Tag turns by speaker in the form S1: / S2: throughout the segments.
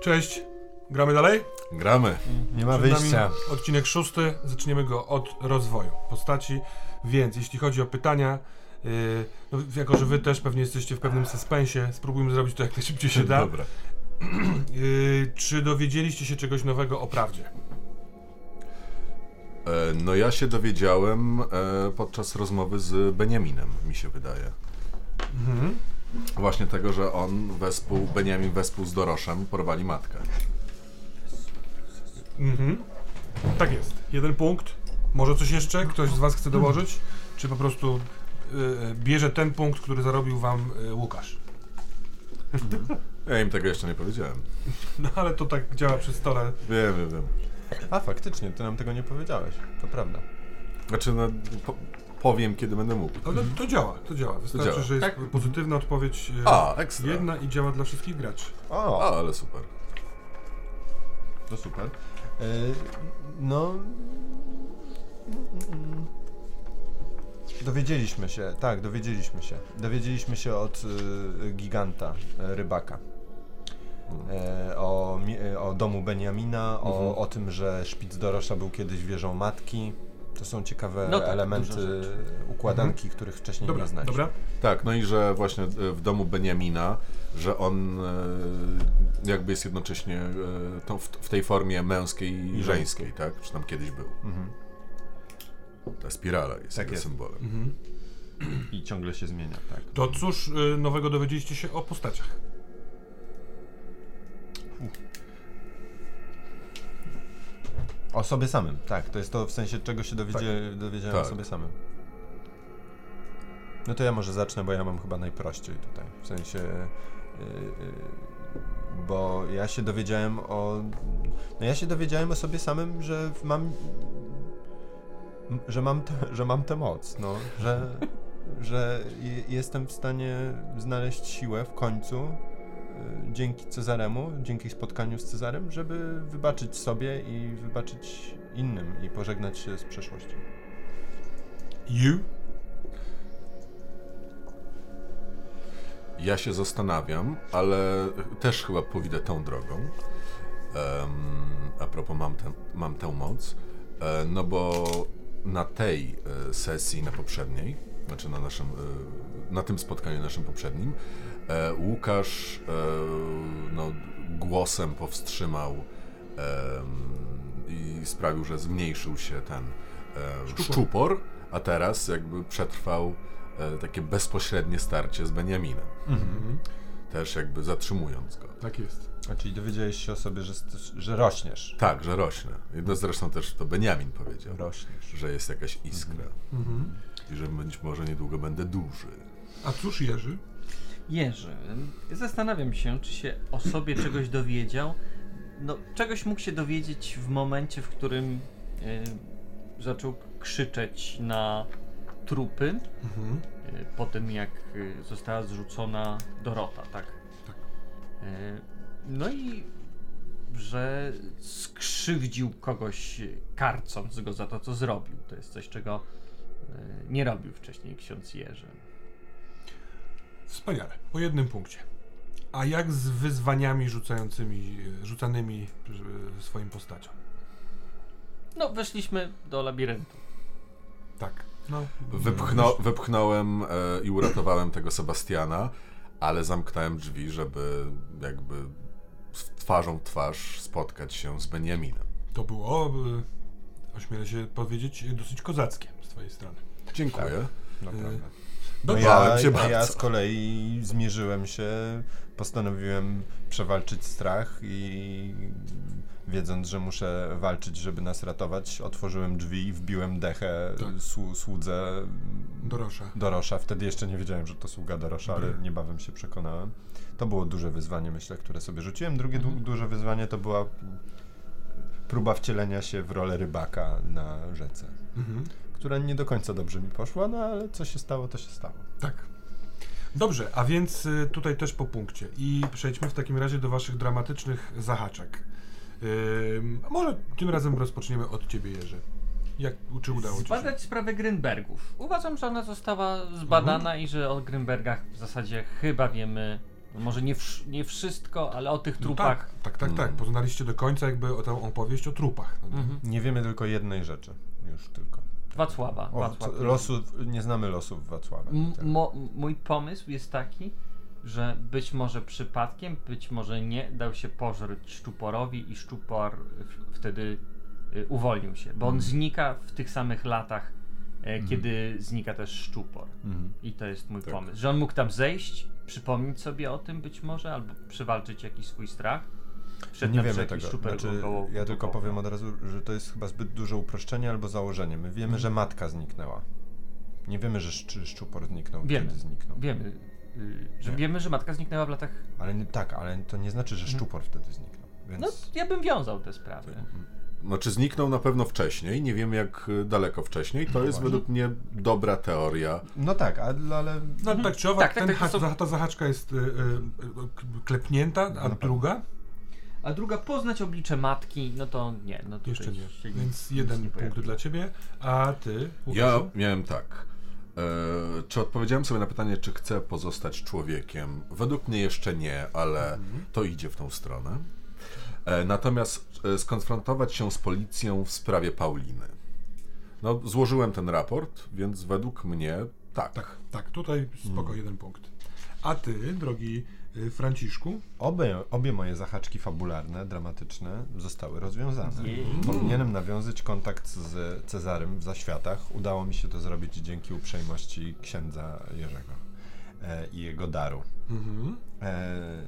S1: Cześć, gramy dalej?
S2: Gramy.
S3: Nie ma
S1: Przed nami
S3: wyjścia.
S1: Odcinek szósty, zaczniemy go od rozwoju postaci, więc jeśli chodzi o pytania, yy, no, jako że wy też pewnie jesteście w pewnym suspensie, spróbujmy zrobić to jak najszybciej się da.
S2: Dobra.
S1: Yy, czy dowiedzieliście się czegoś nowego o prawdzie?
S2: E, no ja się dowiedziałem e, podczas rozmowy z Beniaminem, mi się wydaje.
S1: Mhm.
S2: Właśnie tego, że on wespół, Beniamin wespół z Doroszem porwali matkę.
S1: Mhm. Tak jest. Jeden punkt. Może coś jeszcze? Ktoś z was chce dołożyć? Czy po prostu yy, bierze ten punkt, który zarobił wam yy, Łukasz?
S2: Ja im tego jeszcze nie powiedziałem.
S1: No ale to tak działa przy stole.
S2: Wiem, wiem, wiem.
S3: A faktycznie, ty nam tego nie powiedziałeś. To prawda.
S2: Znaczy, no, po, powiem, kiedy będę mógł.
S1: Ale to działa, to działa. Wystarczy,
S2: działa.
S1: że jest
S4: Tak.
S1: pozytywna odpowiedź yy,
S2: A, ekstra.
S1: jedna i działa dla wszystkich graczy.
S3: O,
S2: A, ale super.
S3: to super. E, no. Dowiedzieliśmy się, tak, dowiedzieliśmy się. Dowiedzieliśmy się od y, giganta, y, rybaka. E, o, mi- e, o domu Beniamina, o,
S2: Mhm.
S3: o tym, że szpic Dorosza był kiedyś wieżą matki. To są ciekawe
S4: No tak,
S3: elementy układanki, których wcześniej
S1: Dobra,
S3: nie znaliśmy.
S1: dobra.
S2: Tak, no i że właśnie e, w domu Beniamina, że on e, jakby jest jednocześnie e, w, w tej formie męskiej i żeńskiej, tak? Czy tam kiedyś był.
S3: Mhm.
S2: Ta spirala jest
S3: Tak jest.
S2: symbolem.
S1: Mhm.
S3: I ciągle się zmienia, tak.
S1: To cóż nowego dowiedzieliście się o postaciach?
S3: O sobie samym, tak. To jest to w sensie, czego się dowiedzie, dowiedziałem
S2: Tak.
S3: o sobie samym. No to ja może zacznę, bo ja mam chyba najprościej tutaj. W sensie, yy, yy, bo ja się dowiedziałem o. No ja się dowiedziałem o sobie samym, że mam. Że mam, te, że mam tę moc, no, że, że je- jestem w stanie znaleźć siłę w końcu y, dzięki Cezaremu, dzięki spotkaniu z Cezarem, żeby wybaczyć sobie i wybaczyć innym i pożegnać się z przeszłością.
S1: You?
S2: Ja się zastanawiam, ale też chyba pójdę tą drogą. Em, a propos, mam, tę mam tę moc. E, no bo na tej e, sesji, na poprzedniej, znaczy na naszym, e, na tym spotkaniu naszym poprzednim, e, Łukasz e, no, głosem powstrzymał i sprawił, że zmniejszył się ten
S1: Szczupor.
S2: szczupor, a teraz jakby przetrwał takie bezpośrednie starcie z Beniaminem.
S1: Mhm.
S2: Też jakby zatrzymując go.
S1: Tak jest.
S3: A czyli dowiedziałeś się o sobie, że, że rośniesz.
S2: Tak, że rośnie. No zresztą też to Beniamin powiedział,
S3: Rośniesz.
S2: że jest jakaś iskra
S1: Mhm.
S2: I że być może niedługo będę duży.
S1: A cóż Jerzy?
S4: Jerzy, zastanawiam się, czy się o sobie czegoś dowiedział. No, czegoś mógł się dowiedzieć w momencie, w którym e, zaczął krzyczeć na trupy,
S1: Mhm.
S4: e, po tym jak e, została zrzucona Dorota, tak?
S1: Tak.
S4: E, no i że skrzywdził kogoś, karcąc go za to, co zrobił. To jest coś, czego nie robił wcześniej ksiądz Jerzy.
S1: Wspaniale. Po jednym punkcie. A jak z wyzwaniami rzucającymi, rzucanymi y, swoim postaciom?
S4: No, weszliśmy do labiryntu.
S1: Tak. No,
S2: Wypchno, wypchnąłem e, i uratowałem tego Sebastiana, ale zamknąłem drzwi, żeby jakby z twarzą w twarz spotkać się z Beniaminem.
S1: To było, ośmielę się powiedzieć, dosyć kozackie z twojej strony.
S2: Dziękuję.
S3: Naprawdę.
S1: No
S3: No
S1: ja...
S3: a ja z kolei zmierzyłem się, postanowiłem przewalczyć strach i wiedząc, że muszę walczyć, żeby nas ratować, otworzyłem drzwi i wbiłem dechę
S1: Tak.
S3: słu- słudze
S1: Dorosza.
S3: Dorosza. Wtedy jeszcze nie wiedziałem, że to sługa Dorosza, ale niebawem się przekonałem. To było duże wyzwanie, myślę, które sobie rzuciłem. Drugie du- duże wyzwanie to była próba wcielenia się w rolę rybaka na rzece,
S1: Mhm.
S3: Która nie do końca dobrze mi poszła, no ale co się stało, to się stało.
S1: Tak. Dobrze, a więc y, tutaj też po punkcie. I przejdźmy w takim razie do waszych dramatycznych zahaczek. A może tym razem rozpoczniemy od ciebie, Jerzy. Jak, czy udało ci się?
S4: Zbadać sprawę Grynbergów. Uważam, że ona została zbadana i że o Grynbergach w zasadzie chyba wiemy No może nie, wsz- nie wszystko, ale o tych
S1: No
S4: trupach.
S1: tak, tak, tak, tak.
S2: Mm.
S1: Poznaliście do końca jakby o tą opowieść o trupach. No?
S4: Mhm.
S3: Nie wiemy tylko jednej rzeczy. Już tylko.
S4: Wacława.
S3: O,
S4: Wacław.
S3: losów, nie znamy losów Wacława. Tak.
S4: mo, mój pomysł jest taki, że być może przypadkiem, być może nie, dał się pożreć szczuporowi i szczupor wtedy y, uwolnił się, bo on
S3: Mhm.
S4: znika w tych samych latach, e,
S3: Mhm.
S4: kiedy znika też szczupor.
S3: Mhm.
S4: I to jest mój
S2: Tak.
S4: pomysł, że on mógł tam zejść, przypomnieć sobie o tym być może, albo przywalczyć jakiś swój strach. Przed
S3: Nie wiemy tego. Znaczy, ja tylko powiem od razu, że to jest chyba zbyt duże uproszczenie albo założenie. My wiemy, że matka zniknęła. Nie wiemy, że szcz- szczupor zniknął,
S4: Wiemy.
S3: kiedy zniknął.
S4: Wiemy, y, że wiemy, że matka zniknęła w latach.
S3: Ale nie, tak, ale to nie znaczy, że
S4: Mhm.
S3: szczupor wtedy zniknął. Więc...
S4: No, ja bym wiązał te sprawy.
S2: Znaczy zniknął na pewno wcześniej, nie wiem jak y, daleko wcześniej. To jest
S3: właśnie.
S2: według mnie dobra teoria.
S3: No tak, ale... ale...
S1: No tak czy owak,
S4: Tak, tak,
S1: ten
S4: tak,
S1: ta zahaczka jest y, y, y, klepnięta, a
S3: No,
S1: druga
S4: A druga, poznać oblicze matki, no to nie. No tutaj
S1: jeszcze nie. Więc
S4: nic
S1: jeden
S4: nie
S1: punkt
S4: pojawi.
S1: dla ciebie, a ty,
S2: Ja miałem tak. E, czy odpowiedziałem sobie na pytanie, czy chcę pozostać człowiekiem? Według mnie jeszcze nie, ale to idzie w tą stronę. E, natomiast e, skonfrontować się z policją w sprawie Pauliny. No, złożyłem ten raport, więc według mnie tak.
S1: Tak, tak, tutaj spoko,
S3: Mm.
S1: jeden punkt. A ty, drogi Franciszku,
S3: Obie, obie moje zahaczki fabularne, dramatyczne zostały rozwiązane.
S4: Jej.
S3: Powinienem nawiązać kontakt z Cezarym w zaświatach. Udało mi się to zrobić dzięki uprzejmości księdza Jerzego e, i jego daru.
S1: mhm.
S3: E,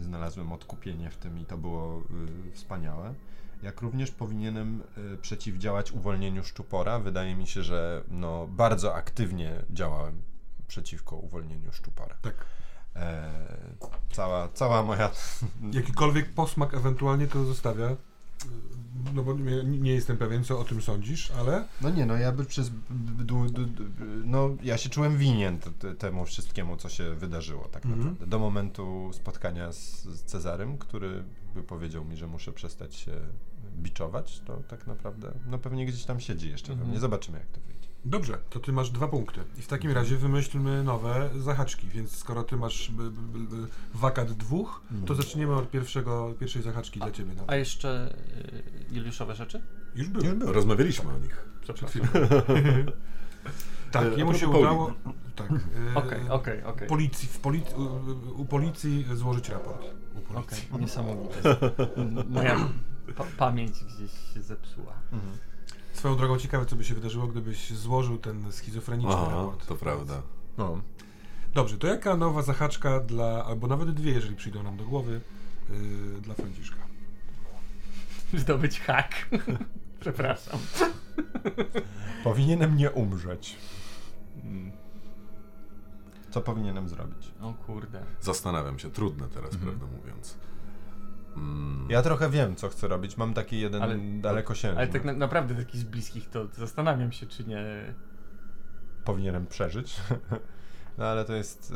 S3: znalazłem odkupienie w tym i to było y, wspaniałe. Jak również powinienem y, przeciwdziałać uwolnieniu szczupora. Wydaje mi się, że no, bardzo aktywnie działałem przeciwko uwolnieniu szczupora.
S1: tak.
S3: E, cała, cała moja.
S1: Jakikolwiek posmak ewentualnie to zostawia, no bo nie, nie jestem pewien, co o tym sądzisz, ale
S3: No nie, no ja by przez. b- b- du- du- du- No ja się czułem winien temu wszystkiemu, co się wydarzyło, tak
S1: Mhm.
S3: naprawdę. Do momentu spotkania z, z Cezarym, który powiedział mi, że muszę przestać się biczować, to tak naprawdę. No pewnie gdzieś tam siedzi jeszcze we mnie. Zobaczymy, jak to wyjdzie.
S1: Dobrze, to ty masz dwa punkty. I w takim
S3: Mhm.
S1: razie wymyślmy nowe zahaczki, więc skoro ty masz b, b, b, wakat dwóch, to
S3: Mhm.
S1: zaczniemy od pierwszego, pierwszej zahaczki dla ciebie. No.
S4: A jeszcze y, Juliuszowe rzeczy?
S1: Już było.
S3: Już było.
S2: Rozmawialiśmy o nich.
S4: Przepraszam.
S1: tak,
S2: E,
S1: jemu się udało. Tak. e,
S4: Okej, okej, okej.
S1: Policji, w u, u policji złożyć raport.
S4: Okej,
S1: policji.
S4: niesamowite. Moja pa pamięć gdzieś się zepsuła.
S3: Mhm.
S1: Swoją drogą ciekawe, co by się wydarzyło, gdybyś złożył ten schizofreniczny
S2: Aha,
S1: raport.
S2: to prawda.
S3: No.
S1: Dobrze, to jaka nowa zahaczka dla, albo nawet dwie, jeżeli przyjdą nam do głowy, yy, dla Franciszka?
S4: Zdobyć hak. Przepraszam.
S3: Powinienem nie umrzeć. Co powinienem zrobić?
S4: O kurde.
S2: Zastanawiam się, trudne teraz,
S3: Mhm.
S2: prawdę mówiąc. Mm,
S3: Ja trochę wiem, co chcę robić. Mam taki jeden
S4: Ale-
S3: dalekosiężny.
S4: Ale tak na, naprawdę taki z bliskich to zastanawiam się, czy nie.
S3: powinienem przeżyć. No ale to jest. y,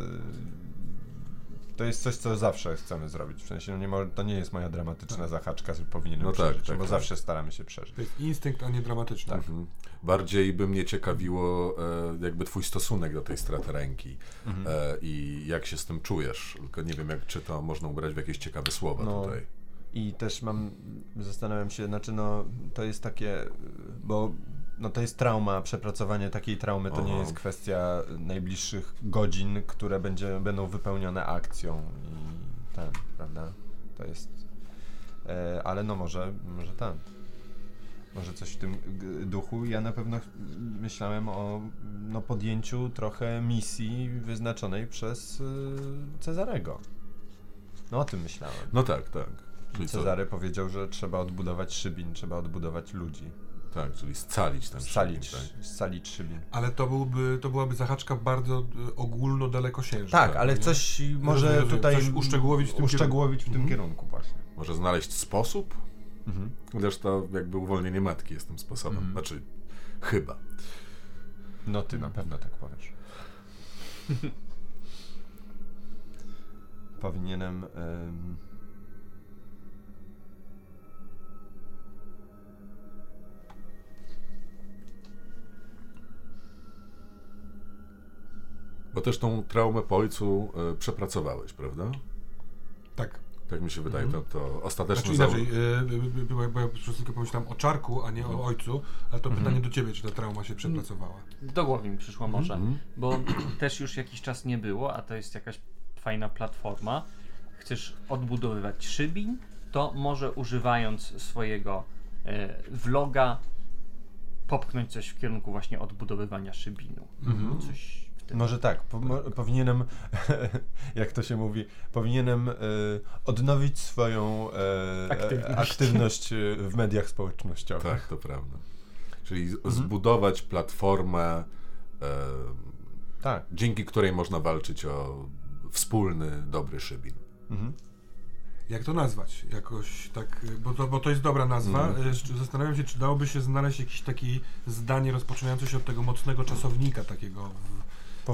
S3: To jest coś, co zawsze chcemy zrobić. W sensie, no nie mo- to nie jest moja dramatyczna zahaczka, że powinienem
S2: No tak,
S3: przeżyć,
S2: tak,
S3: bo
S2: tak.
S3: zawsze staramy się przeżyć.
S1: To jest instynkt, a nie dramatyczny.
S3: Tak.
S2: Mhm. Bardziej by mnie ciekawiło e, jakby twój stosunek do tej straty ręki
S3: Mhm.
S2: e, i jak się z tym czujesz. Tylko nie wiem, jak, czy to można ubrać w jakieś ciekawe słowa
S3: No,
S2: tutaj.
S3: I też mam, zastanawiam się, znaczy no, to jest takie, bo no to jest trauma, przepracowanie takiej traumy to nie
S2: Aha.
S3: jest kwestia najbliższych godzin, które będzie, będą wypełnione akcją i ten, prawda? To jest, e, ale no może, może ten. Może coś w tym duchu. Ja na pewno myślałem o no, podjęciu trochę misji wyznaczonej przez y, Cezarego. No o tym myślałem.
S2: No tak, tak. Czyli co?
S3: Cezary powiedział, że trzeba odbudować Szybin, trzeba odbudować ludzi.
S2: Tak, czyli scalić ten
S3: Scalić,
S2: Szybin, tak?
S3: scalić Szybin.
S1: Ale to, byłby, to byłaby zahaczka bardzo y, ogólno-dalekosiężna.
S3: Tak, ale
S1: nie?
S3: coś może
S1: Rozumiem, rozumiem.
S3: tutaj
S1: Coś uszczegółowić w tym
S3: uszczegółowić w tym
S1: Mhm.
S3: kierunku właśnie.
S2: Może znaleźć sposób?
S3: Mhm.
S2: To jakby uwolnienie matki jest tym sposobem.
S3: Mhm.
S2: Znaczy, chyba.
S3: No ty na pewno tak powiesz. Powinienem... em,
S2: Bo też tą traumę po ojcu e, przepracowałeś, prawda?
S1: Tak.
S2: Tak mi się wydaje,
S1: Mhm.
S2: to, to ostateczne
S1: Znaczy inaczej, yy, bo ja- bo ja przez chwilkę pomyślałem o czarku, a nie o ojcu, ale to pytanie do ciebie, czy ta trauma się przepracowała.
S4: Do głowy mi przyszło może,
S2: Mhm.
S4: bo też już jakiś czas nie było, a to jest jakaś fajna platforma. Chcesz odbudowywać szybin, to może używając swojego e, vloga popchnąć coś w kierunku właśnie odbudowywania szybinu.
S1: Mhm.
S4: Coś
S3: Może tak, po, mo, powinienem, jak to się mówi, powinienem e, odnowić swoją e,
S4: Aktywność.
S3: aktywność. e, w mediach społecznościowych.
S2: Tak, to prawda. Czyli
S1: Mhm.
S2: zbudować platformę, e,
S3: Tak.
S2: dzięki której można walczyć o wspólny, dobry szybin.
S3: Mhm.
S1: Jak to nazwać? Jakoś tak, bo to, bo to jest dobra nazwa.
S2: Mhm.
S1: Zastanawiam się, czy dałoby się znaleźć jakieś takie zdanie rozpoczynające się od tego mocnego czasownika takiego.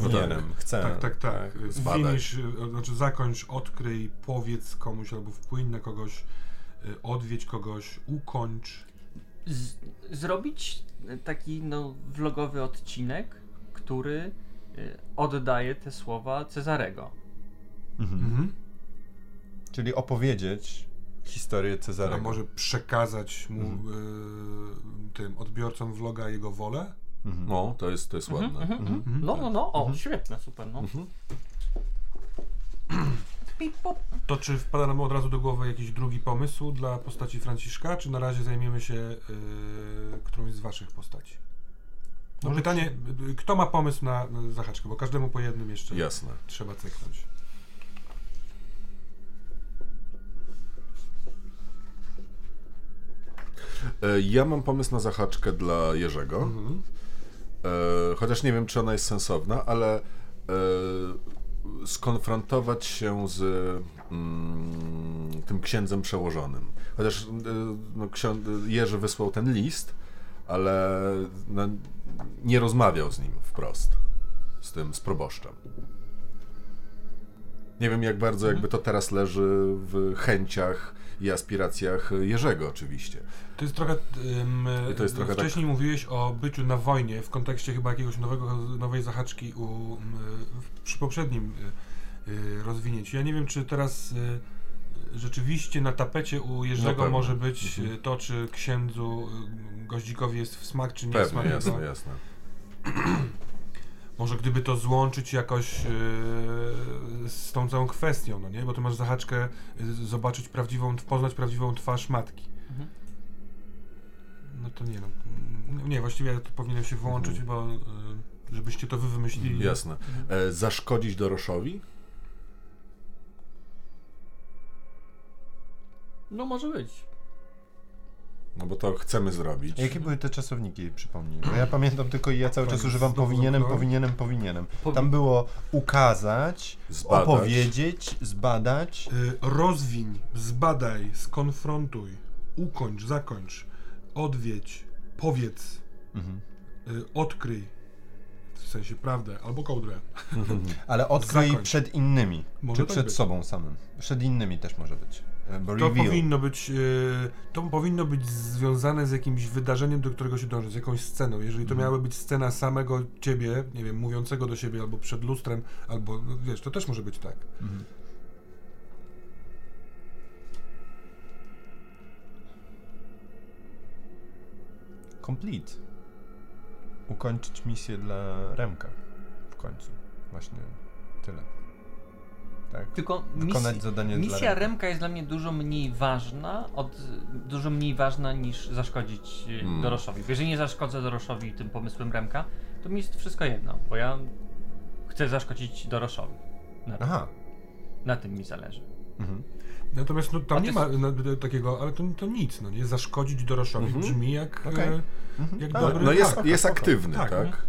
S1: W,
S3: Powinienem, chcę.
S1: tak, tak, tak. Y,
S2: zbadać.
S1: Finish, y, znaczy zakończ, odkryj, powiedz komuś albo wpłyń na kogoś, y, odwiedź kogoś, ukończ.
S4: Z, zrobić taki no, vlogowy odcinek, który e, oddaje te słowa Cezarego.
S3: Mhm.
S1: Mhm.
S3: Czyli opowiedzieć historię Cezarego.
S1: może przekazać mu
S3: Mhm.
S1: y, tym odbiorcom vloga jego wolę.
S3: Mhm.
S2: No, to jest, to jest ładne.
S4: Mhm, mhm,
S1: Mhm.
S4: No, no, no, o,
S3: Mhm.
S4: świetne, super, no.
S2: Mhm.
S4: Pip, pop.
S1: To czy wpada nam od razu do głowy jakiś drugi pomysł dla postaci Franciszka, czy na razie zajmiemy się y, którąś z waszych postaci? No
S3: Może
S1: pytanie, y, kto ma pomysł na, na zahaczkę, bo każdemu po jednym jeszcze
S2: Jasne.
S1: trzeba ceknąć.
S2: E, Ja mam pomysł na zahaczkę dla Jerzego.
S1: Mhm.
S2: E, chociaż nie wiem, czy ona jest sensowna, ale e, skonfrontować się z mm, tym księdzem przełożonym. Chociaż e, no, ksią- Jerzy wysłał ten list, ale no, nie rozmawiał z nim wprost, z tym, z proboszczem. Nie wiem, jak bardzo jakby to teraz leży w chęciach i aspiracjach Jerzego oczywiście.
S1: To jest trochę.
S2: I to jest trochę tak-
S1: wcześniej mówiłeś o byciu na wojnie w kontekście chyba jakiegoś nowego, nowej zahaczki u, w, przy poprzednim y, y, rozwinięciu. Ja nie wiem, czy teraz y, rzeczywiście na tapecie u Jerzego
S2: pewno.
S1: może być
S2: Mhm.
S1: y, to, czy księdzu y, goździkowi jest w smak, czy nie
S2: Pewnie,
S1: smak.
S2: jasne,
S1: jego-
S2: jasne.
S1: Może gdyby to złączyć jakoś yy, z tą całą kwestią, no nie? Bo tu masz zahaczkę y, zobaczyć prawdziwą, poznać prawdziwą twarz matki.
S4: Mhm.
S1: No to nie no. mm, Nie, właściwie ja to powinienem się wyłączyć,
S2: Mhm.
S1: bo y, żebyście to wy wymyślili.
S2: Jasne. E, zaszkodzić Doroszowi?
S4: No może być.
S2: No bo to chcemy zrobić.
S3: A Jakie były te czasowniki, przypomnij? Bo ja pamiętam tylko i ja cały czas używam powinienem, powinienem, powinienem.
S4: Powi-
S3: Tam było ukazać,
S2: Zbadać.
S3: opowiedzieć, zbadać.
S1: Y, rozwiń, zbadaj, skonfrontuj, ukończ, zakończ, odwiedź, powiedz,
S3: Mhm.
S1: y, odkryj. W sensie prawdę albo kołdrę.
S3: Ale odkryj
S1: Zakończ.
S3: przed innymi,
S1: Może
S3: czy
S1: tak
S3: przed
S1: być.
S3: sobą samym. Przed innymi też może być. Bo
S1: To
S3: reveal.
S1: powinno być, e, to powinno być związane z jakimś wydarzeniem, do którego się dąży, z jakąś sceną. Jeżeli to miałaby być scena samego ciebie, nie wiem, mówiącego do siebie albo przed lustrem, albo no, wiesz, to też może być tak.
S3: Mhm. Complete. Ukończyć misję dla Remka. W końcu. Właśnie tyle. Tak?
S4: Tylko
S3: zadanie
S4: misja
S3: Remka.
S4: Remka jest dla mnie dużo mniej ważna, od, dużo mniej ważna niż zaszkodzić e,
S2: Hmm.
S4: Doroszowi. Bo jeżeli nie zaszkodzę Doroszowi tym pomysłem Remka, to mi jest wszystko jedno, bo ja chcę zaszkodzić Doroszowi. Na,
S3: Aha.
S4: na tym mi zależy.
S3: Mhm.
S1: Natomiast no, tam nie ma no, takiego, ale to, to nic, no nie? Zaszkodzić Doroszowi
S2: Mhm.
S1: brzmi jak,
S3: Okej.
S1: e,
S3: Mhm.
S1: jak
S3: A,
S1: dobry
S2: No jest,
S1: tak,
S2: jest aktywny,
S1: Tak,
S2: tak?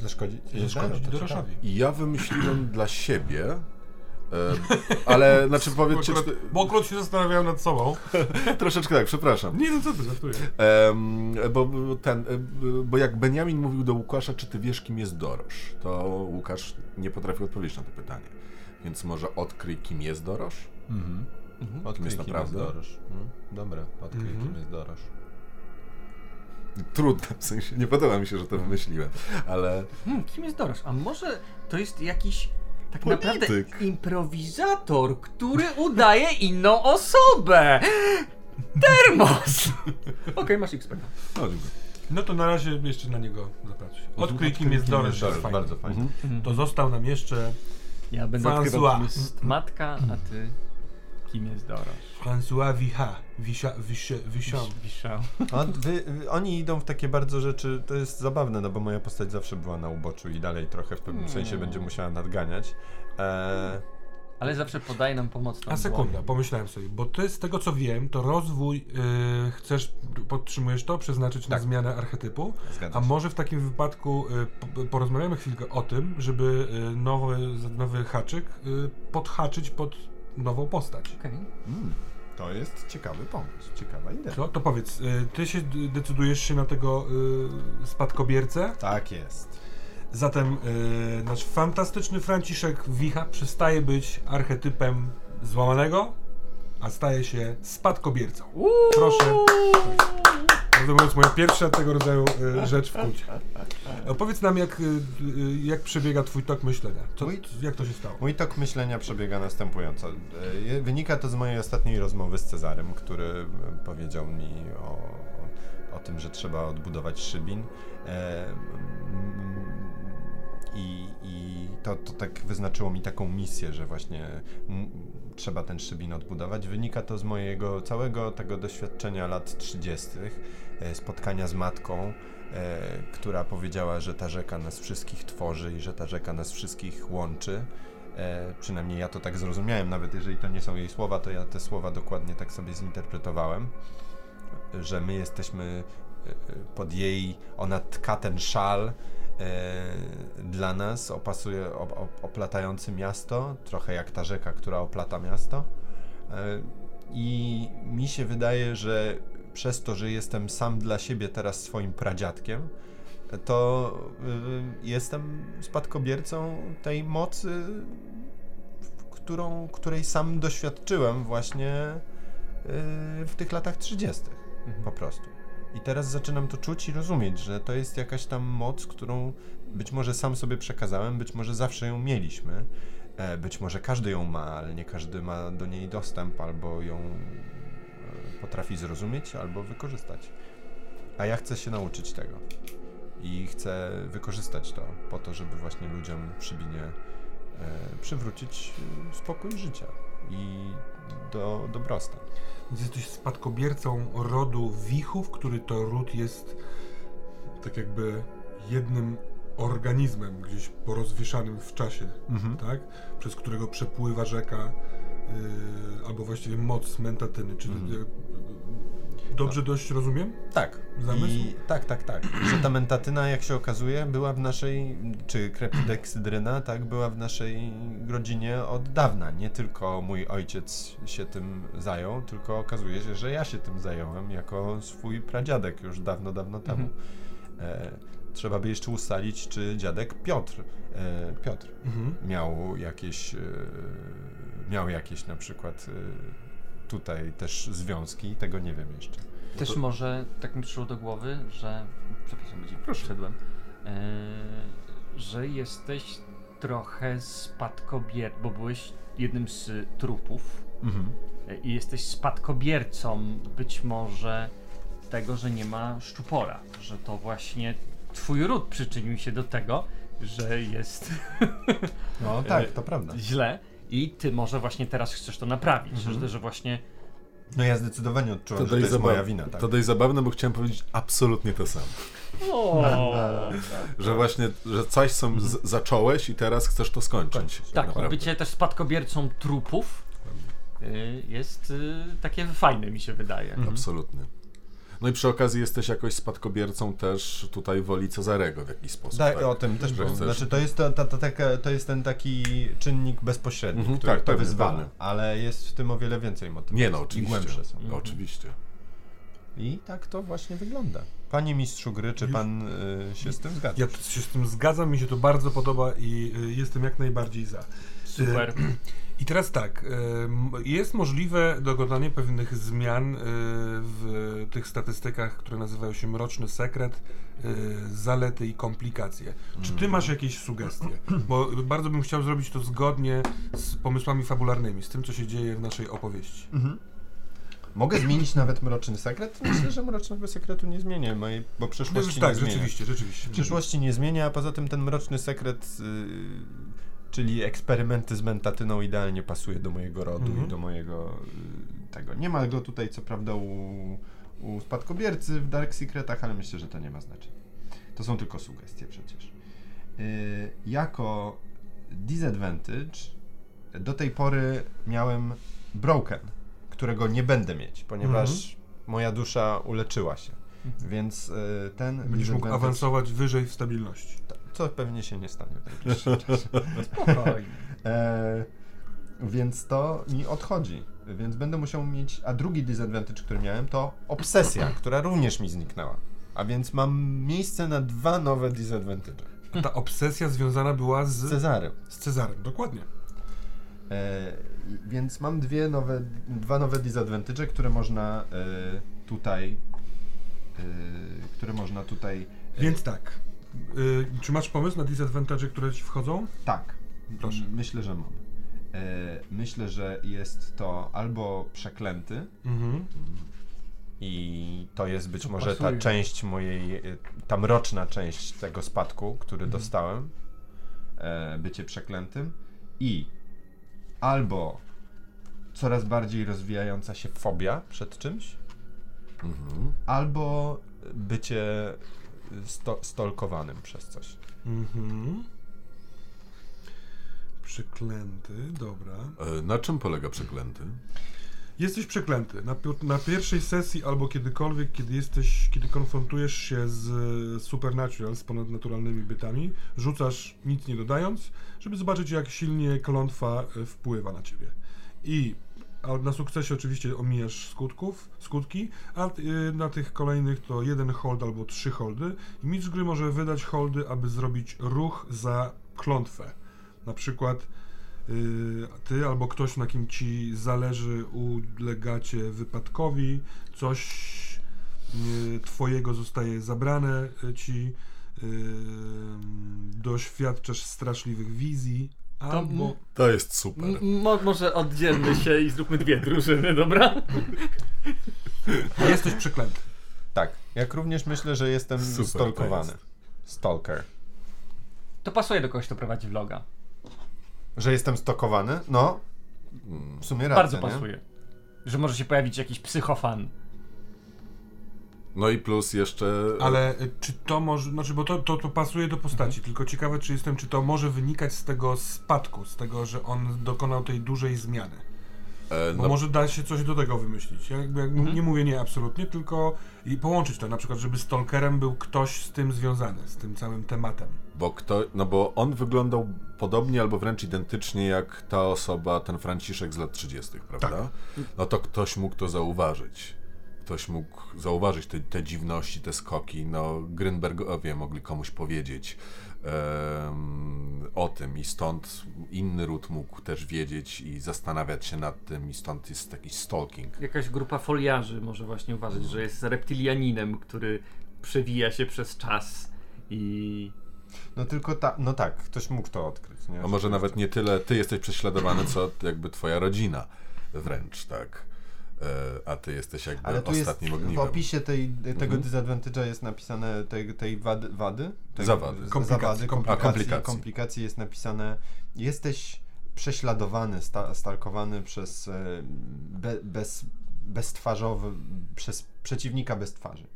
S3: Zaszkodzić?
S1: Zaszkodzić
S3: to
S1: Doroszowi.
S2: I ja wymyśliłem dla siebie, ale znaczy
S1: Bo
S2: powiedzcie,
S1: akurat,
S2: czy,
S1: bo akurat się zastanawiałem nad sobą.
S2: troszeczkę tak, przepraszam.
S1: Nie no co ty, żartuję.
S2: Em, bo bo ten, e, bo jak Benjamin mówił do Łukasza, czy ty wiesz, kim jest Dorosz, to Łukasz nie potrafił odpowiedzieć na to pytanie. Więc może odkryj, kim jest Dorosz?
S3: Mhm.
S2: Kim
S3: Odkryj,
S2: jest
S3: kim jest
S2: naprawdę?
S3: Dorosz. Mhm. Dobra, odkryj,
S1: Mhm.
S3: kim jest Dorosz.
S2: Trudne, w sensie nie podoba mi się, że to wymyśliłem, ale
S4: Hmm, kim jest Dorosz? A może to jest jakiś tak
S2: Polityk.
S4: naprawdę improwizator, który udaje inną osobę? Termos! Okej, masz XP.
S2: no, dziękuję.
S1: No to na razie jeszcze na niego zapracuj. Odkryj kim jest Doryś, fajnie.
S3: bardzo fajnie.
S2: Mhm.
S1: To został nam jeszcze
S4: Ja będę
S1: François.
S4: odkrywał, kim jest matka, a ty kim jest Dorosz.
S1: François Vicha. Wisha, Wisze, Wichon.
S4: Wiszał.
S3: A wy, oni idą w takie bardzo rzeczy, to jest zabawne, no bo moja postać zawsze była na uboczu i dalej trochę w pewnym sensie będzie musiała nadganiać. E,
S4: Ale zawsze podaje nam pomocną
S1: A sekunda, pomyślałem sobie, bo ty z tego co wiem, to rozwój yy, chcesz, podtrzymujesz to, przeznaczyć na
S3: Tak.
S1: zmianę archetypu,
S3: Zgadza
S1: a
S3: się.
S1: może w takim wypadku y, po- porozmawiamy chwilkę o tym, żeby y, nowy, nowy haczyk y, podhaczyć pod nową postać.
S4: Okej.
S3: mm, to jest ciekawy pomysł, ciekawa idea.
S1: Co? To powiedz, y, ty się decydujesz się na tego y, spadkobiercę,
S3: Tak jest.
S1: zatem y, nasz fantastyczny Franciszek Wicha przestaje być archetypem złamanego, a staje się spadkobiercą. Proszę. Prawdę mówiąc, moja pierwsza tego rodzaju y, rzecz w kulcie. Opowiedz nam, jak, y, jak przebiega twój tok myślenia. Co,
S3: Mój-
S1: jak to się stało?
S3: Mój tok myślenia przebiega następująco. Wynika to z mojej ostatniej rozmowy z Cezarem, który powiedział mi o, o tym, że trzeba odbudować Szybin. E, I, i to, to tak wyznaczyło mi taką misję, że właśnie trzeba ten Szybin odbudować. Wynika to z mojego całego tego doświadczenia lat 30., e, spotkania z matką, e, która powiedziała, że ta rzeka nas wszystkich tworzy i że ta rzeka nas wszystkich łączy. E, przynajmniej ja to tak zrozumiałem, nawet jeżeli to nie są jej słowa, to ja te słowa dokładnie tak sobie zinterpretowałem, że my jesteśmy pod jej, ona tka ten szal dla nas, opasuje, op, op, oplatający miasto, trochę jak ta rzeka, która oplata miasto. E, I mi się wydaje, że przez to, że jestem sam dla siebie teraz swoim pradziadkiem, to y, jestem spadkobiercą tej mocy, którą, której sam doświadczyłem właśnie w tych latach 30. po prostu. I teraz zaczynam to czuć i rozumieć, że to jest jakaś tam moc, którą być może sam sobie przekazałem, być może zawsze ją mieliśmy. E, Być może każdy ją ma, ale nie każdy ma do niej dostęp, albo ją e, potrafi zrozumieć, albo wykorzystać. A ja chcę się nauczyć tego. I chcę wykorzystać to po to, żeby właśnie ludziom w Szybinie e, przywrócić spokój życia i do, dobrostan.
S1: Więc jesteś spadkobiercą rodu Wichów, który to ród jest tak jakby jednym organizmem gdzieś porozwieszanym w czasie,
S3: Mhm.
S1: tak? Przez którego przepływa rzeka, yy, albo właściwie moc mentatyny. Czy
S3: Mhm.
S1: Dobrze dość rozumiem?
S3: Tak.
S1: Zamysł?
S3: I, tak, tak, tak. Że ta mentatyna, jak się okazuje, była w naszej, czy krepideksidryna, tak, była w naszej rodzinie od dawna. Nie tylko mój ojciec się tym zajął, tylko okazuje się, że ja się tym zająłem jako swój pradziadek już dawno, dawno temu. E, trzeba by jeszcze ustalić, czy dziadek Piotr, e, Piotr
S1: Mhm.
S3: miał jakieś, e, miał jakieś na przykład e, tutaj też związki, tego nie wiem jeszcze.
S4: Też może, tak mi przyszło do głowy, że, przepraszam, będzie wszedłem, e, że jesteś trochę spadkobier, bo byłeś jednym z trupów
S3: Mhm.
S4: e, i jesteś spadkobiercą być może tego, że nie ma szczupora, że to właśnie twój ród przyczynił się do tego, że jest
S3: No tak, to prawda.
S4: źle i ty może właśnie teraz chcesz to naprawić,
S3: Mhm.
S4: że, że właśnie
S3: No ja zdecydowanie odczułem,
S2: To
S3: że to
S2: dość,
S3: jest moja
S2: zabaw...
S3: wina, tak.
S2: to dość zabawne, bo chciałem powiedzieć absolutnie to samo. Że właśnie, że coś są z- zacząłeś i teraz chcesz to skończyć.
S4: Tak,
S2: naprawdę.
S4: bycie też spadkobiercą trupów y, jest y, takie fajne, mi się wydaje.
S3: Mhm.
S2: Absolutnie. No i przy okazji jesteś jakoś spadkobiercą też tutaj woli Cezarego w jakiś sposób.
S3: Tak,
S2: tak?
S3: o tym też było.
S2: chcesz-
S3: Znaczy to jest, to, to, to, taka, to jest ten taki czynnik bezpośredni,
S2: Mhm,
S3: który
S2: tak,
S3: to
S2: pewnie,
S3: wyzwala,
S2: pewnie.
S3: ale jest w tym o wiele więcej motywów.
S2: Nie no,
S3: I
S2: oczywiście.
S3: głębsze są.
S2: No, Oczywiście.
S3: I tak to właśnie wygląda. Panie mistrzu gry, czy pan y, się z tym zgadza?
S1: Ja się z tym zgadzam, mi się to bardzo podoba i y, jestem jak najbardziej za.
S4: Super.
S1: I teraz tak, ym, jest możliwe dokonanie pewnych zmian y, w tych statystykach, które nazywają się Mroczny Sekret, y, zalety i komplikacje. Czy ty masz jakieś sugestie? Bo bardzo bym chciał zrobić to zgodnie z pomysłami fabularnymi, z tym, co się dzieje w naszej opowieści.
S3: Mhm. Mogę zmienić nawet mroczny sekret? Myślę, że mrocznego sekretu nie zmienię, mojej, bo
S1: No,
S3: przyszłości
S1: tak,
S3: nie zmienia.
S1: rzeczywiście, rzeczywiście.
S3: Przyszłości nie zmienia, a poza tym ten mroczny sekret, y, czyli eksperymenty z mentatyną idealnie pasuje do mojego rodu
S1: Mhm.
S3: i do mojego y, tego. Nie ma go tutaj co prawda u, u spadkobiercy w Dark Secretach, ale myślę, że to nie ma znaczenia. To są tylko sugestie przecież. Y, jako disadvantage do tej pory miałem broken, którego nie będę mieć, ponieważ moja dusza uleczyła się. Więc y, ten
S1: Będziesz mógł awansować wyżej w stabilności.
S3: To pewnie się nie stanie w najbliższym czasie.
S4: Spokojnie.
S3: E, więc to mi odchodzi. Więc będę musiał mieć. A drugi disadvantage, który miałem, to obsesja, która również mi zniknęła. A więc mam miejsce na dwa nowe disadvantage.
S1: A ta obsesja związana była
S3: Z
S1: z,
S3: Cezarem.
S1: z Cezarem, dokładnie.
S3: E, więc mam dwie nowe, dwa nowe disadvantage, które można e, tutaj. E, które można tutaj. e,
S1: Więc tak. Y, czy masz pomysł na disadvantage, które ci wchodzą?
S3: Tak.
S1: Proszę.
S3: Myślę, że mam. E, myślę, że jest to albo przeklęty,
S1: Mhm.
S3: I to jest być
S4: To
S3: może ta
S4: pasuje.
S3: część mojej, y, ta mroczna część tego spadku, który
S1: Mhm.
S3: dostałem, e, bycie przeklętym. I albo coraz bardziej rozwijająca się fobia przed czymś,
S2: Mhm.
S3: albo bycie sto, stolkowanym przez coś.
S1: Mhm. Przeklęty, dobra.
S2: E, Na czym polega przeklęty?
S1: Jesteś przeklęty. Na, na pierwszej sesji albo kiedykolwiek, kiedy jesteś, kiedy konfrontujesz się z supernatural, z ponadnaturalnymi bytami, rzucasz nic nie dodając, żeby zobaczyć jak silnie klątwa e, wpływa na ciebie. I a na sukcesie oczywiście omijasz skutków, skutki, a y, na tych kolejnych to jeden hold albo trzy holdy. I mistrz gry może wydać holdy, aby zrobić ruch za klątwę. Na przykład y, ty albo ktoś, na kim ci zależy, ulegacie wypadkowi, coś y, twojego zostaje zabrane ci, doświadczasz straszliwych wizji, albo...
S2: To jest super.
S4: Mo- może oddzielmy się i zróbmy dwie drużyny, dobra?
S1: Jesteś przeklęty.
S3: Tak, jak również myślę, że jestem
S2: Super to
S3: stolkowany.
S2: jest.
S3: Stalker.
S4: To pasuje do kogoś, kto prowadzi vloga.
S3: Że jestem stokowany? No, w sumie racja,
S4: Bardzo
S3: nie?
S4: pasuje. Że może się pojawić jakiś psychofan.
S2: No i plus jeszcze.
S1: Ale y, czy to może, znaczy, bo to, to, to pasuje do postaci, tylko ciekawe, czy jestem, czy to może wynikać z tego spadku, z tego, że on dokonał tej dużej zmiany.
S2: e,
S1: Bo
S2: no,
S1: może da się coś do tego wymyślić. Ja jakby, jakby nie mówię nie absolutnie, tylko i połączyć to, na przykład, żeby stalkerem był ktoś z tym związany, z tym całym tematem.
S2: bo kto, no bo on wyglądał podobnie albo wręcz identycznie jak ta osoba, ten Franciszek z lat 30., prawda?
S1: Tak.
S2: No to ktoś mógł to zauważyć. Ktoś mógł zauważyć te, te dziwności, te skoki. No, Grynbergowie mogli komuś powiedzieć em, o tym i stąd inny ród mógł też wiedzieć i zastanawiać się nad tym i stąd jest taki stalking.
S4: Jakaś grupa foliarzy może właśnie uważać, że jest reptilianinem, który przewija się przez czas i...
S3: No tylko ta, no tak, ktoś mógł to odkryć, nie?
S2: A może nawet nie tyle ty jesteś prześladowany, co jakby twoja rodzina wręcz, tak? E, A ty jesteś jakby
S3: Ale tu jest
S2: ostatnim
S3: w
S2: ogniwem.
S3: opisie tej, tego
S2: Mhm.
S3: disadvantage'a jest napisane tej, tej wady, wady? Tej,
S2: Zawady.
S1: Komplikacji,
S3: zawady,
S1: kom-
S3: komplikacji,
S2: a, komplikacji.
S3: komplikacji jest napisane jesteś prześladowany, sta, stalkowany przez e, be, bez, beztwarzowy, przez przeciwnika bez twarzy.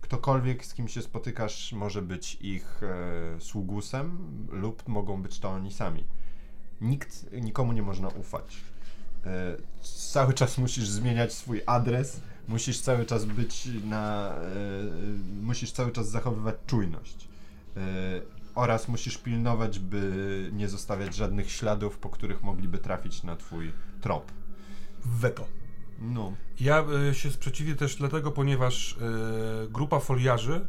S3: Ktokolwiek, z kim się spotykasz, może być ich e, sługusem lub mogą być to oni sami. Nikt, nikomu nie można ufać. E, cały czas musisz zmieniać swój adres, musisz cały czas być na. E, musisz cały czas zachowywać czujność. E, oraz musisz pilnować, by nie zostawiać żadnych śladów, po których mogliby trafić na twój trop.
S1: Weto.
S3: No.
S1: Ja y, się sprzeciwię też dlatego, ponieważ y, grupa foliarzy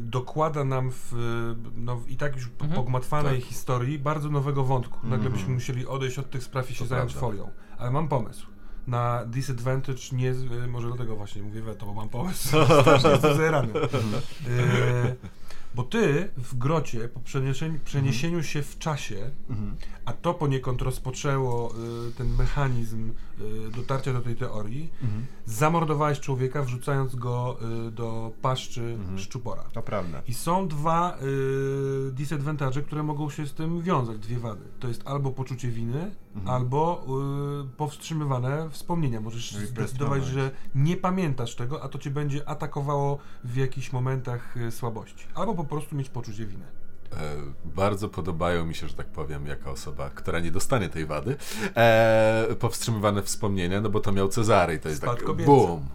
S1: dokłada nam w, y, no, i tak już
S4: Mhm.
S1: pogmatwanej
S2: Tak.
S1: historii bardzo nowego wątku. Nagle
S3: Mhm.
S1: byśmy musieli odejść od tych spraw i się
S2: To
S1: zająć
S2: prawda.
S1: folią. Ale mam pomysł. Na disadvantage nie, y, może dlatego właśnie mówię weto, bo mam pomysł. Strasznie jestem. Y, bo ty w grocie po przeniesieniu, przeniesieniu się w czasie
S3: Mhm.
S1: a to poniekąd rozpoczęło y, ten mechanizm y, dotarcia do tej teorii.
S3: Mhm.
S1: Zamordowałeś człowieka, wrzucając go y, do paszczy
S3: Mhm.
S1: szczupora.
S3: To prawda.
S1: I są dwa y, disadvantage, które mogą się z tym wiązać, dwie wady. To jest albo poczucie winy,
S3: Mhm.
S1: albo y, powstrzymywane wspomnienia. Możesz
S3: Repressed
S1: zdecydować, że nie pamiętasz tego, a to cię będzie atakowało w jakichś momentach y, słabości. Albo po prostu mieć poczucie winy.
S2: E, bardzo podobają mi się, że tak powiem, jako osoba, która nie dostanie tej wady, e, powstrzymywane wspomnienia, no bo to miał Cezary i to jest tak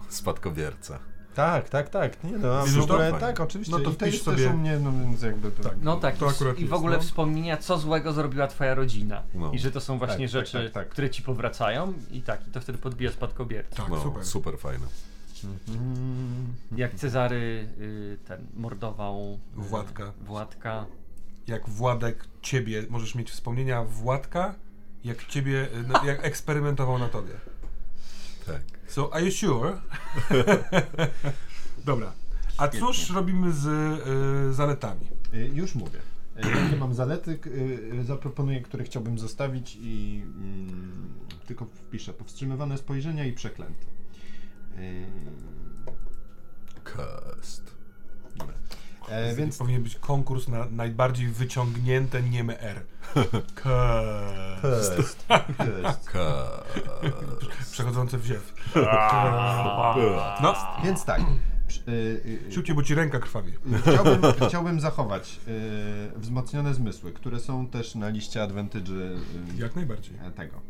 S1: Spadkobierca.
S3: Tak, tak, tak. Nie no, w ogóle, tak, oczywiście.
S1: No to
S3: I to
S1: wpisz
S3: jest
S1: sobie-
S3: też u mnie, no więc jakby to...
S1: Tak.
S4: No tak,
S1: To
S4: i-
S1: akurat
S4: i w
S1: jest,
S4: ogóle
S1: no.
S4: wspomnienia, co złego zrobiła twoja rodzina.
S2: No.
S4: I że to są właśnie
S3: Tak, tak,
S4: rzeczy,
S3: tak, tak.
S4: które ci powracają i tak, i to wtedy podbija spadkobiercę.
S1: Tak,
S2: no,
S1: super.
S2: super fajne.
S3: Mhm.
S4: Jak Cezary y, ten mordował y,
S1: Władka.
S4: Władka.
S1: jak Władek ciebie, możesz mieć wspomnienia Władka, jak ciebie, y, no, jak eksperymentował na tobie.
S2: Tak.
S1: So, are you sure? Dobra. A cóż robimy z y, zaletami?
S3: Y, Już mówię. Y, Jakie mam zalety, y, zaproponuję, które chciałbym zostawić i mm, tylko wpiszę powstrzymywane spojrzenia i przeklęty.
S2: Cast.
S3: E, więc
S1: powinien być konkurs na najbardziej wyciągnięte nieme R.
S2: Cast.
S1: Przechodzące w ziew. No,
S3: Więc tak. przy- y, y,
S1: szybciej, bo ci ręka krwawi.
S3: Chciałbym, chciałbym zachować y, wzmocnione zmysły, które są też na liście advantage'y y,
S1: Jak najbardziej.
S3: tego.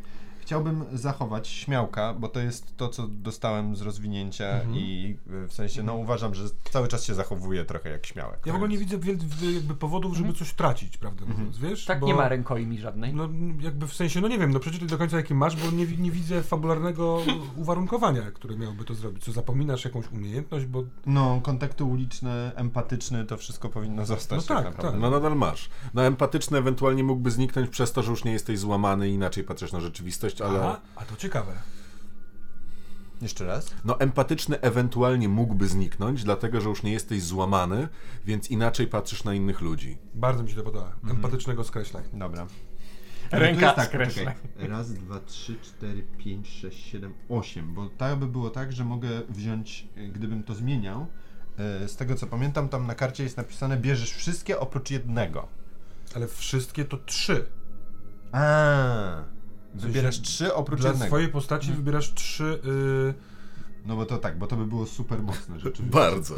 S3: Chciałbym zachować śmiałka, bo to jest to, co dostałem z rozwinięcia
S1: Mhm.
S3: i y, w sensie, no uważam, że cały czas się zachowuje trochę jak śmiałek.
S1: Ja w ogóle nie widzę jakby powodów, żeby coś tracić, prawdę mówiąc, wiesz?
S4: Tak
S1: Bo-
S4: nie ma rękojmi żadnej.
S1: No jakby w sensie, no nie wiem, no przeczytaj do końca jaki masz, bo nie, nie widzę fabularnego uwarunkowania, które miałoby to zrobić. Co zapominasz jakąś umiejętność, bo
S3: No, kontakty uliczne, empatyczny, to wszystko powinno zostać
S1: No
S3: tak,
S1: tak,
S3: naprawdę.
S1: tak.
S2: No nadal masz. No empatyczny ewentualnie mógłby zniknąć przez to, że już nie jesteś złamany i inaczej patrzysz na rzeczywistość, ale...
S1: Aha, a to ciekawe.
S3: Jeszcze raz?
S2: No empatyczny ewentualnie mógłby zniknąć, dlatego że już nie jesteś złamany, więc inaczej patrzysz na innych ludzi.
S1: Bardzo mi się to podoba. Empatycznego skreślaj.
S3: Dobra.
S4: Ręka
S3: tak. Raz, dwa, trzy, cztery, pięć, sześć, siedem, osiem. Bo tak by było tak, że mogę wziąć, y, gdybym to zmieniał, y, z tego co pamiętam, tam na karcie jest napisane, bierzesz wszystkie oprócz jednego.
S1: Ale wszystkie to trzy.
S3: A, Wybierasz trzy oprócz
S1: Dla
S3: jednego.
S1: swojej postaci wybierasz trzy. y,
S3: No bo to tak, bo to by było super mocne rzeczywiście.
S2: Bardzo.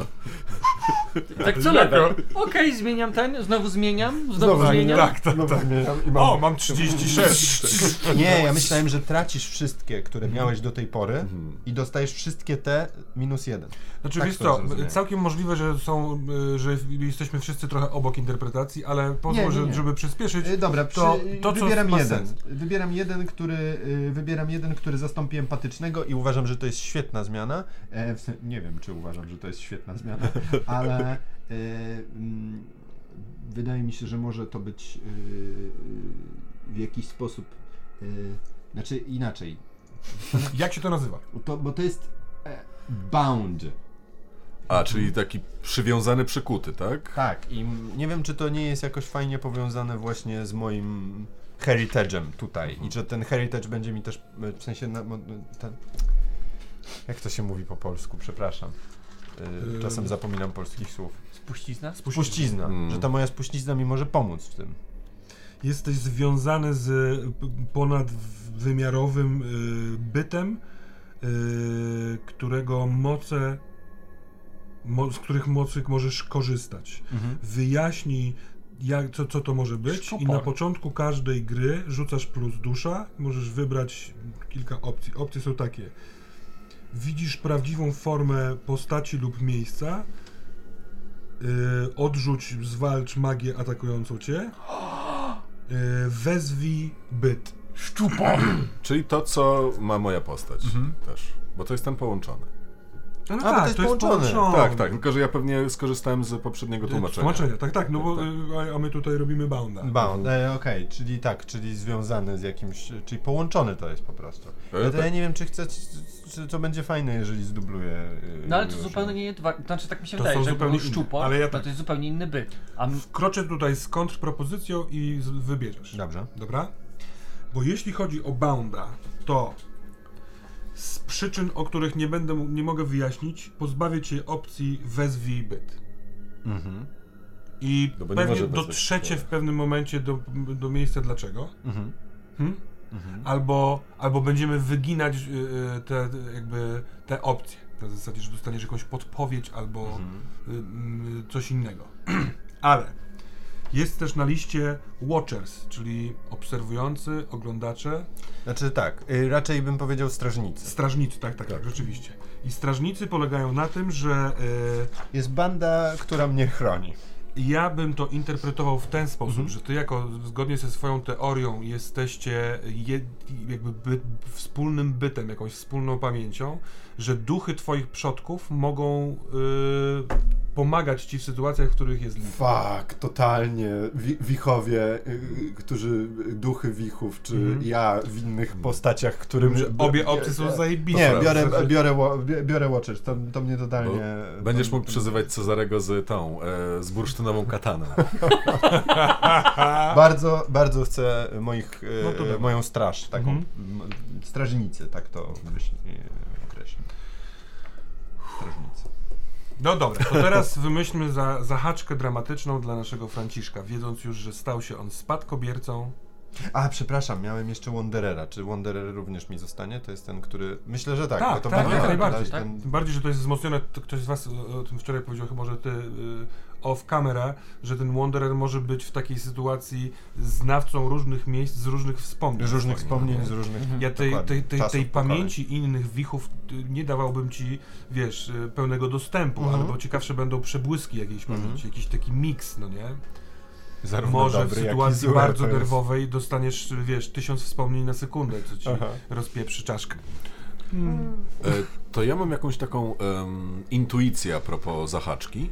S4: Tak co level. Okej, zmieniam ten, znowu zmieniam, znowu, zmieniam.
S1: Tak, tak, tak.
S3: zmieniam i mam-
S1: O, mam 36.
S3: Nie, ja myślałem, że tracisz wszystkie, które
S1: Mhm.
S3: miałeś do tej pory i dostajesz wszystkie te minus jeden.
S1: Znaczy,
S3: Tak
S1: wiesz
S3: to
S1: co,
S3: zrozumiałem.
S1: całkiem możliwe, że są, y, że jesteśmy wszyscy trochę obok interpretacji, ale pozwól,
S3: Nie, nie,
S1: że-
S3: nie.
S1: żeby przyspieszyć.
S3: Y, Dobra, przy,
S1: to, to co
S3: wybieram
S1: ma
S3: jeden.
S1: sens.
S3: Wybieram jeden, który y, wybieram jeden, który zastąpi empatycznego i uważam, że to jest świetna zmiana. E, w sen- nie wiem, czy uważam, że to jest świetna zmiana, ale e, mm, wydaje mi się, że może to być y, w jakiś sposób y, znaczy inaczej.
S1: Jak się to nazywa?
S3: To, bo to jest e, bound.
S2: A, czyli taki przywiązany, przykuty, tak?
S3: Tak, i m- nie wiem, czy to nie jest jakoś fajnie powiązane właśnie z moim heritage'em tutaj i że ten heritage będzie mi też, e, w sensie, na, ten, jak to się mówi po polsku, przepraszam. Y,
S1: Ym.
S3: Czasem zapominam polskich słów.
S4: Spuścizna?
S3: Spuścizna,
S2: Mm.
S3: że ta moja spuścizna mi może pomóc w tym.
S1: Jesteś związany z ponadwymiarowym y, bytem, y, którego moce, mo, z których mocy możesz korzystać. Wyjaśnij, jak, co, co to może być i na początku każdej gry rzucasz plus dusza, możesz wybrać kilka opcji. Opcje są takie. Widzisz prawdziwą formę postaci lub miejsca, y, odrzuć, zwalcz magię atakującą cię, y, wezwij byt.
S4: Szczupo!
S2: Czyli to, co ma moja postać
S1: Mhm.
S2: też. Bo to jest ten połączony.
S1: No,
S3: A, bo to jest połączone.
S2: Tak, tak, tylko że ja pewnie skorzystałem z poprzedniego tłumaczenia.
S1: Tłumaczenia, tak, tak, no bo
S2: Tak,
S1: y, a- a my tutaj robimy bounda.
S3: Bound, e, okej, czyli tak, czyli związany z jakimś, czyli połączony to jest po prostu.
S2: E,
S3: Ja, to
S2: tak.
S3: ja nie wiem, czy chcę, czy to będzie fajne, jeżeli zdubluję. y,
S4: No ale to
S3: Miłosza.
S4: zupełnie nie znaczy tak mi się
S1: To
S4: wydaje,
S1: są
S4: że
S1: zupełnie
S4: był
S1: inne,
S4: szczupo,
S1: ale ja
S4: no
S1: tak-
S4: to jest zupełnie inny byt. A
S1: Wkroczę tutaj z kontrpropozycją i z- wybierzesz.
S3: Dobrze.
S1: Dobra? Bo jeśli chodzi o bounda, to z przyczyn, o których nie będę, nie mogę wyjaśnić, pozbawię cię opcji wezwij byt.
S3: Mhm.
S1: I
S2: No
S1: pewnie dotrzecie w pewnym momencie do, do miejsca dlaczego.
S3: Mhm.
S1: Hmm?
S3: Mhm.
S1: Albo, albo będziemy wyginać y, y, te, te, jakby te opcje. Na zasadzie, że dostaniesz jakąś podpowiedź albo
S3: Mhm.
S1: y, y, coś innego. Ale jest też na liście Watchers, czyli obserwujący, oglądacze,
S3: Znaczy tak, y, raczej bym powiedział strażnicy.
S1: strażnicy, tak, tak, tak, rzeczywiście. I strażnicy polegają na tym, że y,
S3: Jest banda, która mnie chroni.
S1: Ja bym to interpretował w ten sposób,
S3: Mhm.
S1: że ty jako zgodnie ze swoją teorią jesteście jed, jakby by, wspólnym bytem, jakąś wspólną pamięcią, że duchy twoich przodków mogą y, pomagać ci w sytuacjach, w których jest lipa.
S3: Fuck, totalnie. Wi- wichowie, y, którzy, duchy wichów, czy
S1: Mhm.
S3: ja w innych postaciach, którym...
S1: Że obie opcje są zajebiste.
S3: Nie, biorę, biorę, biorę Watchers, to, to mnie totalnie...
S2: Będziesz
S3: to,
S2: mógł
S3: to-
S2: przyzywać Cezarego z tą, e, z bursztynową kataną.
S3: Bardzo, bardzo chcę moich, e,
S1: No
S3: moją straż, taką,
S1: Mhm.
S3: m, strażnicy, tak to myśl, e. Strażnicy.
S1: No dobra, to teraz wymyślmy za, zahaczkę dramatyczną dla naszego Franciszka, wiedząc już, że stał się on spadkobiercą.
S3: A, przepraszam, miałem jeszcze Wanderera. Czy Wanderer również mi zostanie? To jest ten, który... Myślę, że tak.
S1: Tak,
S3: bo to
S1: tak,
S3: będzie-
S1: jak
S3: to
S1: najbardziej,
S4: tak.
S3: ten-
S1: Tym bardziej, że to jest wzmocnione, to ktoś z was o, tym wczoraj powiedział, chyba, że ty y, off camera, że ten Wanderer może być w takiej sytuacji znawcą różnych miejsc, z różnych wspomnień.
S3: Z różnych wspomnień,
S1: no.
S3: z różnych...
S1: Ja tej, tej, tej, tej
S3: pokoleń.
S1: pamięci innych wichów y, nie dawałbym ci, wiesz, y, pełnego dostępu,
S3: Mhm.
S1: albo ciekawsze będą przebłyski jakiejś
S3: Mhm.
S1: pamięci, jakiś taki miks, no nie?
S3: Zarówno
S1: Może w
S3: dobry, i
S1: sytuacji
S3: zły,
S1: bardzo nerwowej dostaniesz, wiesz, tysiąc wspomnień na sekundę, co ci
S3: Aha.
S1: rozpieprzy czaszkę.
S2: E, to ja mam jakąś taką em, intuicję a propos zahaczki.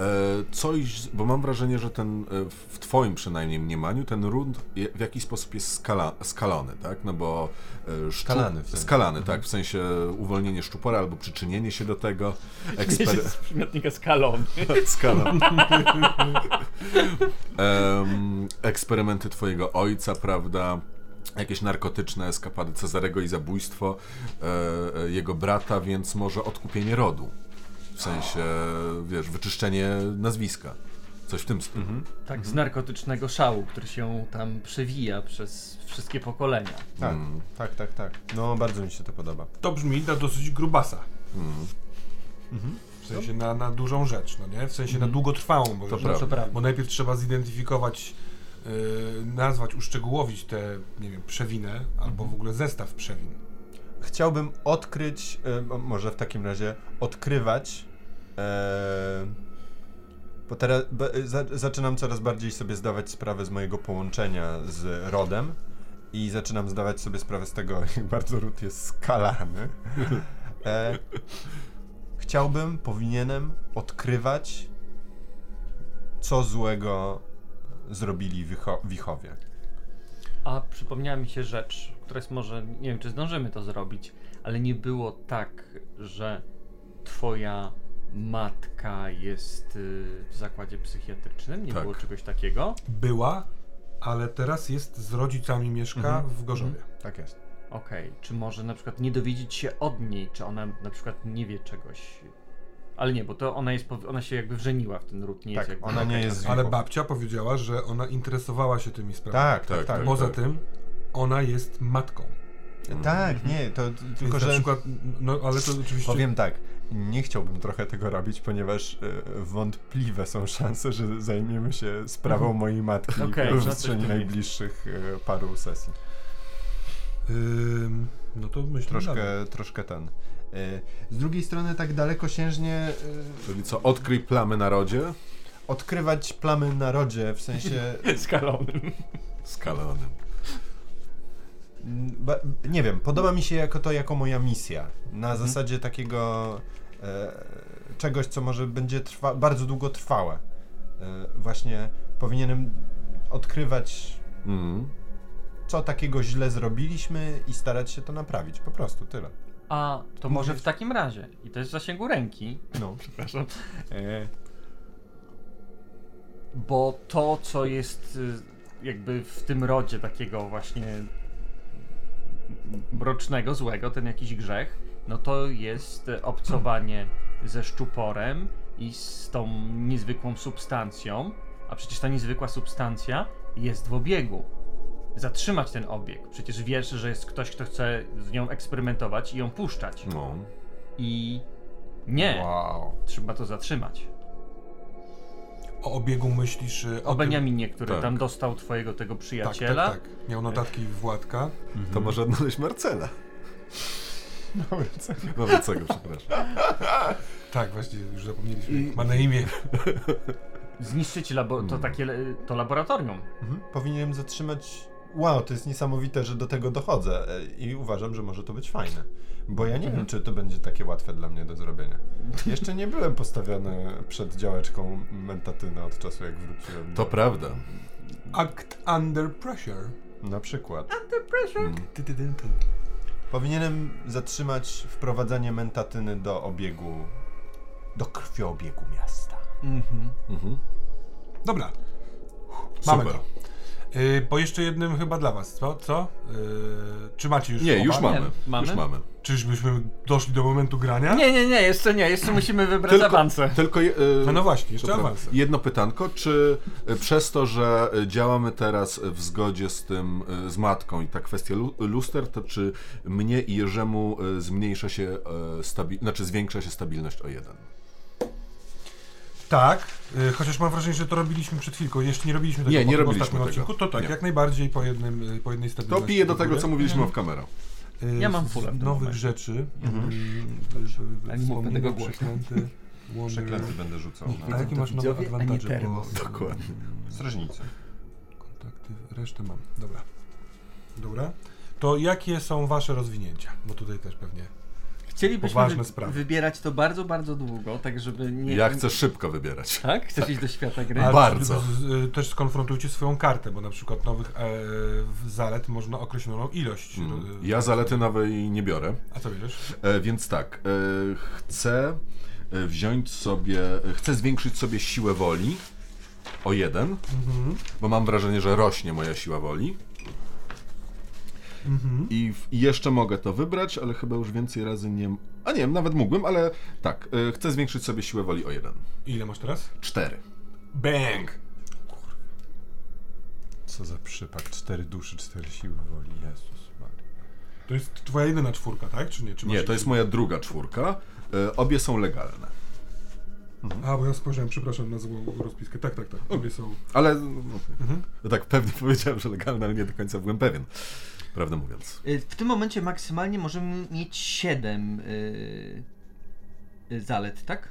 S2: E, coś, bo mam wrażenie, że ten, e, w twoim przynajmniej mniemaniu, ten rund w jakiś sposób jest skala, skalony, tak? No bo e, szczup,
S3: Skalany w sensie.
S2: Skalany, tak, w sensie uwolnienie szczupora albo przyczynienie się do tego. Eksper...
S4: z przymiotnika skalony.
S2: Skala. Em, eksperymenty twojego ojca, prawda? Jakieś narkotyczne eskapady Cezarego i zabójstwo e, jego brata, więc może odkupienie rodu. W sensie, wiesz, wyczyszczenie nazwiska. Coś w tym stylu.
S4: Tak, z narkotycznego szału, który się tam przewija przez wszystkie pokolenia.
S3: Tak,
S2: Mm.
S3: tak, tak, tak. No, bardzo mi się to podoba.
S1: To brzmi na dosyć grubasa.
S2: Mm.
S1: W sensie na, na dużą rzecz, no nie? W sensie na długotrwałą może.
S2: To
S1: rzecz.
S2: prawda.
S4: Prawda.
S1: Bo najpierw trzeba zidentyfikować, yy, nazwać, uszczegółowić tę, nie wiem, przewinę, albo w ogóle zestaw przewin.
S3: Chciałbym odkryć, e, mo- może w takim razie odkrywać, e, bo teraz be, za, zaczynam coraz bardziej sobie zdawać sprawę z mojego połączenia z rodem i zaczynam zdawać sobie sprawę z tego, jak bardzo ród jest skalany. E, chciałbym, powinienem odkrywać, co złego zrobili wicho, wichowie.
S4: A przypomniała mi się rzecz, jest może, nie wiem czy zdążymy to zrobić, ale nie było tak, że twoja matka jest y, w zakładzie psychiatrycznym? Nie
S2: Tak.
S4: było czegoś takiego?
S1: Była, ale teraz jest z rodzicami, mieszka
S3: Mhm.
S1: w Gorzowie.
S3: Tak jest.
S4: Okej, czy może na przykład nie dowiedzieć się od niej, czy ona na przykład nie wie czegoś. Ale nie, bo to ona jest, ona się jakby wrzeniła w ten ród, nie
S3: Tak,
S4: jest jakby...
S3: ona nie jest.
S1: Ale babcia powiedziała, że ona interesowała się tymi sprawami.
S3: Tak, tak,
S2: Tak,
S3: tak.
S2: tak.
S1: Poza tym, ona jest matką.
S3: Tak, nie, to tylko, że
S1: na przykład, no ale to oczywiście...
S3: powiem tak, nie chciałbym trochę tego robić, ponieważ e, wątpliwe są szanse, że zajmiemy się sprawą mojej matki
S4: Okej,
S3: w
S4: no
S3: przestrzeni najbliższych e, paru sesji.
S1: Ym, no to myślę, dalej.
S3: Troszkę, troszkę ten. E, Z drugiej strony tak dalekosiężnie
S2: Czyli co, odkryj plamy na rodzie?
S3: odkrywać plamy na rodzie, w sensie
S4: Skalonym.
S2: Skalonym.
S3: Ba, nie wiem, podoba mi się jako to jako moja misja. Na
S1: Mhm.
S3: zasadzie takiego e, czegoś, co może będzie trwa, bardzo długo trwałe. E, właśnie powinienem odkrywać,
S2: Mhm.
S3: co takiego źle zrobiliśmy i starać się to naprawić. Po prostu tyle.
S4: A to może w takim razie, i to jest w zasięgu ręki,
S3: No.
S4: przepraszam, e, bo to, co jest y, jakby w tym rodzie takiego właśnie mrocznego, złego, ten jakiś grzech, no to jest obcowanie ze szczuporem i z tą niezwykłą substancją, a przecież ta niezwykła substancja jest w obiegu. Zatrzymać ten obieg. Przecież wiesz, że jest ktoś, kto chce z nią eksperymentować i ją puszczać.
S2: No.
S4: I nie,
S3: Wow.
S4: trzeba to zatrzymać.
S1: O obiegu myślisz... y,
S4: O
S1: tym-
S4: Beniaminie, który
S2: Tak.
S4: tam dostał twojego tego
S1: Tak,
S4: przyjaciela.
S1: tak, tak. Miał notatki Władka.
S2: To może odnaleźć Marcela. Małecego, przepraszam.
S1: Tak, właśnie, już zapomnieliśmy.
S4: I-
S1: Ma na imię.
S4: Zniszczyć labo- to
S2: Hmm.
S4: takie le- to laboratorium.
S3: Mhm. Powinienem zatrzymać. Wow, to jest niesamowite, że do tego dochodzę e, i uważam, że może to być fajne. Bo ja nie wiem, czy to będzie takie łatwe dla mnie do zrobienia. Jeszcze nie byłem postawiony przed działeczką mentatyny od czasu, jak wróciłem.
S2: To
S3: do-
S2: prawda.
S1: Act under pressure.
S3: Na przykład.
S2: Mm.
S1: Ty, ty, ty, ty.
S3: Powinienem zatrzymać wprowadzanie mentatyny do obiegu. do krwiobiegu miasta.
S4: Mhm.
S2: Mhm.
S1: Dobra. Mamy
S2: Super.
S1: to. Y, po jeszcze jednym chyba dla was, co? Co? Y, czy macie już
S2: Nie, już mamy.
S4: Nie, mamy?
S2: Już mamy.
S1: Czyżbyśmy doszli do momentu grania?
S4: Nie, nie, nie, jeszcze nie, jeszcze musimy wybrać
S2: Tylko,
S4: awanse.
S2: tylko e,
S1: No, no właśnie, jeszcze awanse.
S2: Jedno pytanko, czy e, przez to, że e, działamy teraz w zgodzie z tym, z matką i ta kwestia lu- luster, to czy mnie i Jerzemu zmniejsza się, stabi- znaczy zwiększa się stabilność o jeden?
S1: Tak, y, chociaż mam wrażenie, że to robiliśmy przed chwilką. Jeszcze nie robiliśmy tego
S2: Nie, nie robiliśmy
S1: ostatnim
S2: tego.
S1: odcinku. To tak,
S2: Nie.
S1: jak najbardziej po, jednym, y, po jednej
S2: To
S1: stabilności.
S2: piję do
S1: w
S2: tego, co mówiliśmy w kamerę.
S1: Y,
S4: Ja mam tym
S1: nowych
S4: momencie.
S1: rzeczy.
S3: Mhm.
S4: Ale nie mów
S1: wspomnienia,
S4: tego głośno.
S1: przeklęty,
S3: będę rzucał.
S1: A
S3: Na
S1: jakie masz nowe
S4: widzowie, a nie
S1: advantage?
S4: termos.
S2: Dokładnie.
S3: strażnicę.
S1: Kontakty, resztę mam. Dobra. Dobra. To jakie są wasze rozwinięcia? Bo tutaj też pewnie.
S4: Chcielibyśmy wy-
S1: sprawy.
S4: wybierać to bardzo, bardzo długo, tak żeby nie...
S2: Ja chcę szybko wybierać.
S4: Tak? Chcesz iść do świata gry?
S1: Ale
S2: Bardzo.
S1: z- z- też skonfrontujcie swoją kartę, bo na przykład nowych e, zalet można określoną ilość.
S2: Mm. Ja zalety nowej nie biorę.
S1: A co bierzesz?
S2: E, więc tak, e, chcę e, wziąć sobie, e, chcę zwiększyć sobie siłę woli o jeden,
S1: Mhm.
S2: bo mam wrażenie, że rośnie moja siła woli.
S1: Mhm.
S2: I, w, I jeszcze mogę to wybrać, ale chyba już więcej razy nie. A nie, nawet mógłbym, ale tak, e, chcę zwiększyć sobie siłę woli o jeden.
S1: Ile masz teraz?
S2: Cztery.
S1: Bang!
S3: Co za przypadek. Cztery duszy, cztery siły woli. Jezus Maria.
S1: To jest twoja jedyna czwórka, tak? Czy nie? Czy
S2: Nie, to jest moja druga czwórka. E, obie są legalne.
S1: A, bo ja spojrzałem, przepraszam, na złą rozpiskę. Tak, tak, tak. Obie są.
S2: Ale no,
S1: Mhm.
S2: no tak pewnie powiedziałem, że legalne, ale nie do końca byłem pewien. Prawdę mówiąc.
S4: Y, W tym momencie maksymalnie możemy mieć 7 y, y, zalet, tak?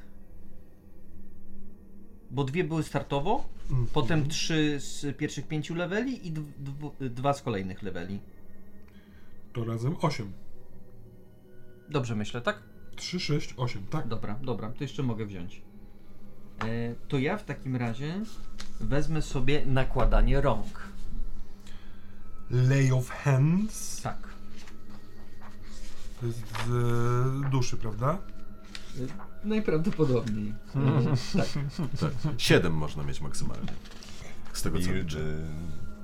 S4: Bo dwie były startowo,
S1: Mhm.
S4: potem trzy z pierwszych pięciu leveli i dw- dw- dwa z kolejnych leveli.
S1: To razem 8.
S4: Dobrze myślę, tak?
S1: 3, 6, 8, tak?
S4: Dobra, dobra, to jeszcze mogę wziąć. E, to ja w takim razie wezmę sobie nakładanie rąk.
S1: Lay of hands.
S4: Tak.
S1: To jest z duszy, prawda?
S4: Y, Najprawdopodobniej. E, tak.
S2: Tak. Siedem można mieć maksymalnie. Z tego co liczę.
S3: Buildy.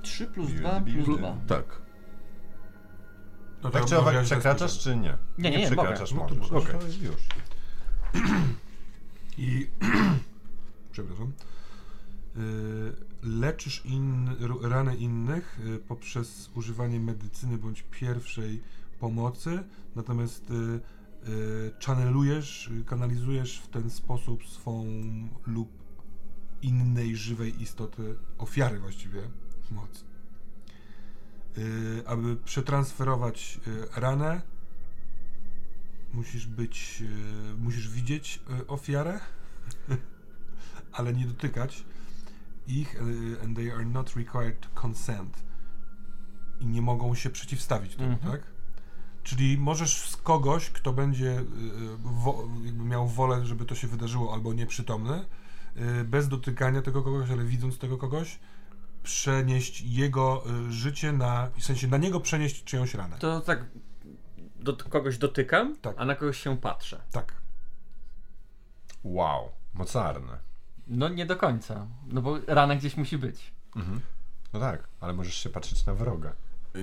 S4: 3 plus
S3: Buildy,
S4: 2 plus
S3: buildy.
S4: 2.
S2: Tak.
S1: No
S3: Tak czy owak przekraczasz, czy nie?
S4: Nie, nie, nie,
S3: przekraczasz,
S1: mogę. No to
S3: możesz.
S1: możesz.
S3: To już.
S1: I przepraszam. Y, leczysz in, rany innych y, poprzez używanie medycyny bądź pierwszej pomocy, natomiast y, channelujesz, kanalizujesz w ten sposób swą lub innej żywej istoty, ofiary właściwie, moc. Aby przetransferować ranę, musisz być, musisz widzieć ofiarę, ale nie dotykać ich y, and they are not required consent. I nie mogą się przeciwstawić temu,
S4: Mhm.
S1: tak? Czyli możesz z kogoś, kto będzie y, y, wo, jakby miał wolę, żeby to się wydarzyło, albo nieprzytomny, y, bez dotykania tego kogoś, ale widząc tego kogoś, przenieść jego y, życie na, w sensie na niego przenieść czyjąś ranę.
S4: To tak do kogoś dotykam,
S1: Tak.
S4: a na kogoś się patrzę.
S1: Tak.
S3: Wow, mocarne.
S4: No nie do końca, no bo rana gdzieś musi być.
S2: Mhm.
S3: No tak, ale możesz się patrzeć na wroga.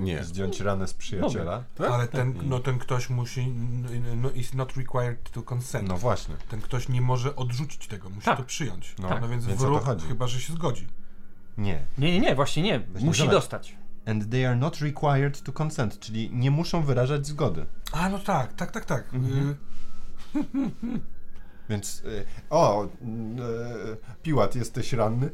S2: Nie.
S3: Zdjąć ranę z przyjaciela.
S2: Tak?
S1: Ale ten,
S3: Tak.
S1: no, ten ktoś musi, no, is not required to consent.
S3: No właśnie.
S1: Ten ktoś nie może odrzucić tego, musi
S4: Tak.
S1: to przyjąć.
S3: No,
S1: No, no więc,
S3: więc
S1: wróg chyba, że się zgodzi.
S3: Nie.
S4: Nie, nie, nie, właśnie nie.
S3: Właśnie
S4: musi
S3: zobacz.
S4: dostać.
S3: And they are not required to consent, czyli nie muszą wyrażać zgody.
S1: A, no tak, tak, tak, tak.
S4: Mhm.
S3: Więc, y, o, y, Piłat, jesteś ranny?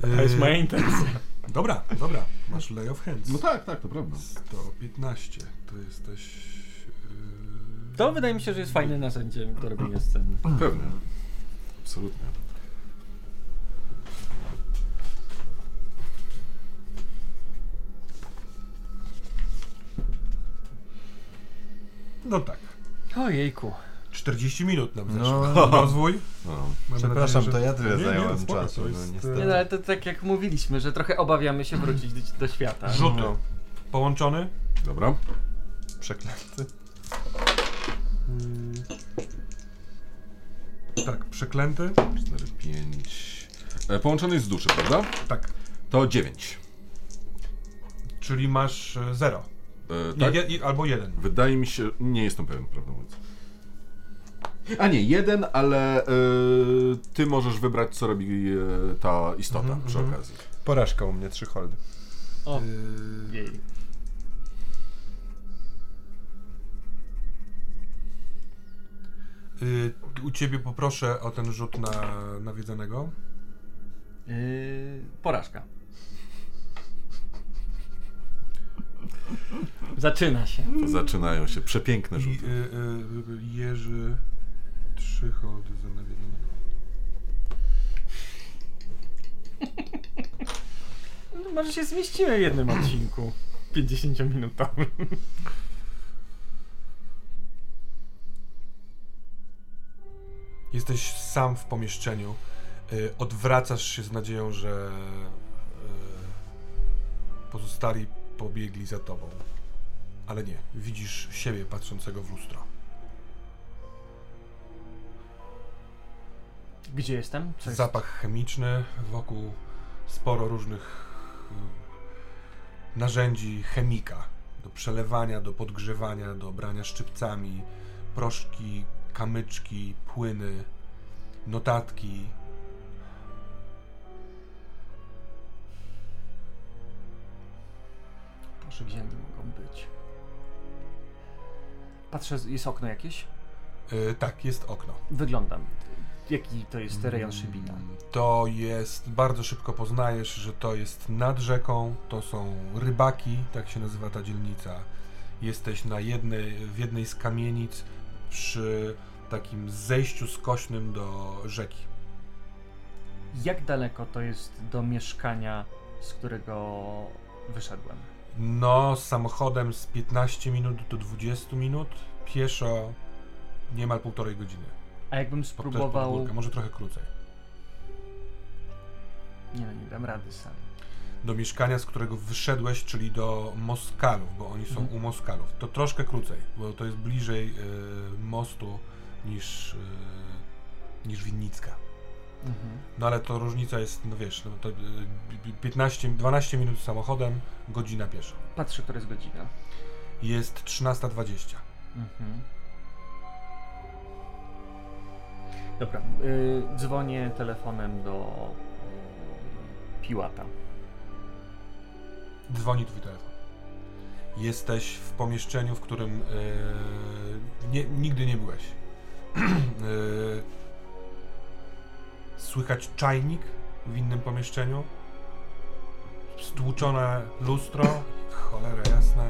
S4: To jest moja intencja.
S1: Dobra, dobra. Masz lay of hands.
S2: No tak, tak, to prawda.
S1: 115. To jesteś... y,
S4: To wydaje mi się, że jest fajne narzędzie do robienia sceny.
S2: Pewnie. Absolutnie.
S1: No tak.
S4: Ojejku.
S1: 40 minut nam
S3: No.
S1: zeszło. Rozwój.
S2: No.
S3: Przepraszam,
S1: nadzieję,
S3: to ja tyle
S1: Nie, nie,
S3: zająłem
S1: spoko,
S3: czasu. No,
S1: jest,
S3: niestety.
S4: Nie, no, ale to tak jak mówiliśmy, że trochę obawiamy się wrócić do, do świata.
S1: Rzuty.
S3: No.
S1: Połączony.
S2: Dobra.
S3: Przeklęty.
S1: Mm. Tak, przeklęty.
S2: 4, 5. E, połączony jest z duszy, prawda?
S1: Tak.
S2: To 9.
S1: Czyli masz 0.
S2: E,
S1: Nie,
S2: tak?
S1: je, i- albo 1.
S2: Wydaje mi się, nie jestem pewien, prawdę mówiąc. A nie, jeden, ale e, ty możesz wybrać, co robi e, ta istota
S1: Mhm,
S2: przy
S1: mhm.
S2: okazji.
S3: Porażka u mnie, trzy holdy.
S4: O,
S1: Y,
S4: jej.
S1: y, u ciebie poproszę o ten rzut na nawiedzonego.
S4: Yy, porażka. Zaczyna się.
S2: Zaczynają się przepiękne
S1: I
S2: rzuty.
S1: y, y, Jerzy trzy holdy za nawiedzonego.
S4: No, może się zmieścimy w jednym odcinku. 50-minutowym.
S1: Jesteś sam w pomieszczeniu. Y, odwracasz się z nadzieją, że y, pozostali pobiegli za tobą. Ale nie, widzisz siebie patrzącego w lustro.
S4: Gdzie jestem? Co jest?
S1: Zapach chemiczny, wokół sporo różnych y, narzędzi chemika. Do przelewania, do podgrzewania, do brania szczypcami, proszki, kamyczki, płyny, notatki.
S4: Boże, gdzie one mogą być? Patrzę, jest okno jakieś?
S1: Y, tak, jest okno.
S4: Wyglądam. Jaki to jest rejon Szybina?
S1: To jest, bardzo szybko poznajesz, że to jest nad rzeką, to są rybaki, tak się nazywa ta dzielnica. Jesteś na jednej, w jednej z kamienic przy takim zejściu skośnym do rzeki.
S4: Jak daleko to jest do mieszkania, z którego wyszedłem?
S1: No, samochodem z 15 minut do 20 minut, pieszo niemal półtorej godziny.
S4: A jakbym
S1: Pod- pod
S4: spróbował...
S1: górkę, może trochę krócej.
S4: Nie no, nie dam rady sam.
S1: Do mieszkania, z którego wyszedłeś, czyli do Moskalów, bo oni są
S4: Mhm.
S1: u Moskalów. To troszkę krócej, bo to jest bliżej y, mostu niż, y, niż Winnicka.
S4: Mhm.
S1: No ale to różnica jest, no wiesz, no to y, 15, 12 minut samochodem, godzina pieszo.
S4: Patrzę, która jest godzina.
S1: Jest 13.20.
S4: Mhm. Dobra, y, dzwonię telefonem do y, Piłata.
S1: Dzwoni twój telefon. Jesteś w pomieszczeniu, w którym e, nie, nigdy nie byłeś. E, słychać czajnik w innym pomieszczeniu. Stłuczone lustro, cholera jasna.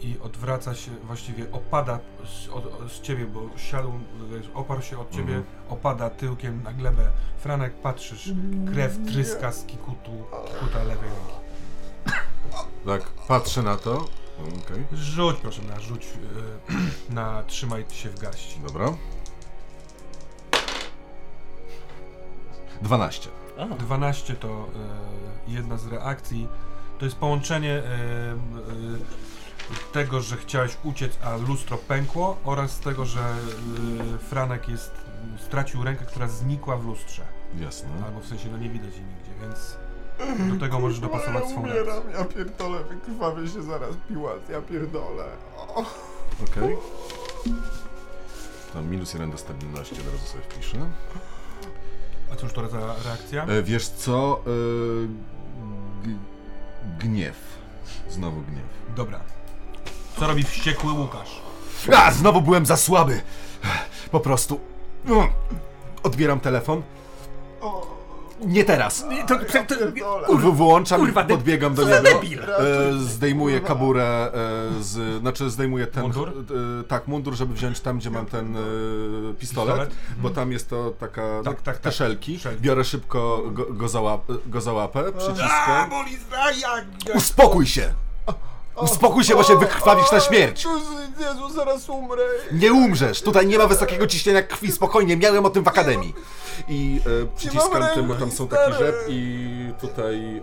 S1: i odwraca się, właściwie opada z, od, z ciebie, bo siadł, wiesz, oparł się od ciebie,
S2: Mhm.
S1: opada tyłkiem na glebę. Franek, patrzysz, krew tryska z kikutu, kikuta lewej ręki.
S2: Tak, patrzę na to. Okej,
S1: Rzuć proszę na rzuć, e, na trzymaj się w garści.
S2: dobra. 12.
S4: A,
S1: 12 to e, jedna z reakcji. To jest połączenie e, e, tego, że chciałeś uciec, a lustro pękło oraz tego, że Franek jest, stracił rękę, która znikła w lustrze.
S2: Jasne.
S1: Albo w sensie, no nie widać jej nigdzie, więc do tego możesz dopasować swą reakcję.
S3: umieram, ja pierdolę, wykrwawię się zaraz piłat, ja pierdolę.
S2: Okej. Tam minus jeden do stabilności, od razu sobie wpiszę.
S1: A cóż to za reakcja?
S2: E, wiesz co? E, gniew. Znowu gniew.
S1: Dobra. Co robi wściekły Łukasz?
S2: A, znowu byłem za słaby. Po prostu. No. Odbieram telefon. Nie teraz.
S4: to, to, to,
S2: Wyłączam,
S4: kurwa, de-
S2: podbiegam do niego.
S4: debil?
S2: E, zdejmuję kaburę e, z. Znaczy zdejmuję ten.
S1: Mundur?
S2: E, tak, mundur, żeby wziąć tam, gdzie mam ten e, pistolet,
S1: Pistolet?
S2: bo tam jest to taka.
S1: Tak, tak,
S2: te
S1: tak.
S2: szelki.
S1: Szelki.
S2: Biorę szybko go, go, za, łap, go za łapę, przyciskam.
S1: boli.
S2: Uspokój się! Uspokój się, bo się wykrwawisz na śmierć!
S3: Jezu, zaraz umrę.
S2: Nie umrzesz! Tutaj nie ma wysokiego ciśnienia krwi, spokojnie, miałem o tym w akademii. I e, przyciskam tym, bo tam są taki
S3: stary.
S2: rzep i tutaj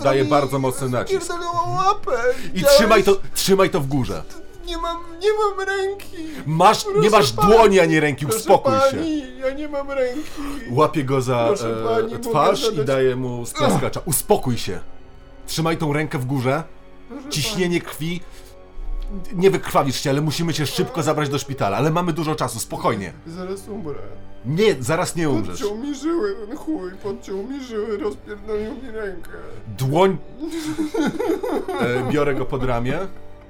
S2: e, daję bardzo mocny nacisk.
S3: spierdoliło łapę.
S2: I
S3: Widziałeś?
S2: trzymaj to, trzymaj to w górze.
S3: Nie mam, nie mam ręki.
S2: Masz, nie
S3: Proszę
S2: masz
S3: pani,
S2: dłoni ani ręki,
S3: Proszę
S2: uspokój się.
S3: pani, ja nie mam ręki.
S2: Łapię go za
S3: Proszę pani,
S2: e,
S3: mogę
S2: twarz i
S3: zadać-
S2: daję mu splaskacza. Uspokój się. Trzymaj tą rękę w górze. Ciśnienie krwi. Nie wykrwawisz się, ale musimy cię szybko zabrać do szpitala. Ale mamy dużo czasu, spokojnie.
S3: Zaraz umrę.
S2: Nie, zaraz nie umrzesz.
S3: Podciął mi żyły ten chuj, podciął mi żyły, rozpierdolił mi rękę.
S2: Dłoń. E, biorę go pod ramię.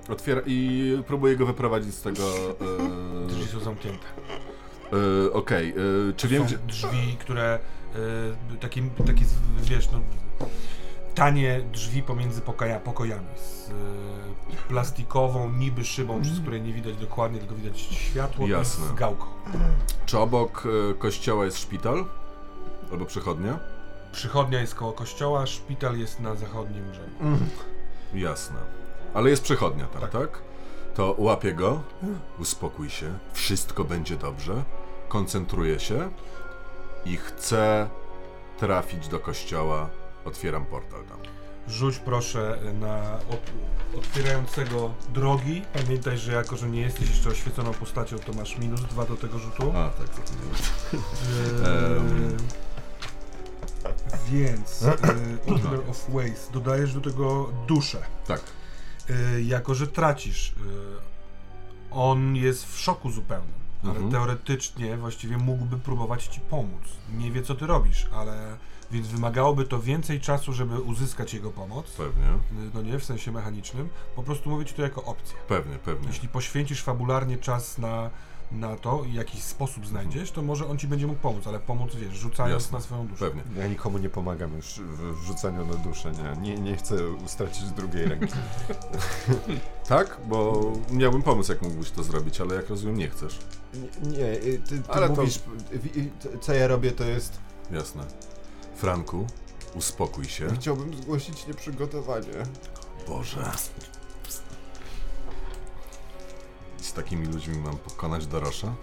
S2: Otwiera i próbuję go wyprowadzić z tego.
S1: Drzwi są zamknięte.
S2: E, e, Okej, e, czy wiem
S1: są
S2: gdzie.
S1: drzwi, które y, takie, takie z- wiesz, no, tanie drzwi pomiędzy pokoja, pokojami z y, plastikową niby szybą, przez której nie widać dokładnie, tylko widać światło
S2: Jasne.
S1: i z gałką.
S2: Czy obok e, kościoła jest szpital? Albo przychodnia?
S1: Przychodnia jest koło kościoła, szpital jest na zachodnim brzegu.
S2: Jasne. Ale jest przychodnia tam, tak?
S1: Tak.
S2: To łapię go, uspokój się, wszystko będzie dobrze, koncentruję się i chcę trafić do kościoła. Otwieram portal tam.
S1: Rzuć proszę na ot- otwierającego drogi. Pamiętaj, że jako, że nie jesteś jeszcze oświeconą postacią, to masz minus dwa do tego rzutu.
S2: A, tak, zapomniałem.
S1: Eee, Więc e, Opener of Ways dodajesz do tego duszę.
S2: Tak,
S1: E, jako, że tracisz, e, on jest w szoku zupełnym, ale
S2: Mhm.
S1: teoretycznie właściwie mógłby próbować ci pomóc. Nie wie, co ty robisz, ale więc wymagałoby to więcej czasu, żeby uzyskać jego pomoc.
S2: pewnie,
S1: No nie, w sensie mechanicznym. Po prostu mówię ci to jako opcję.
S2: pewnie, pewnie.
S1: Jeśli poświęcisz fabularnie czas na, na to i jakiś sposób znajdziesz, to może on ci będzie mógł pomóc, ale pomóc, wiesz, rzucając
S2: Jasne,
S1: na swoją duszę.
S2: Pewnie.
S3: Ja nikomu nie pomagam już w wrzucaniu na duszę, nie, nie, nie chcę stracić drugiej ręki.
S2: Tak? Bo miałbym pomysł, jak mógłbyś to zrobić, ale jak rozumiem, nie chcesz.
S3: Nie, y, ty, ty
S2: Ale to-
S3: mówisz, wi- y, to- co ja robię to jest,
S2: Jasne. Franku, uspokój się.
S3: chciałbym zgłosić nieprzygotowanie.
S2: Boże. I z takimi ludźmi mam pokonać Dorosza?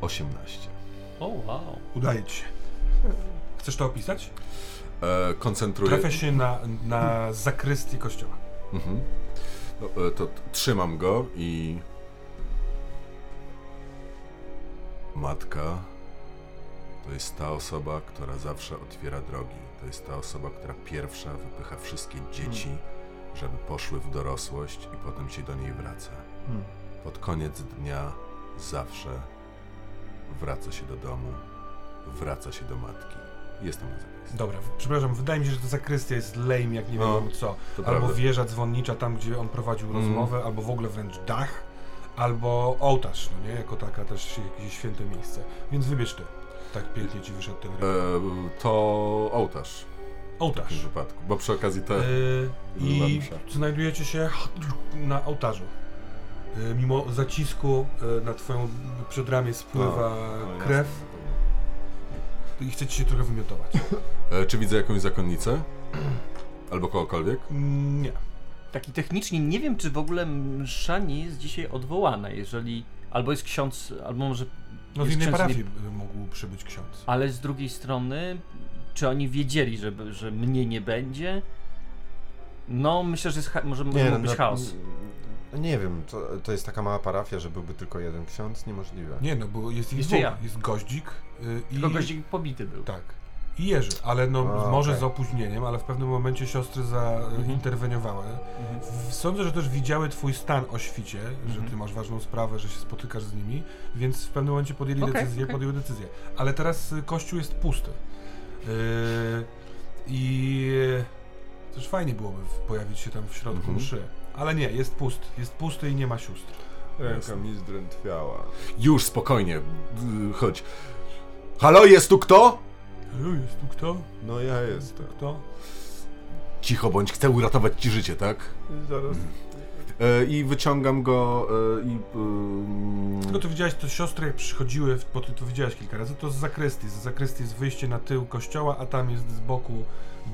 S2: Osiemnaście.
S4: o wow.
S1: Udaje ci się. Chcesz to opisać?
S2: E, koncentruję.
S1: Trafia się na, na zakrystię kościoła.
S2: Mhm. E, to trzymam go i. Matka to jest ta osoba, która zawsze otwiera drogi. To jest ta osoba, która pierwsza wypycha wszystkie dzieci, żeby poszły w dorosłość i potem się do niej wraca.
S3: Hmm.
S2: Pod koniec dnia zawsze wraca się do domu, wraca się do matki. Jestem na zakrystii.
S1: Dobra, w- przepraszam, wydaje mi się, że to zakrystia jest lame jak nie
S2: No,
S1: wiem co. Albo
S2: prawda.
S1: wieża dzwonnicza tam, gdzie on prowadził
S2: Mhm.
S1: rozmowę, albo w ogóle wręcz dach, albo ołtarz, no nie? Jako taka też jakieś święte miejsce. Więc wybierz ty. Tak pięknie ci wyszedł ten
S2: E,
S1: rok.
S2: to ołtarz. w
S1: Ołtarz.
S2: takim wypadku. Bo przy okazji to...
S1: E, I znajdujecie się na ołtarzu. E, Mimo zacisku e, na twoją przedramię spływa
S2: O,
S1: krew
S2: jasne.
S1: I chcecie się trochę wymiotować.
S2: E, czy widzę jakąś zakonnicę? Albo kogokolwiek?
S1: Mm, Nie.
S4: Taki technicznie nie wiem, czy w ogóle msza nie jest dzisiaj odwołana, jeżeli albo jest ksiądz, albo może.
S1: No z innej parafii
S4: nie-
S1: mógł przybyć ksiądz.
S4: Ale z drugiej strony, czy oni wiedzieli, że, że mnie nie będzie? No, myślę, że jest może może mógł być
S3: no,
S4: chaos.
S3: Nie wiem, to, to jest taka mała parafia, że byłby tylko jeden ksiądz? Niemożliwe.
S1: Nie, no bo jest ich
S4: Jeszcze
S1: dwóch.
S4: ja.
S1: Jest goździk y, i...
S4: Tylko goździk pobity był.
S1: Tak. I Jerzy, ale no
S3: A,
S1: może
S3: okej.
S1: z opóźnieniem, ale w pewnym momencie siostry zainterweniowały.
S4: Mhm.
S1: W- Sądzę, że też widziały twój stan o świcie, że ty
S4: Mhm.
S1: masz ważną sprawę, że się spotykasz z nimi, więc w pewnym momencie podjęli
S4: Okej,
S1: decyzję,
S4: okej.
S1: podjęły decyzję. Ale teraz y, kościół jest pusty. Yy, I też fajnie byłoby w- pojawić się tam w środku
S2: Mhm.
S1: mszy. Ale nie, jest pusty. Jest pusty i nie ma sióstr.
S3: Ręka mi zdrętwiała.
S2: Już, spokojnie. Chodź. Halo, jest tu kto?
S1: Halo, jest tu kto?
S3: No ja jestem.
S1: Kto?
S2: Cicho bądź, chcę uratować ci życie, tak?
S3: Zaraz.
S2: E, I wyciągam go e, i... ym,
S1: Tylko to widziałeś, to siostry jak przychodziły, bo ty to widziałeś kilka razy, to z zakrystii. Z zakrystii jest wyjście na tył kościoła, a tam jest z boku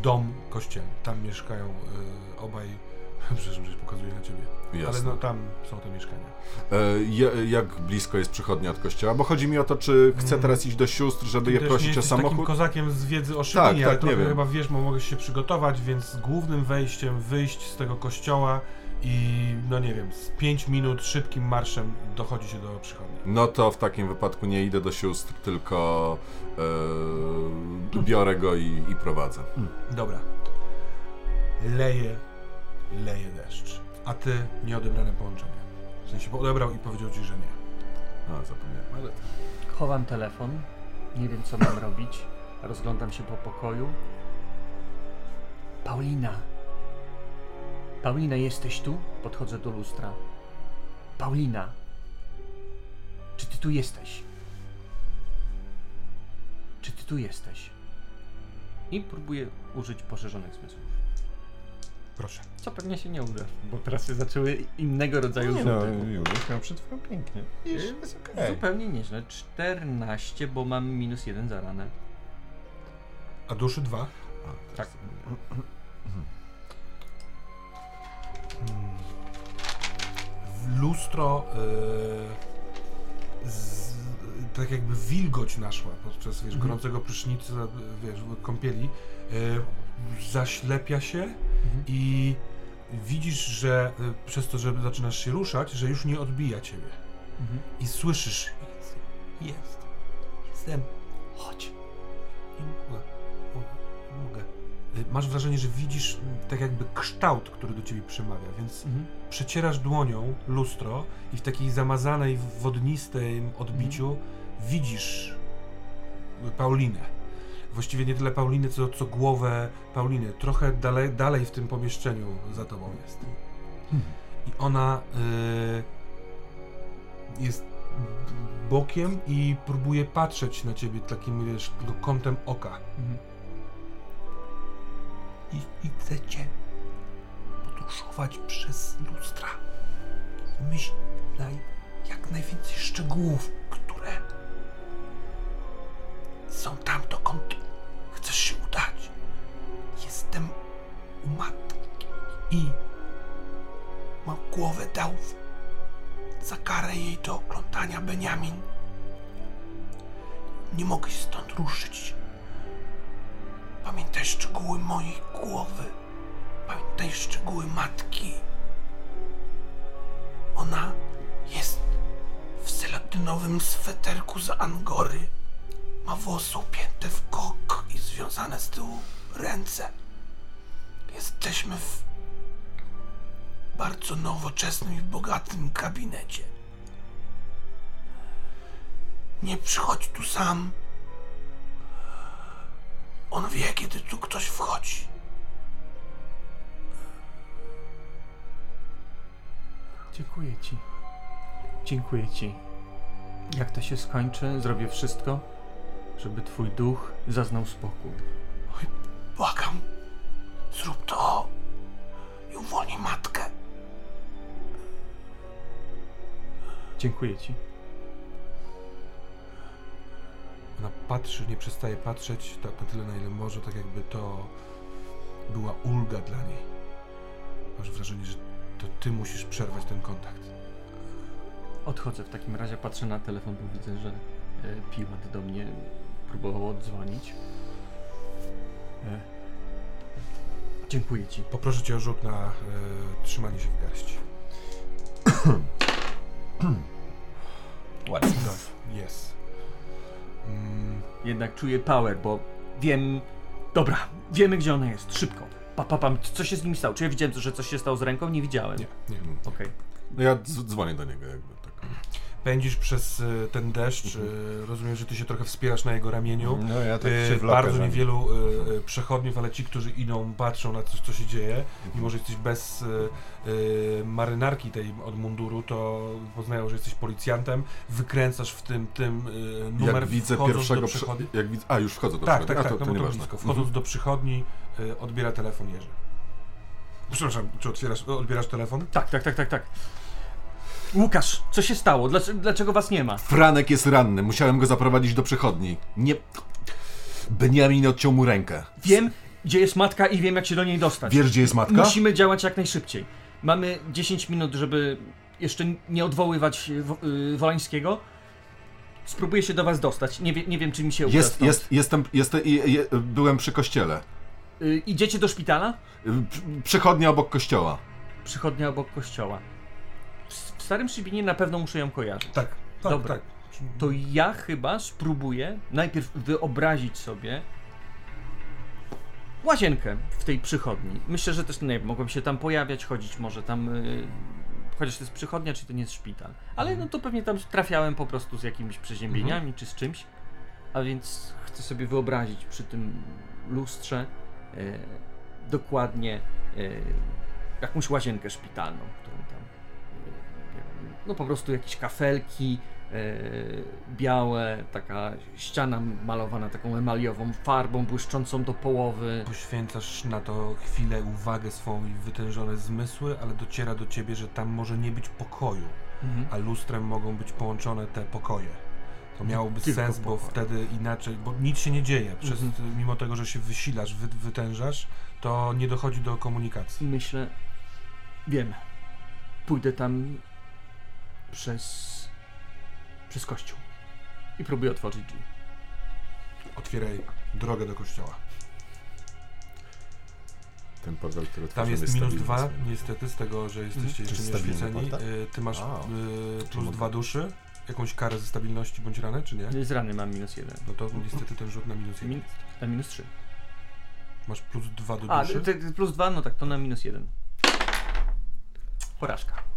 S1: dom kościelny. Tam mieszkają y, obaj, przepraszam, że pokazuję na ciebie, ale
S2: Jasne.
S1: no tam są te mieszkania.
S2: E, ja- jak blisko jest przychodnia od kościoła? Bo chodzi mi o to, czy chcę
S1: Mm.
S2: teraz iść do sióstr, żeby
S1: Ty
S2: je prosić o
S1: jesteś takim
S2: samochód?
S1: kozakiem z wiedzy o Szybinie,
S2: Tak,
S1: ale
S2: tak, nie
S1: trochę
S2: wiem.
S1: chyba wiesz, bo mogę się przygotować, więc głównym wejściem wyjść z tego kościoła i no nie wiem, z 5 minut szybkim marszem dochodzi się do przychodni.
S2: No to w takim wypadku nie idę do sióstr, tylko e, biorę go i, i prowadzę.
S1: Dobra. Leje, leje deszcz. A ty nieodebrane połączenie. W sensie odebrał i powiedział ci, że nie.
S2: A, zapomniałem, ale...
S4: Chowam telefon, nie wiem co mam robić. Rozglądam się po pokoju. Paulina. Paulina, jesteś tu? Podchodzę do lustra. Paulina. Czy ty tu jesteś? Czy ty tu jesteś? I próbuję użyć poszerzonych zmysłów.
S1: Proszę.
S4: Co pewnie się nie uda, bo teraz się zaczęły innego rodzaju
S3: Nie no,
S4: rzuty.
S3: Juliusz miał przed chwilą pięknie.
S4: Y,
S3: jest okej.
S4: Zupełnie nieźle. 14, bo mam minus 1 za ranę.
S1: A duszy dwa?
S2: A,
S4: Tak.
S1: W lustro yy, z, tak jakby wilgoć naszła podczas wiesz,
S4: Mhm.
S1: gorącego prysznicu, wiesz, kąpieli. Yy, zaślepia się i widzisz, że y, przez to, że zaczynasz się ruszać, że już nie odbija ciebie.
S4: Mhm.
S1: I słyszysz. Jest, jest, jestem. Chodź. Nie mogę. Mogę. mogę. Y, Masz wrażenie, że widzisz mm, tak jakby kształt, który do ciebie przemawia, więc
S4: Mhm.
S1: przecierasz dłonią lustro i w takiej zamazanej, wodnistym odbiciu widzisz Paulinę. Właściwie nie tyle Paulinę, co, co głowę Pauliny. Trochę dalej, dalej w tym pomieszczeniu za tobą jest. I ona y, jest bokiem i próbuje patrzeć na ciebie takim, wiesz, tylko kątem oka.
S4: Mhm.
S1: I, i chcecie podróżować przez lustra. Myślaj jak najwięcej szczegółów, które są tam, dokąd chcesz się udać. Jestem u matki i mam głowę dał w- za karę jej do oglądania Beniamin. Nie mogę się stąd ruszyć. Pamiętaj szczegóły mojej głowy. Pamiętaj szczegóły matki. Ona jest w selatynowym sweterku z Angory. Ma włosy upięte w kok i związane z tyłu ręce. Jesteśmy w bardzo nowoczesnym i bogatym gabinecie. Nie przychodź tu sam. On wie, kiedy tu ktoś wchodzi.
S4: Dziękuję ci. Dziękuję ci. Jak to się skończy, zrobię wszystko, żeby twój duch zaznał spokój.
S1: Oj, błagam, zrób to i uwolnij matkę.
S4: Dziękuję ci.
S1: Ona patrzy, nie przestaje patrzeć tak na tyle, na ile może, tak jakby to była ulga dla niej. Masz wrażenie, że to ty musisz przerwać ten kontakt.
S4: Odchodzę w takim razie, patrzę na telefon, bo widzę, że e, Piłat do mnie próbował odzwonić. E, dziękuję ci.
S1: Poproszę cię o rzut na e, trzymanie się w garści.
S3: Ładnie.
S1: Jest. Mm,
S4: Jednak czuję power, bo wiem... Dobra, wiemy gdzie ona jest, szybko. Pa, pa, pam, co się z nim stało? Czy ja widziałem, że coś się stało z ręką? Nie widziałem.
S1: nie, nie.
S4: Okej.
S2: No ja dz- dzwonię do niego jakby tak.
S1: Pędzisz przez e, ten deszcz. E, rozumiem, że ty się trochę wspierasz na jego ramieniu.
S3: No ja tak
S1: E,
S3: się wlokę,
S1: bardzo niewielu e, przechodniów, ale ci, którzy idą, patrzą na coś, co się dzieje. Mimo, że jesteś bez marynarki tej od munduru, to poznają, że jesteś policjantem. Wykręcasz w tym, tym numer,
S2: Jak widzę pierwszego
S1: przychodni.
S2: jak widzę... A już wchodzę do
S1: Tak,
S2: przychodni.
S1: tak,
S2: A
S1: tak,
S2: to,
S1: no
S2: to
S1: to blisko. Wchodząc do przychodni, odbiera telefon Jerzy. Przepraszam, czy otwierasz, odbierasz telefon?
S4: Tak, tak, tak, tak, tak. Łukasz, co się stało? Dlaczego, dlaczego was nie ma?
S2: Franek jest ranny, musiałem go zaprowadzić do przychodni. Nie... Beniamin odciął mu rękę.
S4: Wiem, gdzie jest matka i wiem, jak się do niej dostać.
S2: Wiesz, gdzie jest matka?
S4: Musimy działać jak najszybciej. Mamy 10 minut, żeby jeszcze nie odwoływać Wo- y, Wolańskiego. Spróbuję się do was dostać. Nie, wie, nie wiem, czy mi się uda
S2: Jest,
S4: stąd.
S2: jest, jestem, jestem, je, je, byłem przy kościele.
S4: Y, idziecie do szpitala?
S2: Y, przy- Przychodnia obok kościoła.
S4: Przychodnia obok kościoła. W Starym Szybinie na pewno muszę ją kojarzyć.
S1: Tak, tak,
S4: Dobra.
S1: tak.
S4: To ja chyba spróbuję najpierw wyobrazić sobie łazienkę w tej przychodni. Myślę, że też nie wiem, mogłem się tam pojawiać, chodzić może tam. y, chociaż to jest przychodnia, czy to nie jest szpital. Ale no to pewnie tam trafiałem po prostu z jakimiś przeziębieniami czy z czymś. A więc chcę sobie wyobrazić przy tym lustrze e, dokładnie e, jakąś łazienkę szpitalną, którą tam. No po prostu jakieś kafelki e, białe, taka ściana malowana taką emaliową farbą błyszczącą do połowy.
S1: Poświęcasz na to chwilę, uwagę swą i wytężone zmysły, ale dociera do ciebie, że tam może nie być pokoju,
S4: Mhm.
S1: a lustrem mogą być połączone te pokoje. To miałoby
S4: Tylko
S1: sens, bo wtedy inaczej, bo nic się nie dzieje. Przez,
S4: Mhm.
S1: Mimo tego, że się wysilasz, wy, wytężasz, to nie dochodzi do komunikacji.
S4: Myślę, wiem, pójdę tam przez, przez kościół i próbuję otworzyć drzwi.
S1: Otwieraj drogę do kościoła.
S2: Ten portal, który
S1: Tam
S2: otworzyłem,
S1: jest minus dwa, niestety, z tego, że jesteście
S3: To
S1: jeszcze
S3: jest
S1: nieoświeceni. Y, Ty masz
S3: A.
S1: y, plus dwa duszy, jakąś karę ze stabilności bądź ranę, czy nie?
S4: Z rany mam minus jeden.
S1: No to niestety ten rzut na minus jeden.
S4: Min, na minus trzy.
S1: Masz plus dwa do
S4: A,
S1: duszy.
S4: te, te plus dwa, no tak, to na minus jeden. Porażka.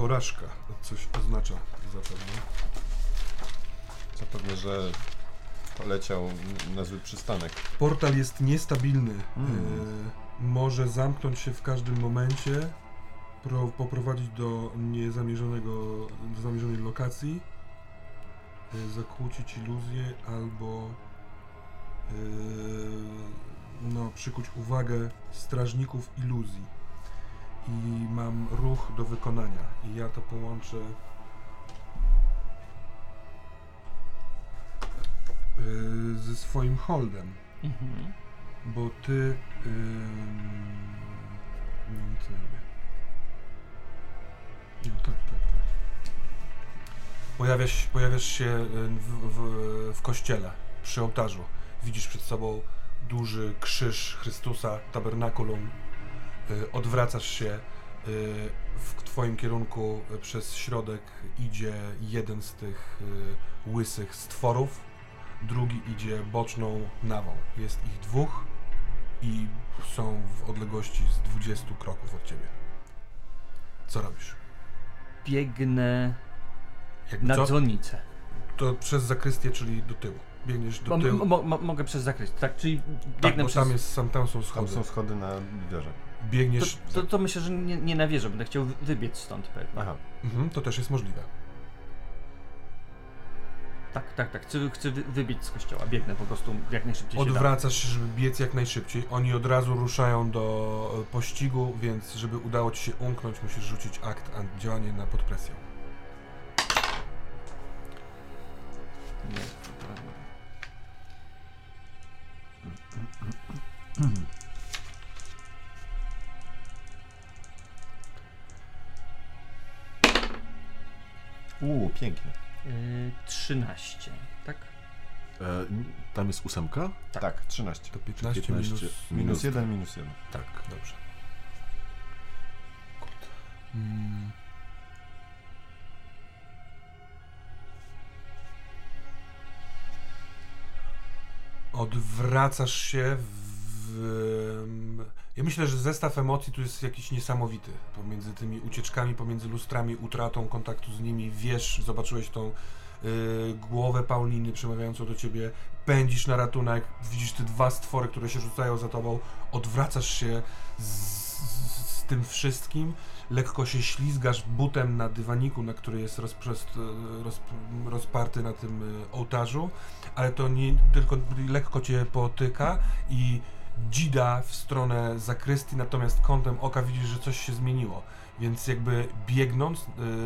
S1: Porażka. To coś oznacza zapewne.
S3: Zapewne, że poleciał na zły przystanek.
S1: Portal jest niestabilny.
S3: Mm.
S1: Y, może zamknąć się w każdym momencie, pro, poprowadzić do niezamierzonego, do zamierzonej lokacji, y, zakłócić iluzję albo y, no, przykuć uwagę strażników iluzji. I mam ruch do wykonania. I ja to połączę y, ze swoim holdem.
S4: Mhm.
S1: Bo ty. Ym... Nie wiem, co robię. No tak, tak, tak. Pojawiasz, pojawiasz się y, w, w, w kościele, przy ołtarzu. Widzisz przed sobą duży krzyż Chrystusa, tabernakulum. Y, Odwracasz się. y, W twoim kierunku y, przez środek idzie jeden z tych łysych stworów drugi idzie boczną nawą. Jest ich dwóch i są w odległości z 20 kroków od ciebie. Co robisz?
S4: Biegnę
S1: Jakby
S4: na
S1: co?
S4: dzwonnicę.
S1: To przez zakrystię, czyli do tyłu. Biegniesz do
S4: Mo,
S1: tyłu.
S4: mo, mo, mogę przez zakres, tak? Czyli
S1: tak,
S4: biegnę
S1: bo
S4: przez...
S1: tam, jest, sam, tam są
S3: Tam
S1: schody.
S3: są schody na liderze
S1: biegniesz...
S4: To, to, to myślę, że nie, nie na będę chciał wybiec stąd pewnie.
S3: Aha,
S1: mhm, to też jest możliwe.
S4: Tak, tak, tak. Chcę, chcę wybić z kościoła. Biegnę po prostu jak najszybciej.
S1: Odwracasz się, żeby biec jak najszybciej. Oni od razu ruszają do e, pościgu, więc żeby udało ci się umknąć, musisz rzucić akt a działanie na pod presją. Nie, to prawda.
S3: Uuu, pięknie.
S4: Yy, 13, tak?
S2: E, tam jest ósemka?
S3: Tak, 13.
S1: To 15,
S2: 15
S1: minus...
S3: Minus jeden, minus jeden.
S2: Tak.
S1: Dobrze. Mm. Odwracasz się w... Ja myślę, że zestaw emocji tu jest jakiś niesamowity. Pomiędzy tymi ucieczkami, pomiędzy lustrami, utratą kontaktu z nimi. Wiesz, zobaczyłeś tą y, głowę Pauliny przemawiającą do ciebie. Pędzisz na ratunek, widzisz te dwa stwory, które się rzucają za tobą. Odwracasz się z, z, z tym wszystkim. Lekko się ślizgasz butem na dywaniku, na który jest rozprzest, roz, rozparty na tym y, ołtarzu, ale to nie tylko lekko cię potyka i dzida w stronę zakrystii, natomiast kątem oka widzisz, że coś się zmieniło. Więc jakby biegnąc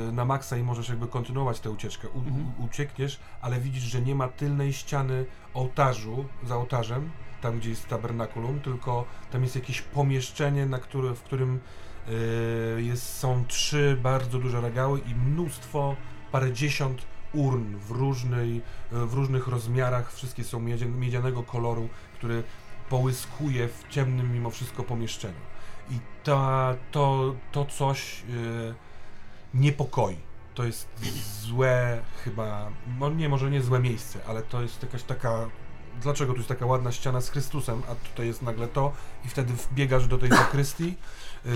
S1: y, na maksa i możesz jakby kontynuować tę ucieczkę, u,
S4: Mhm.
S1: uciekniesz, ale widzisz, że nie ma tylnej ściany ołtarzu, za ołtarzem, tam gdzie jest tabernakulum, tylko tam jest jakieś pomieszczenie, na które, w którym y, jest, są trzy bardzo duże regały i mnóstwo, parędziesiąt urn w, różnej, w różnych rozmiarach, wszystkie są miedzianego koloru, który połyskuje w ciemnym mimo wszystko pomieszczeniu. I ta, to, to coś y, niepokoi. To jest złe chyba, no nie, może nie złe miejsce, ale to jest jakaś taka, dlaczego tu jest taka ładna ściana z Chrystusem, a tutaj jest nagle to i wtedy wbiegasz do tej zakrystii, y,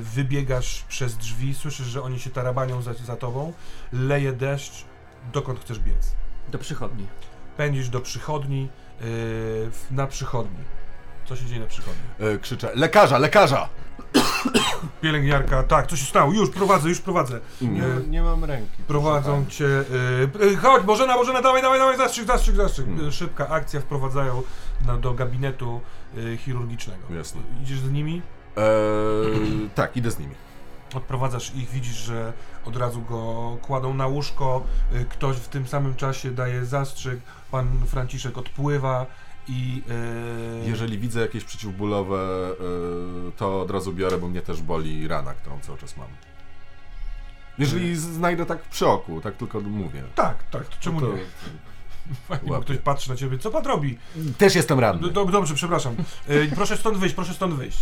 S1: wybiegasz przez drzwi, słyszysz, że oni się tarabanią za, za tobą, leje deszcz, dokąd chcesz biec?
S4: Do przychodni.
S1: Pędzisz do przychodni, na przychodni. Co się dzieje na przychodni?
S2: E, krzyczę, lekarza, lekarza!
S1: Pielęgniarka, tak, co się stało? Już prowadzę, już prowadzę.
S3: Nie,
S1: E,
S3: nie mam ręki.
S1: Prowadzą cię. Y, y, chodź, Bożena, Bożena, dawaj, dawaj, dawaj, zastrzyk, zastrzyk, zastrzyk.
S2: Mm.
S1: Y, szybka akcja, wprowadzają na, do gabinetu y, chirurgicznego.
S2: Jasne.
S1: Idziesz z nimi,
S2: E, tak, idę z nimi.
S1: odprowadzasz ich, widzisz, że od razu go kładą na łóżko. Y, ktoś w tym samym czasie daje zastrzyk. Pan Franciszek odpływa i. y,
S2: Jeżeli widzę jakieś przeciwbólowe, e, to od razu biorę, bo mnie też boli rana, którą cały czas mam. Jeżeli z- znajdę tak przy oku, tak tylko mówię.
S1: Tak, tak, to czemu
S2: to,
S1: nie? Fajnie, bo ktoś patrzy na ciebie. Co pan robi?
S2: Też jestem ranny.
S1: D- dob- dobrze, przepraszam. Y, proszę stąd wyjść, proszę stąd wyjść.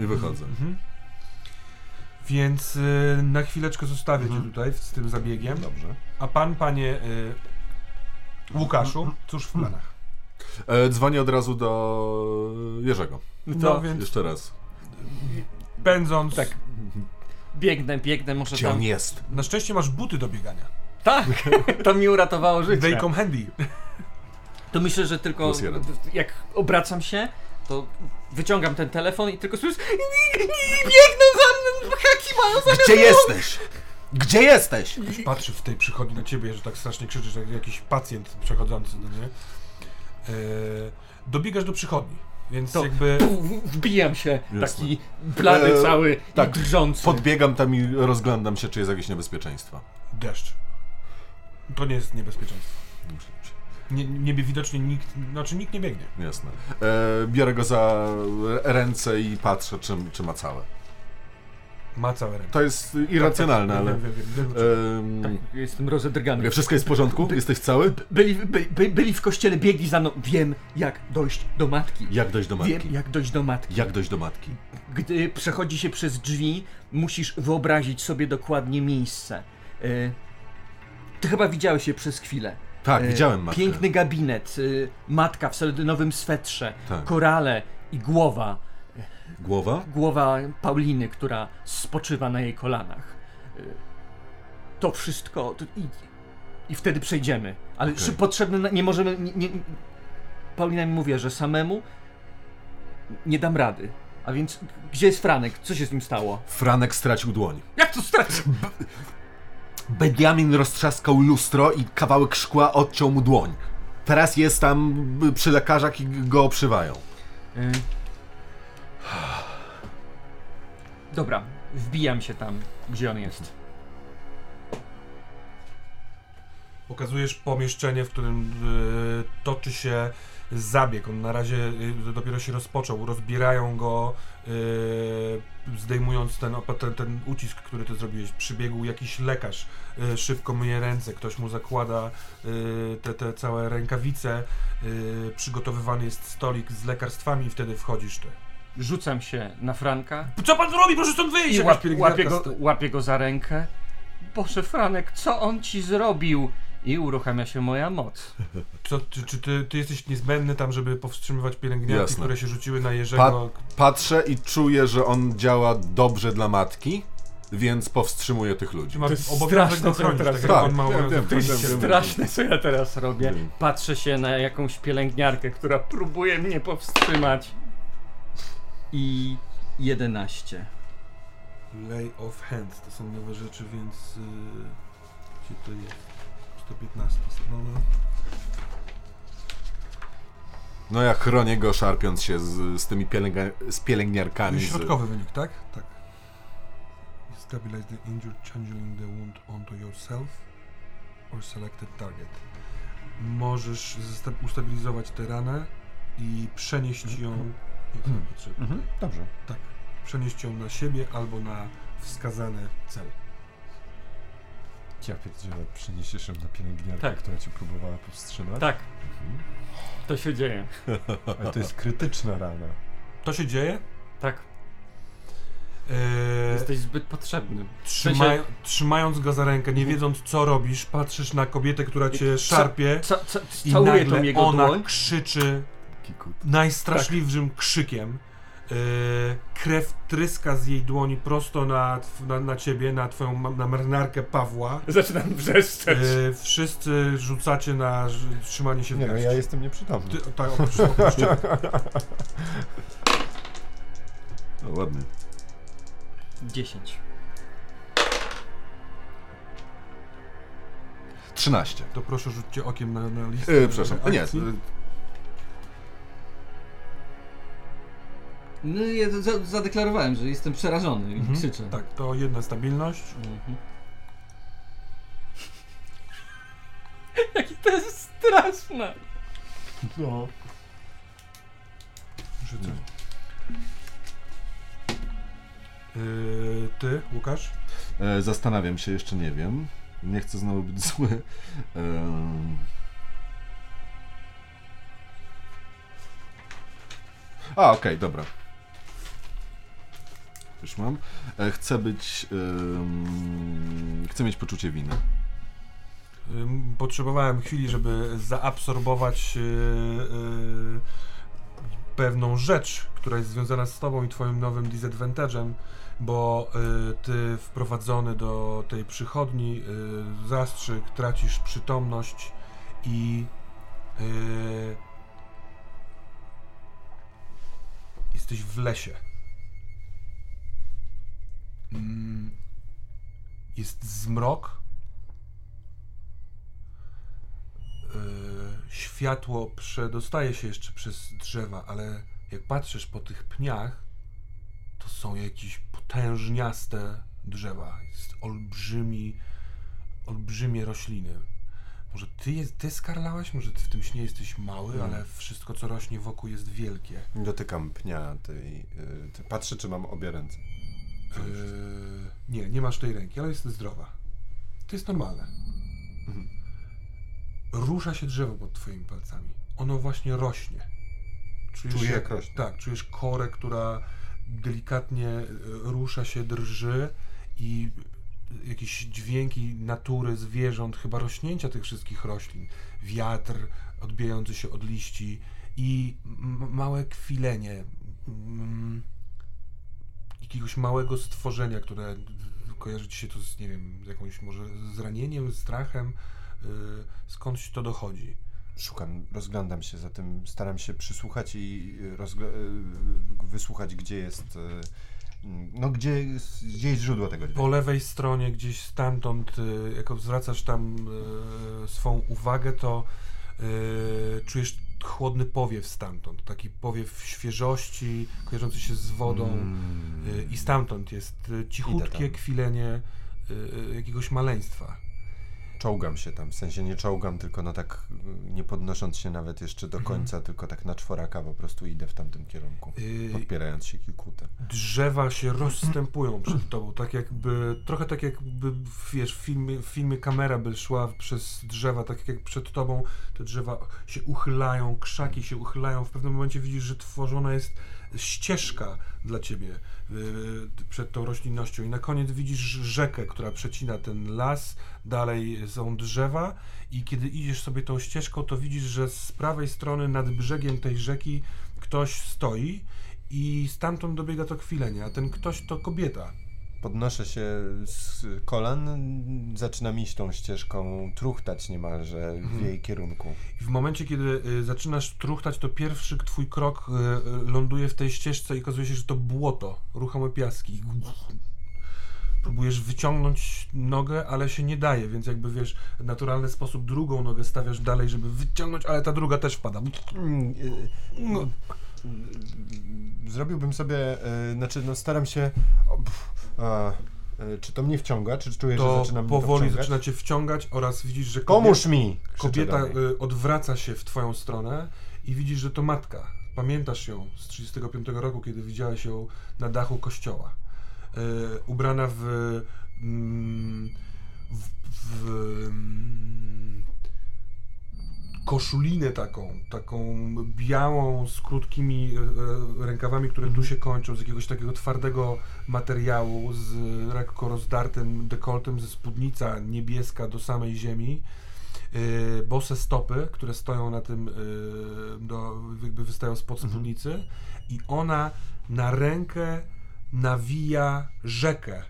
S2: I wychodzę.
S1: Mhm. Więc y, na chwileczkę zostawię cię
S2: Mhm.
S1: tutaj z tym zabiegiem.
S2: Dobrze.
S1: A pan, panie Łukaszu, cóż w planach?
S2: E, dzwonię od razu do Jerzego.
S1: No więc
S2: Jeszcze raz.
S1: pędząc.
S4: Tak. Biegnę, biegnę, może
S2: Gdzie
S4: tam...
S2: on jest?
S1: Na szczęście masz buty do biegania.
S4: Tak, to mi uratowało życie.
S1: They come handy.
S4: To myślę, że tylko
S2: Plus jeden.
S4: jak obracam się, to wyciągam ten telefon i tylko słyszę biegną za mną, haki mają za
S2: Gdzie jesteś? Gdzie jesteś?
S1: Ktoś patrzy w tej przychodni na ciebie, że tak strasznie krzyczysz, jak jakiś pacjent przechodzący, no nie? E, dobiegasz do przychodni, więc
S4: To-
S1: jakby...
S4: Wbijam się,
S2: Jasne.
S4: taki blady
S2: E,
S4: cały
S2: tak,
S4: i drżący.
S2: Podbiegam tam i rozglądam się, czy jest jakieś niebezpieczeństwo.
S1: Deszcz. To nie jest niebezpieczeństwo. Nie, nie widocznie nikt, znaczy nikt nie biegnie.
S2: Jasne. E, biorę go za ręce i patrzę, czy, czy ma całe.
S1: Ma całe ręce.
S2: To jest irracjonalne, ale...
S4: Jestem rozedrgany.
S2: wszystko jest w porządku? Jesteś cały?
S4: Byli, by, by, byli w kościele, biegli za mną. Wiem, jak dojść do matki.
S2: Jak dojść do matki?
S4: Wiem, jak dojść do matki.
S2: Jak dojść do matki?
S4: Gdy przechodzi się przez drzwi, musisz wyobrazić sobie dokładnie miejsce. E, ty chyba widziałeś je przez chwilę.
S2: Tak,
S4: E,
S2: widziałem matkę.
S4: Piękny gabinet, e, matka w seledynowym swetrze,
S2: Tak.
S4: korale i głowa.
S2: Głowa?
S4: Głowa Pauliny, która spoczywa na jej kolanach. E, To wszystko. to- I, i wtedy przejdziemy. Ale
S2: Okej.
S4: czy potrzebne. Nie możemy. Nie, nie, Paulina mi mówi, że samemu nie dam rady. A więc gdzie jest Franek? Co się z nim stało?
S2: Franek stracił dłoń.
S4: Jak to stracił?
S2: Benjamin roztrzaskał lustro i kawałek szkła odciął mu dłoń. Teraz jest tam y, przy lekarzach i go obszywają.
S4: Y. Dobra, wbijam się tam, gdzie on jest.
S1: Pokazujesz pomieszczenie, w którym y, toczy się zabieg. On na razie y, dopiero się rozpoczął. Rozbierają go, y, zdejmując ten, ten, ten ucisk, który ty zrobiłeś. Przybiegł jakiś lekarz, szybko myje ręce, ktoś mu zakłada te, te całe rękawice. Przygotowywany jest stolik z lekarstwami i wtedy wchodzisz ty.
S4: Rzucam się na Franka
S1: Co pan robi? Proszę stąd wyjść!
S4: i łap, łapię, go, łapię go za rękę. Boże, Franek, co on ci zrobił? I uruchamia się moja moc.
S1: Co, czy czy ty, ty jesteś niezbędny tam, żeby powstrzymywać pielęgniarki,
S2: Jasne.
S1: które się rzuciły na Jerzego?
S2: Patrzę i czuję, że on działa dobrze dla matki, więc powstrzymuję tych ludzi.
S4: To jest
S1: obowiązek
S4: straszne, co ja
S1: chronić,
S4: teraz
S1: tak
S2: robię.
S1: on ma
S2: Tak, wiem,
S1: obowiązek
S2: wiem,
S1: chronić
S2: wiem,
S1: cię.
S2: wiem.
S4: Straszne, co ja teraz robię.
S2: Wiem.
S4: Patrzę się na jakąś pielęgniarkę, która próbuje mnie powstrzymać. I 11.
S1: Lay of hands, to są nowe rzeczy, więc... Yy, gdzie to jest? 115 strona.
S2: No ja chronię go, szarpiąc się z, z tymi pielęgnia, z pielęgniarkami. Z,
S1: Środkowy wynik, tak? Tak. Stabilize the injured channeling the wound onto yourself or selected target. Możesz ustabilizować tę ranę i przenieść ją... Jak
S3: Mhm.
S1: potrzebne.
S3: Mhm, dobrze.
S1: Tak. Przenieść ją na siebie albo na wskazany cel.
S3: Ja pierdzielę, przyniesiesz ją na pielęgniarkę,
S4: Tak.
S3: która cię próbowała powstrzymać.
S4: Tak. To się dzieje.
S3: Ale to jest krytyczna rana.
S1: To się dzieje?
S4: Tak.
S1: Eee,
S4: Jesteś zbyt potrzebny.
S1: trzymaj, trzymając go za rękę, nie wiedząc co robisz, patrzysz na kobietę, która cię szarpie
S4: Co, co,
S1: i
S4: całuję
S1: nagle
S4: tą jego
S1: ona
S4: dłoń.
S1: krzyczy
S2: Kikut.
S1: najstraszliwszym
S4: Tak.
S1: krzykiem. Eee, krew tryska z jej dłoni prosto na, na, na ciebie, na twoją na marynarkę Pawła.
S4: Zaczynam wrzeszczeć.
S1: Eee, wszyscy rzucacie na trzymanie się w
S3: Nie no, ja jestem nieprzytomny.
S1: Ty, tak, oprócz, oprócz.
S2: No ładnie.
S4: 10.
S2: 13.
S1: To proszę rzućcie okiem na, na listę.
S2: Yy, przepraszam. Nie,
S1: akcji.
S2: y,
S5: No ja za- zadeklarowałem, że jestem przerażony i
S1: Mhm.
S5: krzyczę.
S1: Tak, to jedna stabilność.
S4: Mhm. Jakie to jest straszne.
S3: No.
S1: Rzucę. Yy, ty, Łukasz?
S2: e, zastanawiam się, jeszcze nie wiem. Nie chcę znowu być zły. Em. A, okej, dobra. Już mam. E, chcę być. chcę mieć poczucie winy.
S1: Potrzebowałem chwili, żeby zaabsorbować yy, yy, pewną rzecz, która jest związana z tobą i twoim nowym disadvantage'em, bo ty wprowadzony do tej przychodni zastrzyk, tracisz przytomność i jesteś w lesie. Mm, jest zmrok, Yy, światło przedostaje się jeszcze przez drzewa, ale jak patrzysz po tych pniach, to są jakieś potężniaste drzewa. Jest olbrzymi, olbrzymie rośliny. Może ty, jest, ty skarlałeś? Może ty w tym śnie jesteś mały,
S3: No.
S1: ale wszystko, co rośnie wokół jest wielkie.
S3: Dotykam pnia tej... y, tej- Patrzę, czy mam obie ręce.
S1: Yy, nie, nie masz tej ręki, ale jest zdrowa. To jest normalne.
S3: Mhm.
S1: Rusza się drzewo pod twoimi palcami. Ono właśnie rośnie. Czujesz,
S3: Czuję, jak rośnie.
S1: Tak, czujesz korę, która delikatnie e, rusza się, drży i jakieś dźwięki natury, zwierząt, chyba rośnięcia tych wszystkich roślin. Wiatr odbijający się od liści i małe kwilenie. mm, jakiegoś małego stworzenia, które kojarzy ci się to z, nie wiem, z jakąś może zranieniem, strachem, yy, skądś to dochodzi.
S3: Szukam, rozglądam się za tym, staram się przysłuchać i rozgl- y, wysłuchać, gdzie jest... y, mm, No, gdzie, gdzie jest źródło tego
S1: Po
S3: dźwięku.
S1: lewej stronie, gdzieś stamtąd, jak zwracasz tam swą uwagę, to czujesz chłodny powiew stamtąd, taki powiew świeżości, kojarzący się z wodą.
S3: Mm.
S1: Y, I stamtąd jest y, cichutkie y, y, jakiegoś maleństwa.
S3: Czołgam się tam, w sensie nie czołgam, tylko no tak nie podnosząc się nawet jeszcze do
S1: Mhm.
S3: końca, tylko tak na czworaka po prostu idę w tamtym kierunku,
S1: Yy,
S3: podpierając się kilkutem.
S1: drzewa się rozstępują przed tobą, tak jakby, trochę tak jakby, wiesz, w filmie, w filmie kamera by szła przez drzewa, tak jak przed tobą te drzewa się uchylają, krzaki się uchylają, w pewnym momencie widzisz, że tworzona jest ścieżka dla ciebie yy, przed tą roślinnością i na koniec widzisz rzekę, która przecina ten las, dalej są drzewa i kiedy idziesz sobie tą ścieżką, to widzisz, że z prawej strony nad brzegiem tej rzeki ktoś stoi i stamtąd dobiega to kwilenie, a ten ktoś to kobieta.
S3: Podnoszę się z kolan, zaczynam iść tą ścieżką, truchtać niemalże w
S1: Mhm.
S3: jej kierunku.
S1: I w momencie, kiedy y, zaczynasz truchtać, to pierwszy twój krok y, y, ląduje w tej ścieżce i okazuje się, że to błoto, ruchome piaski. Próbujesz wyciągnąć nogę, ale się nie daje, więc jakby wiesz, w naturalny sposób drugą nogę stawiasz dalej, żeby wyciągnąć, ale ta druga też wpada.
S3: Mm, No, zrobiłbym sobie, y, znaczy no staram się, o, pff, a, y, czy to mnie wciąga, czy czuję, że
S1: To
S3: zaczyna mnie to
S1: powoli zaczyna cię wciągać oraz widzisz, że
S3: Pomóż mi! krzyczę
S1: Kobieta
S3: do niej.
S1: y, odwraca się w twoją stronę i widzisz, że to matka. Pamiętasz ją z 35 roku, kiedy widziałeś ją na dachu kościoła. Y, ubrana w, mm, w, w mm, koszulinę taką, taką białą z krótkimi e, e, rękawami, które tu się kończą, z jakiegoś takiego twardego materiału, z lekko rozdartym dekoltem, ze spódnica niebieska do samej ziemi. Yy, bose stopy, które stoją na tym, yy, do, jakby wystają spod
S3: Mhm.
S1: spódnicy i ona na rękę nawija rzekę.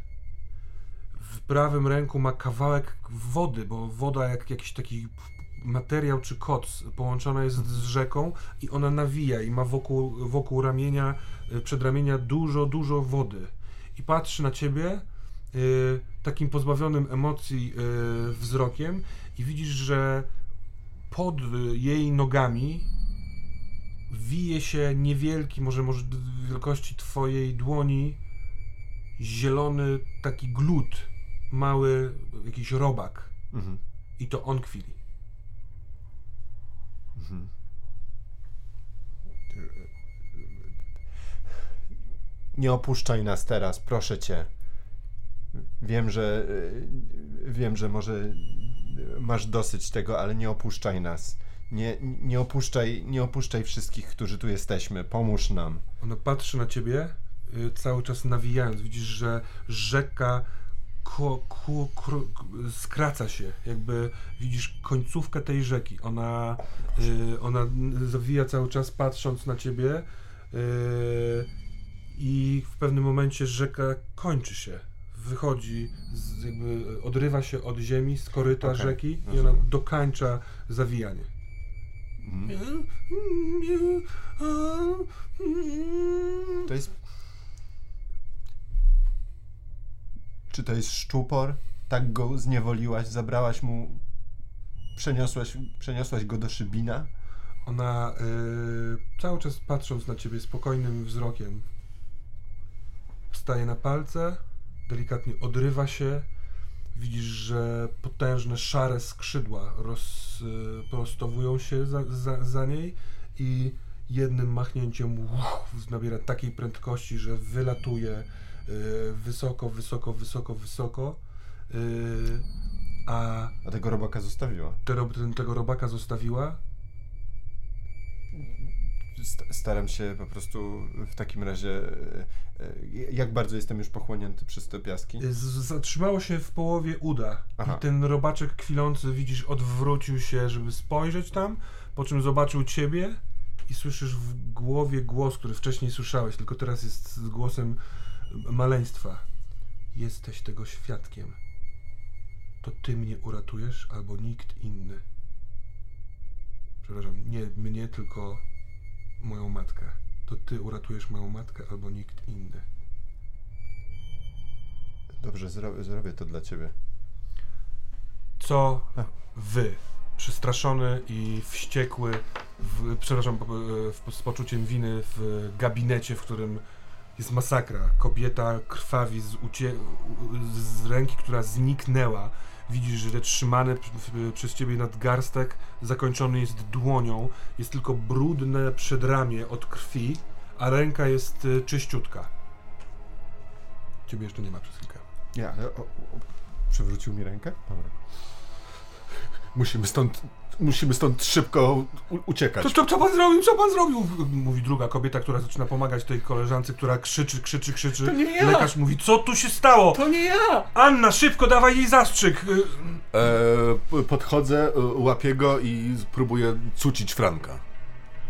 S1: W prawym ręku ma kawałek wody, bo woda jak jakiś taki materiał czy koc połączona jest z rzeką i ona nawija i ma wokół, wokół ramienia, y, przedramienia dużo, dużo wody. I patrzy na ciebie y, takim pozbawionym emocji y, wzrokiem i widzisz, że pod jej nogami wije się niewielki, może, może wielkości twojej dłoni, zielony taki glut, mały jakiś robak.
S3: Mhm.
S1: I to on kwili.
S3: Mhm. Nie opuszczaj nas teraz, proszę cię. Wiem, że wiem, że może masz dosyć tego, ale nie opuszczaj nas. Nie, nie opuszczaj, nie opuszczaj wszystkich, którzy tu jesteśmy. Pomóż nam.
S1: Ona patrzy na ciebie, y, cały czas nawijając. Widzisz, że rzeka ko, skraca się. Jakby widzisz końcówkę tej rzeki. Ona, y, ona zawija cały czas patrząc na ciebie y, i w pewnym momencie rzeka kończy się. Wychodzi, z, jakby odrywa się od ziemi, z koryta
S3: Okej,
S1: rzeki i ona
S3: rozumiem.
S1: dokańcza zawijanie.
S3: Mhm. To jest. Czy to jest szczupor? Tak go zniewoliłaś, zabrałaś mu. Przeniosłaś, przeniosłaś go do szybina?
S1: Ona y, cały czas patrząc na ciebie spokojnym wzrokiem wstaje na palce, delikatnie odrywa się. Widzisz, że potężne szare skrzydła rozprostowują się za, za, za niej i jednym machnięciem uff, nabiera takiej prędkości, że wylatuje y, wysoko, wysoko, wysoko, wysoko. Y, a
S3: A tego robaka zostawiła.
S1: te, ten, tego robaka zostawiła
S3: St- staram się po prostu w takim razie. e, Jak bardzo jestem już pochłonięty przez te piaski?
S1: Zatrzymało się w połowie uda
S3: Aha.
S1: i ten robaczek kwilący, widzisz, odwrócił się, żeby spojrzeć tam, po czym zobaczył ciebie i słyszysz w głowie głos, który wcześniej słyszałeś, tylko teraz jest z głosem maleństwa. Jesteś tego świadkiem. To ty mnie uratujesz albo nikt inny. Przepraszam, nie mnie, tylko moją matkę. To ty uratujesz moją matkę albo nikt inny.
S3: Dobrze, zro- zrobię to dla ciebie.
S1: co
S3: A.
S1: wy, przestraszony i wściekły, w, przepraszam, po- w, z poczuciem winy w gabinecie, w którym jest masakra. Kobieta krwawi z, ucie, z ręki, która zniknęła. widzisz, że trzymany przez ciebie nadgarstek zakończony jest dłonią, jest tylko brudne przedramię od krwi, a ręka jest y, czyściutka. Ciebie jeszcze nie ma przez chwilkę.
S3: Nie, ale o, o, przywrócił mi rękę? Dobra.
S2: Musimy stąd, musimy stąd szybko u- uciekać.
S1: To, to co pan zrobił? Co pan zrobił? Mówi druga kobieta, która zaczyna pomagać tej koleżance, która krzyczy, krzyczy, krzyczy.
S6: To nie ja!
S1: Lekarz mówi, co tu się stało?
S6: To nie ja!
S1: Anna, szybko dawaj jej zastrzyk.
S2: E, podchodzę, e, łapię go i próbuję cucić Franka.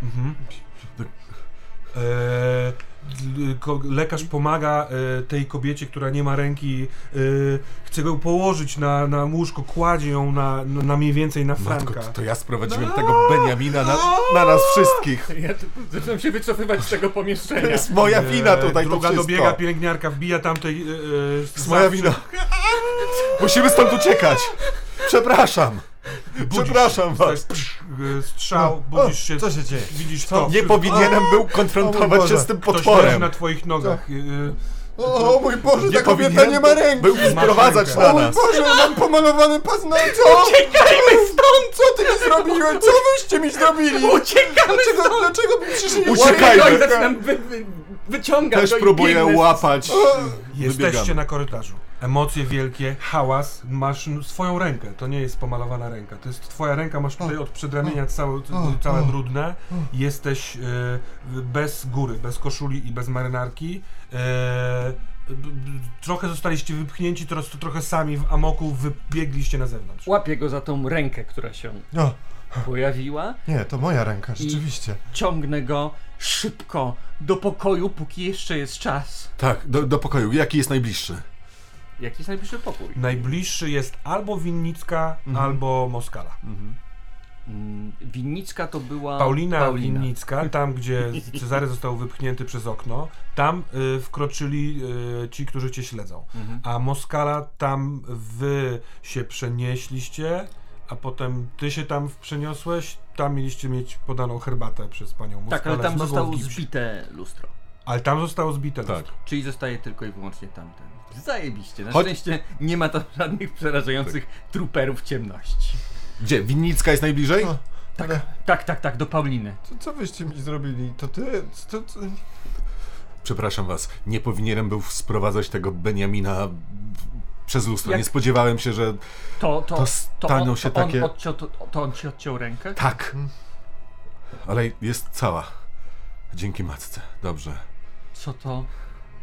S1: Mhm. E, lekarz pomaga e, tej kobiecie, która nie ma ręki, e, chce ją położyć na, na łóżko, kładzie ją na, na, mniej więcej na
S2: Matko,
S1: Franka.
S2: to, to ja sprowadziłem tego Beniamina na, na nas wszystkich.
S6: Ja zaczynam się wycofywać z tego
S2: To
S6: pomieszczenia.
S2: jest moja wina tutaj, to
S1: Druga
S2: wszystko.
S1: dobiega, pielęgniarka wbija tamtej... E, e,
S2: To jest moja wina. Musimy stąd uciekać. Przepraszam. Przepraszam was.
S1: e, Strzał, budzisz się,
S3: Co się dzieje?
S1: widzisz
S3: Co?
S1: to.
S2: Nie powinienem był konfrontować się z tym
S1: Ktoś
S2: potworem.
S1: na twoich nogach. E,
S3: O, o mój Boże,
S2: Nie
S3: ta kobieta nie ma ręki!
S2: Był sprowadzać na
S3: O mój
S2: nas.
S3: Boże, mam pomalowane paznokcie! Uciekajmy stąd! Co ty mi zrobiłeś? Co wyście mi zrobili?
S6: Uciekamy
S3: Dlaczego, dlaczego mi przyszli
S2: Uciekajmy.
S6: Zaczynam wy, wy, wyciągać
S2: Też próbuję łapać.
S1: Jesteście na korytarzu. Emocje wielkie, hałas, masz swoją rękę. To nie jest pomalowana ręka. To jest twoja ręka, masz tutaj od przedramienia całe, całe brudne. Jesteś w- bez góry, bez koszuli i bez marynarki. B- trochę zostaliście wypchnięci, teraz to trochę sami w amoku wybiegliście na zewnątrz.
S4: Łapię go za tą rękę, która się
S3: O,
S4: pojawiła.
S3: nie, to moja ręka, rzeczywiście.
S4: Ciągnę go szybko do pokoju, póki jeszcze jest czas.
S2: Tak, do, do pokoju. Jaki jest najbliższy?
S4: Jaki jest najbliższy pokój?
S1: Najbliższy jest albo Winnicka, albo Moskala.
S4: Mm, Winnicka to była.
S1: Paulina, Winnicka, tam gdzie Cezary został wypchnięty przez okno, tam y, wkroczyli y, ci, którzy cię śledzą.
S4: Mhm.
S1: A Moskala, tam wy się przenieśliście, a potem ty się tam przeniosłeś, tam mieliście mieć podaną herbatę przez panią Moskalę.
S4: Tak, ale tam zostało zbite lustro.
S1: Ale tam zostało zbite
S2: Tak.
S1: lustro.
S4: Czyli zostaje tylko i wyłącznie tamten. Zajebiście. Na
S2: Choć-
S4: szczęście nie ma tam żadnych przerażających truperów ciemności.
S2: Gdzie? Winnicka jest najbliżej?
S3: O,
S4: Tak,
S3: ale
S4: tak, tak, tak, do Pauliny.
S3: co, co wyście mi zrobili? To ty? To, to...
S2: Przepraszam was, nie powinienem był sprowadzać tego Beniamina przez lustro.
S4: Jak-
S2: Nie spodziewałem się, że
S4: To, to,
S2: To
S4: to,
S2: staną
S4: on,
S2: się
S4: to,
S2: takie-
S4: on odciął, to, to on ci odciął rękę?
S2: tak. Ale jest cała. Dzięki matce. Dobrze.
S4: Co to?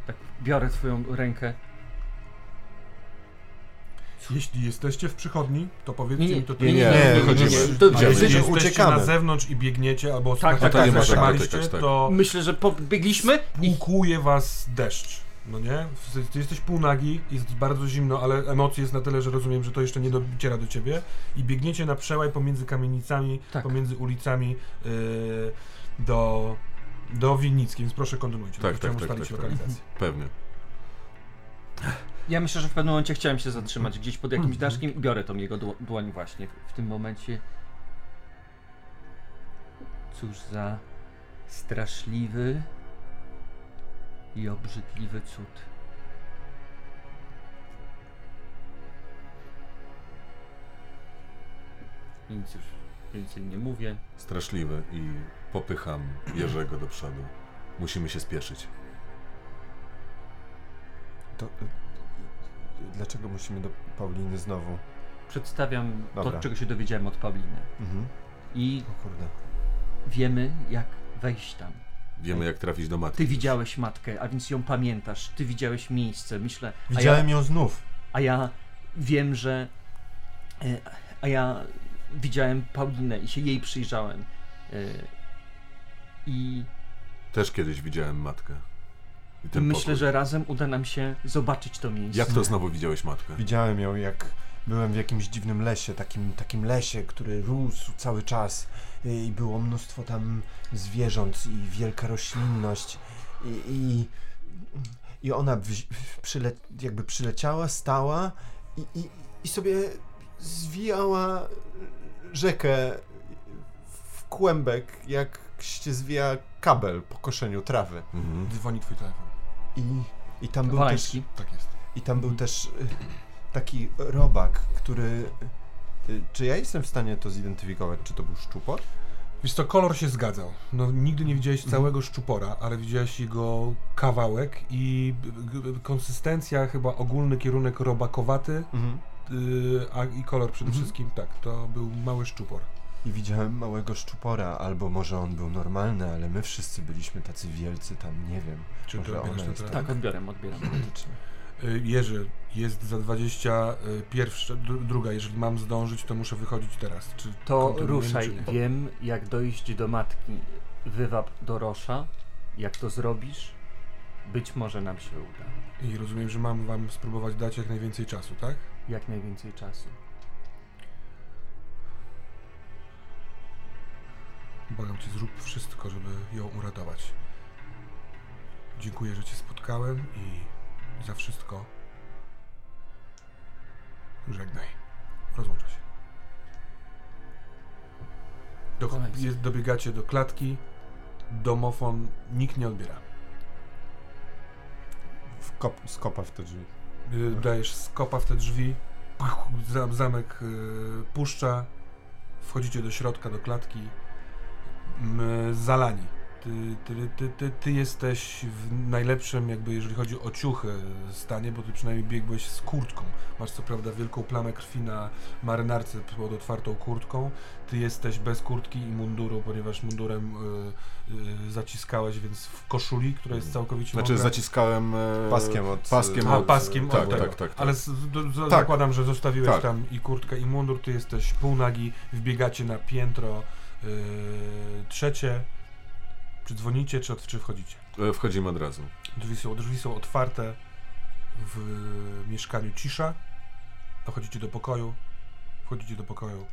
S4: Tak, biorę twoją rękę.
S1: Jeśli jesteście w przychodni, to powiedzcie
S4: Nie,
S1: mi to
S2: nie, nie,
S3: nie,
S2: wychodzimy.
S3: nie, nie.
S4: To
S1: A jeśli jesteście
S3: Uciekamy.
S1: na zewnątrz i biegniecie, albo
S4: Tak,
S1: tak,
S4: tak,
S1: tak, zatrzymaliście,
S2: dotykać, tak.
S1: to
S4: Myślę, że pobiegliśmy i
S1: płukuje was deszcz. No nie? Ty jesteś półnagi, jest bardzo zimno, ale emocji jest na tyle, że rozumiem, że to jeszcze nie dociera do ciebie. I biegniecie na przełaj pomiędzy kamienicami,
S4: Tak.
S1: pomiędzy ulicami yy, do, do Winnickiej, więc proszę kontynuujcie.
S2: Tak, tak, tak,
S1: ustalić
S2: tak, tak.
S1: lokalizację.
S2: Pewnie.
S4: Ja myślę, że w pewnym momencie chciałem się zatrzymać gdzieś pod jakimś daszkiem i biorę tą jego dło- dłoń właśnie w, tym momencie. Cóż za straszliwy i obrzydliwy cud. Nic już więcej nie mówię.
S2: Straszliwy i popycham Jerzego do przodu. Musimy się spieszyć.
S3: to dlaczego musimy do Pauliny znowu?
S4: Przedstawiam
S3: Dobra.
S4: to, czego się dowiedziałem od Pauliny.
S3: Mhm.
S4: I
S3: O kurde.
S4: wiemy, jak wejść tam.
S2: Wiemy, jak trafić do matki.
S4: Ty widziałeś matkę, a więc ją pamiętasz. Ty widziałeś miejsce, myślę.
S3: Widziałem
S4: ja,
S3: ją znów.
S4: a ja wiem, że. e, A ja widziałem Paulinę i się jej przyjrzałem. E, I
S2: Też kiedyś widziałem matkę. I ten
S4: myślę,
S2: pokój.
S4: że razem uda nam się zobaczyć to miejsce.
S2: Jak to znowu widziałeś matkę?
S3: Widziałem ją, jak byłem w jakimś dziwnym lesie, takim, takim lesie, który rósł cały czas i było mnóstwo tam zwierząt i wielka roślinność i, i, i ona wzi- przyle, jakby przyleciała, stała i, i, i sobie zwijała rzekę w kłębek, jak się zwija kabel po koszeniu trawy.
S2: Mhm.
S1: Dzwoni twój telefon.
S3: I, i tam był też...
S1: Tak jest.
S3: I tam był też y, taki robak, który... y, Czy ja jestem w stanie to zidentyfikować, czy to był szczupor?
S1: Wiesz co, kolor się zgadzał. No, nigdy nie widziałeś całego szczupora, ale widziałeś jego kawałek i konsystencja, chyba ogólny kierunek robakowaty,
S3: Mhm.
S1: yy, a i kolor przede
S3: Mhm.
S1: wszystkim, tak, to był mały szczupor.
S3: I widziałem małego szczupora, albo może on był normalny, ale my wszyscy byliśmy tacy wielcy tam, nie wiem.
S1: Czy
S3: Może
S1: to
S3: ona jest
S1: teraz?
S4: Tak, odbieram, odbieram.
S3: Faktycznie.
S1: Y, Jerzy, jest za 20 y, druga, jeżeli mam zdążyć, to muszę wychodzić teraz. Czy
S4: To ruszaj.
S1: czy?
S4: Wiem, jak dojść do matki. Wywab do Rosza. Jak to zrobisz, być może nam się uda.
S1: I rozumiem, że mam wam spróbować dać jak najwięcej czasu, tak?
S4: Jak najwięcej czasu.
S1: Błagam cię, zrób wszystko, żeby ją uratować. Dziękuję, że cię spotkałem i za wszystko. Żegnaj. Rozłącza się. Do, jest, dobiegacie do klatki. Domofon nikt nie odbiera.
S3: Wkop, skopa w te drzwi.
S1: Y, Dajesz skopa w te drzwi. Zamek y, puszcza. Wchodzicie do środka, do klatki. Zalani. Ty, ty, ty, ty, ty jesteś w najlepszym, jakby jeżeli chodzi o ciuchy, stanie, bo ty przynajmniej biegłeś z kurtką. Masz co prawda wielką plamę krwi na marynarce pod otwartą kurtką. Ty jesteś bez kurtki i munduru, ponieważ mundurem y, y, zaciskałeś, więc w koszuli, która jest całkowicie
S2: Znaczy
S1: mokra.
S2: zaciskałem e,
S3: Paskiem od-
S2: paskiem
S1: A,
S2: od,
S1: paskiem
S2: tak,
S1: od tego.
S2: tak, tak, tak.
S1: Ale z, do, z,
S2: Tak.
S1: zakładam, że zostawiłeś
S2: Tak.
S1: tam i kurtkę, i mundur. Ty jesteś półnagi, wbiegacie na piętro yy, trzecie. Czy dzwonicie, czy, od, czy wchodzicie?
S2: E, Wchodzimy od razu.
S1: Drzwi są, drzwi są otwarte. W mieszkaniu cisza. Dochodzicie do pokoju. Wchodzicie do pokoju.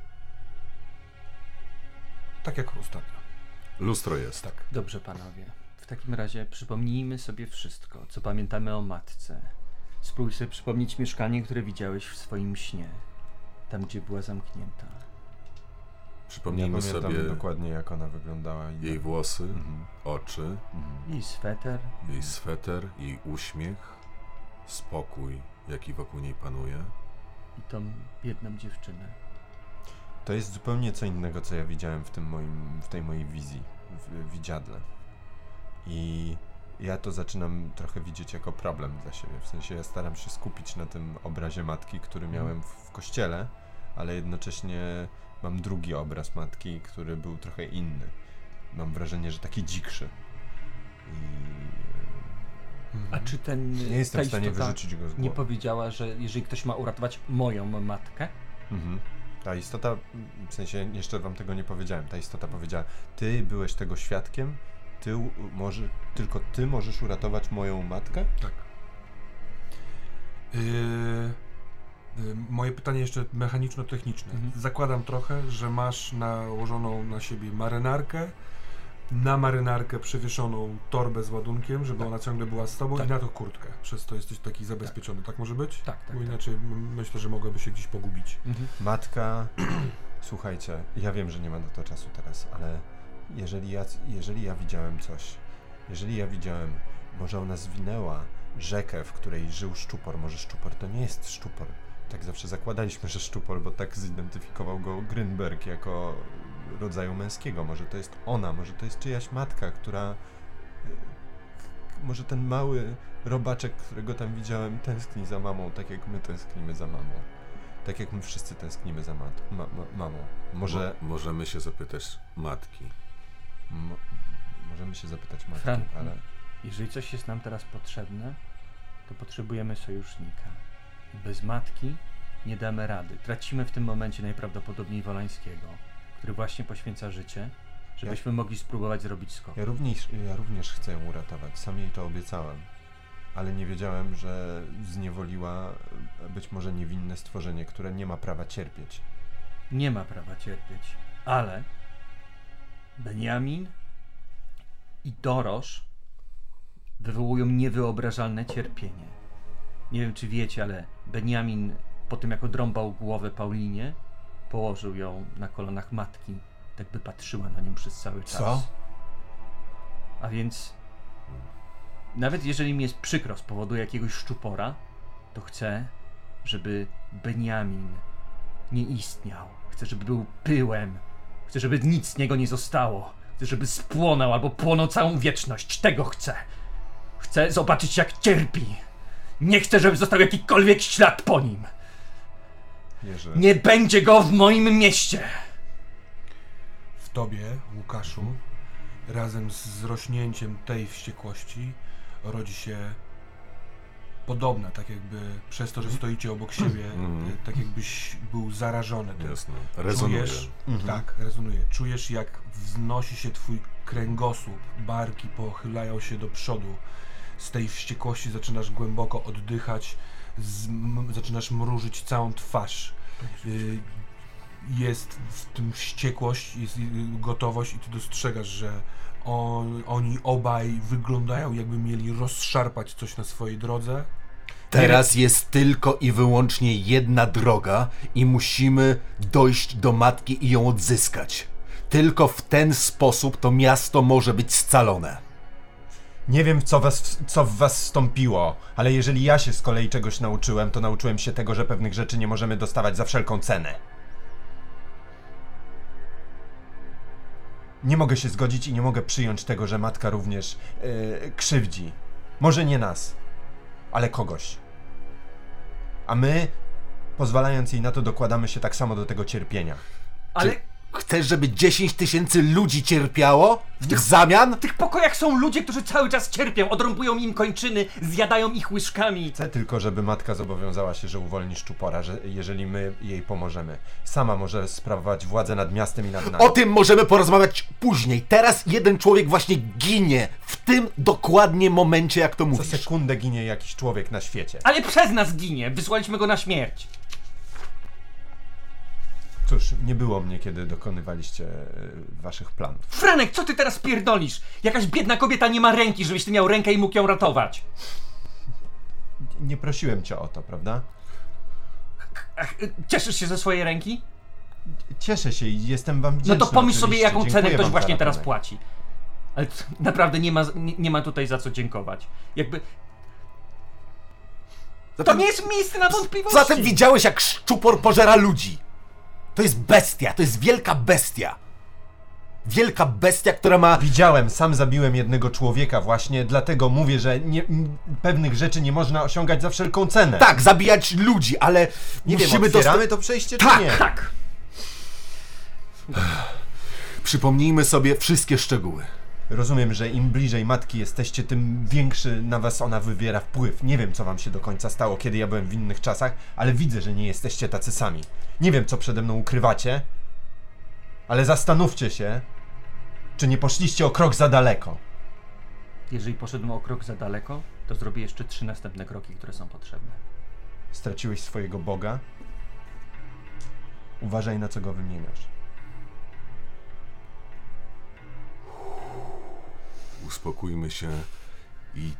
S1: Tak jak ostatnio.
S2: Lustro jest.
S1: Tak.
S4: Dobrze, panowie. W takim razie przypomnijmy sobie wszystko, co pamiętamy o matce. Spróbuj sobie przypomnieć mieszkanie, które widziałeś w swoim śnie. Tam, gdzie była zamknięta.
S2: Przypomnijmy sobie
S3: dokładnie, jak ona wyglądała.
S2: jej włosy,
S3: Mhm.
S2: oczy,
S3: Mhm.
S4: I sweter.
S2: jej sweter, jej uśmiech, spokój, jaki wokół niej panuje.
S4: I tą biedną dziewczynę.
S3: To jest zupełnie co innego, co ja widziałem w, tym moim, w tej mojej wizji, w widziadle. I ja to zaczynam trochę widzieć jako problem dla siebie. W sensie ja staram się skupić na tym obrazie matki, który miałem w, w kościele, ale jednocześnie mam drugi obraz matki, który był trochę inny. Mam wrażenie, że taki dzikszy. I
S4: A czy ten.
S3: nie jestem w stanie wyrzucić go z głowy.
S4: Nie powiedziała, że jeżeli ktoś ma uratować moją matkę,
S3: Mhm. Ta istota, w sensie jeszcze wam tego nie powiedziałem, ta istota powiedziała, ty byłeś tego świadkiem, ty może, tylko ty możesz uratować moją matkę?
S1: Tak. Yy, moje pytanie jeszcze mechaniczno-techniczne.
S4: Mhm.
S1: Zakładam trochę, że masz nałożoną na siebie marynarkę, na marynarkę przywieszoną torbę z ładunkiem, żeby ona ciągle była z tobą
S4: Tak.
S1: i na to kurtkę. Przez to jesteś taki zabezpieczony. Tak, może być?
S4: Tak, tak,
S1: Bo
S4: tak.
S1: inaczej myślę, że mogłaby się gdzieś pogubić.
S3: Matka, słuchajcie, ja wiem, że nie ma na to czasu teraz, ale jeżeli ja, jeżeli ja widziałem coś, jeżeli ja widziałem, może ona zwinęła rzekę, w której żył szczupor, może szczupor to nie jest szczupor. Tak zawsze zakładaliśmy, że szczupor, bo tak zidentyfikował go Grynberg jako rodzaju męskiego. Może to jest ona, może to jest czyjaś matka, która. e, Może ten mały robaczek, którego tam widziałem, tęskni za mamą, tak jak my tęsknimy za mamą. Tak jak my wszyscy tęsknimy za mat- ma- ma- mamą. Może.
S2: Mo- możemy się zapytać matki.
S3: M- możemy się zapytać matki,
S4: Frank,
S3: ale.
S4: jeżeli coś jest nam teraz potrzebne, to potrzebujemy sojusznika. Bez matki nie damy rady. Tracimy w tym momencie najprawdopodobniej Wolańskiego, który właśnie poświęca życie, żebyśmy mogli spróbować zrobić skok.
S3: Ja również, ja również chcę ją uratować. Sam jej to obiecałem. Ale nie wiedziałem, że zniewoliła e, być może niewinne stworzenie, które nie ma prawa cierpieć.
S4: Nie ma prawa cierpieć, ale Benjamin i Dorosz wywołują niewyobrażalne cierpienie. Nie wiem, czy wiecie, ale Benjamin po tym, jak odrąbał głowę Paulinie, położył ją na kolanach matki, tak by patrzyła na nią przez cały czas.
S3: Co?
S4: A więc nawet jeżeli mi jest przykro z powodu jakiegoś szczupora, to chcę, żeby Beniamin nie istniał. Chcę, żeby był pyłem. Chcę, żeby nic z niego nie zostało. Chcę, żeby spłonął albo płonął całą wieczność. Tego chcę. Chcę zobaczyć, jak cierpi. Nie chcę, żeby został jakikolwiek ślad po nim.
S3: Jerzy.
S4: Nie będzie go w moim mieście.
S1: W tobie, Łukaszu, razem z zrośnięciem tej wściekłości rodzi się podobna, tak jakby przez to, że stoicie obok siebie,
S2: Mhm.
S1: y, tak jakbyś był zarażony tym.
S2: Jasne. Rezonuje.
S1: Czujesz, tak, rezonuje. Czujesz, jak wznosi się twój kręgosłup, barki pochylają się do przodu. Z tej wściekłości zaczynasz głęboko oddychać, z, m, zaczynasz mrużyć całą twarz. Y, jest w tym wściekłość, jest y, gotowość i ty dostrzegasz, że on, oni obaj wyglądają jakby mieli rozszarpać coś na swojej drodze.
S2: Teraz jest tylko i wyłącznie jedna droga i musimy dojść do matki i ją odzyskać. Tylko w ten sposób to miasto może być scalone.
S3: Nie wiem, co, was, co w was wstąpiło, ale jeżeli ja się z kolei czegoś nauczyłem, to nauczyłem się tego, że pewnych rzeczy nie możemy dostawać za wszelką cenę. Nie mogę się zgodzić i nie mogę przyjąć tego, że matka również yy, krzywdzi. Może nie nas, ale kogoś. A my, pozwalając jej na to, dokładamy się tak samo do tego cierpienia.
S4: Ale
S2: Chcesz, żeby 10 tysięcy ludzi cierpiało w zamian?
S4: w tych pokojach są ludzie, którzy cały czas cierpią, odrąbują im kończyny, zjadają ich łyżkami.
S3: Chcę tylko, żeby matka zobowiązała się, że uwolni szczupora, że jeżeli my jej pomożemy. Sama może sprawować władzę nad miastem i nad nami.
S2: O tym możemy porozmawiać później. Teraz jeden człowiek właśnie ginie w tym dokładnie momencie, jak to
S3: Co
S2: mówisz.
S3: sekundę ginie jakiś człowiek na świecie.
S4: Ale przez nas ginie, wysłaliśmy go na śmierć.
S3: Cóż, nie było mnie, kiedy dokonywaliście e, waszych planów.
S4: Franek, co ty teraz pierdolisz? Jakaś biedna kobieta nie ma ręki, żebyś ty miał rękę i mógł ją ratować.
S3: Nie prosiłem cię o to, prawda?
S4: Cieszysz się ze swojej ręki?
S3: Cieszę się i jestem wam
S4: No
S3: wdzięczny.
S4: to pomyśl sobie, jaką
S3: Dziękuję
S4: cenę ktoś właśnie teraz płaci. Ale naprawdę nie ma, nie, nie ma tutaj za co dziękować. Jakby. To
S2: Zatem,
S4: nie jest miejsce na wątpliwości.
S2: zatem widziałeś, jak szczupor pożera ludzi. To jest bestia, to jest wielka bestia. Wielka bestia, która ma...
S3: Widziałem, sam zabiłem jednego człowieka właśnie, dlatego mówię, że nie, m, pewnych rzeczy nie można osiągać za wszelką cenę.
S2: Tak, zabijać ludzi, ale
S3: nie
S2: musimy
S3: wiem, otwieramy
S2: dostać...
S3: to przejście
S2: Tak,
S3: czy nie?
S4: Tak.
S2: Przypomnijmy sobie wszystkie szczegóły.
S3: Rozumiem, że im bliżej matki jesteście, tym większy na was ona wywiera wpływ. Nie wiem, co wam się do końca stało, kiedy ja byłem w innych czasach, ale widzę, że nie jesteście tacy sami. Nie wiem, co przede mną ukrywacie, ale zastanówcie się, czy nie poszliście o krok za daleko.
S4: Jeżeli poszedłem o krok za daleko, to zrobię jeszcze trzy następne kroki, które są potrzebne.
S3: Straciłeś swojego Boga. Uważaj, na co go wymieniasz.
S2: Uspokójmy się i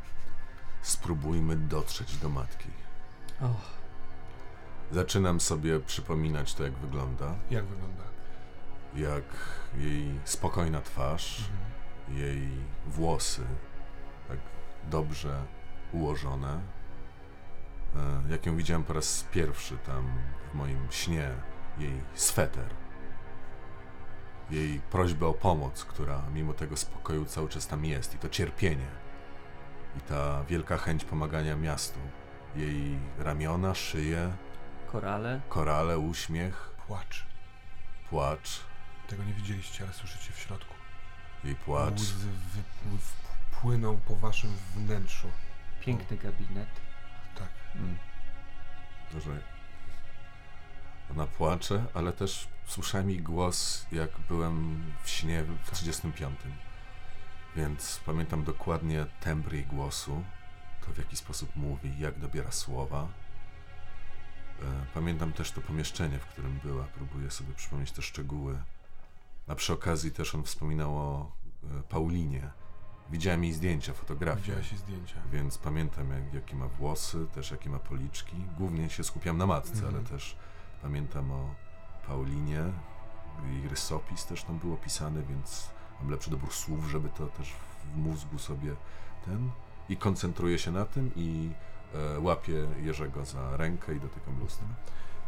S2: spróbujmy dotrzeć do matki.
S4: Och.
S2: Zaczynam sobie przypominać to, jak wygląda.
S1: Jak wygląda?
S2: Jak jej spokojna twarz, jej włosy tak dobrze ułożone. E, Jak ją widziałem po raz pierwszy tam w moim śnie, jej sweter. Jej prośbę o pomoc, która mimo tego spokoju cały czas tam jest i to cierpienie. I ta wielka chęć pomagania miastu. Jej ramiona, szyję,
S4: Korale.
S2: korale, uśmiech,
S1: Płacz.
S2: płacz.
S1: Tego nie widzieliście, ale słyszycie w środku.
S2: Jej płacz.
S1: Łzy płyną po waszym wnętrzu.
S4: Piękny gabinet.
S1: Tak.
S2: że ona płacze, ale też słyszałem jej głos, jak byłem w śnie w 35. Więc pamiętam dokładnie tembr jej głosu, to w jaki sposób mówi, jak dobiera słowa. E, Pamiętam też to pomieszczenie, w którym była. Próbuję sobie przypomnieć te szczegóły. A przy okazji też on wspominał o e, Paulinie. Widziałem jej zdjęcia, fotografie.
S1: Widziałeś jej zdjęcia.
S2: Więc pamiętam, jak, jakie ma włosy, też jakie ma policzki. Głównie się skupiam na matce,
S1: Mhm.
S2: ale też pamiętam o Paulinie. Jej rysopis też tam był opisany, więc mam lepszy dobór słów, żeby to też w mózgu sobie ten. I koncentruję się na tym i e, łapię Jerzego za rękę i dotykam lustra.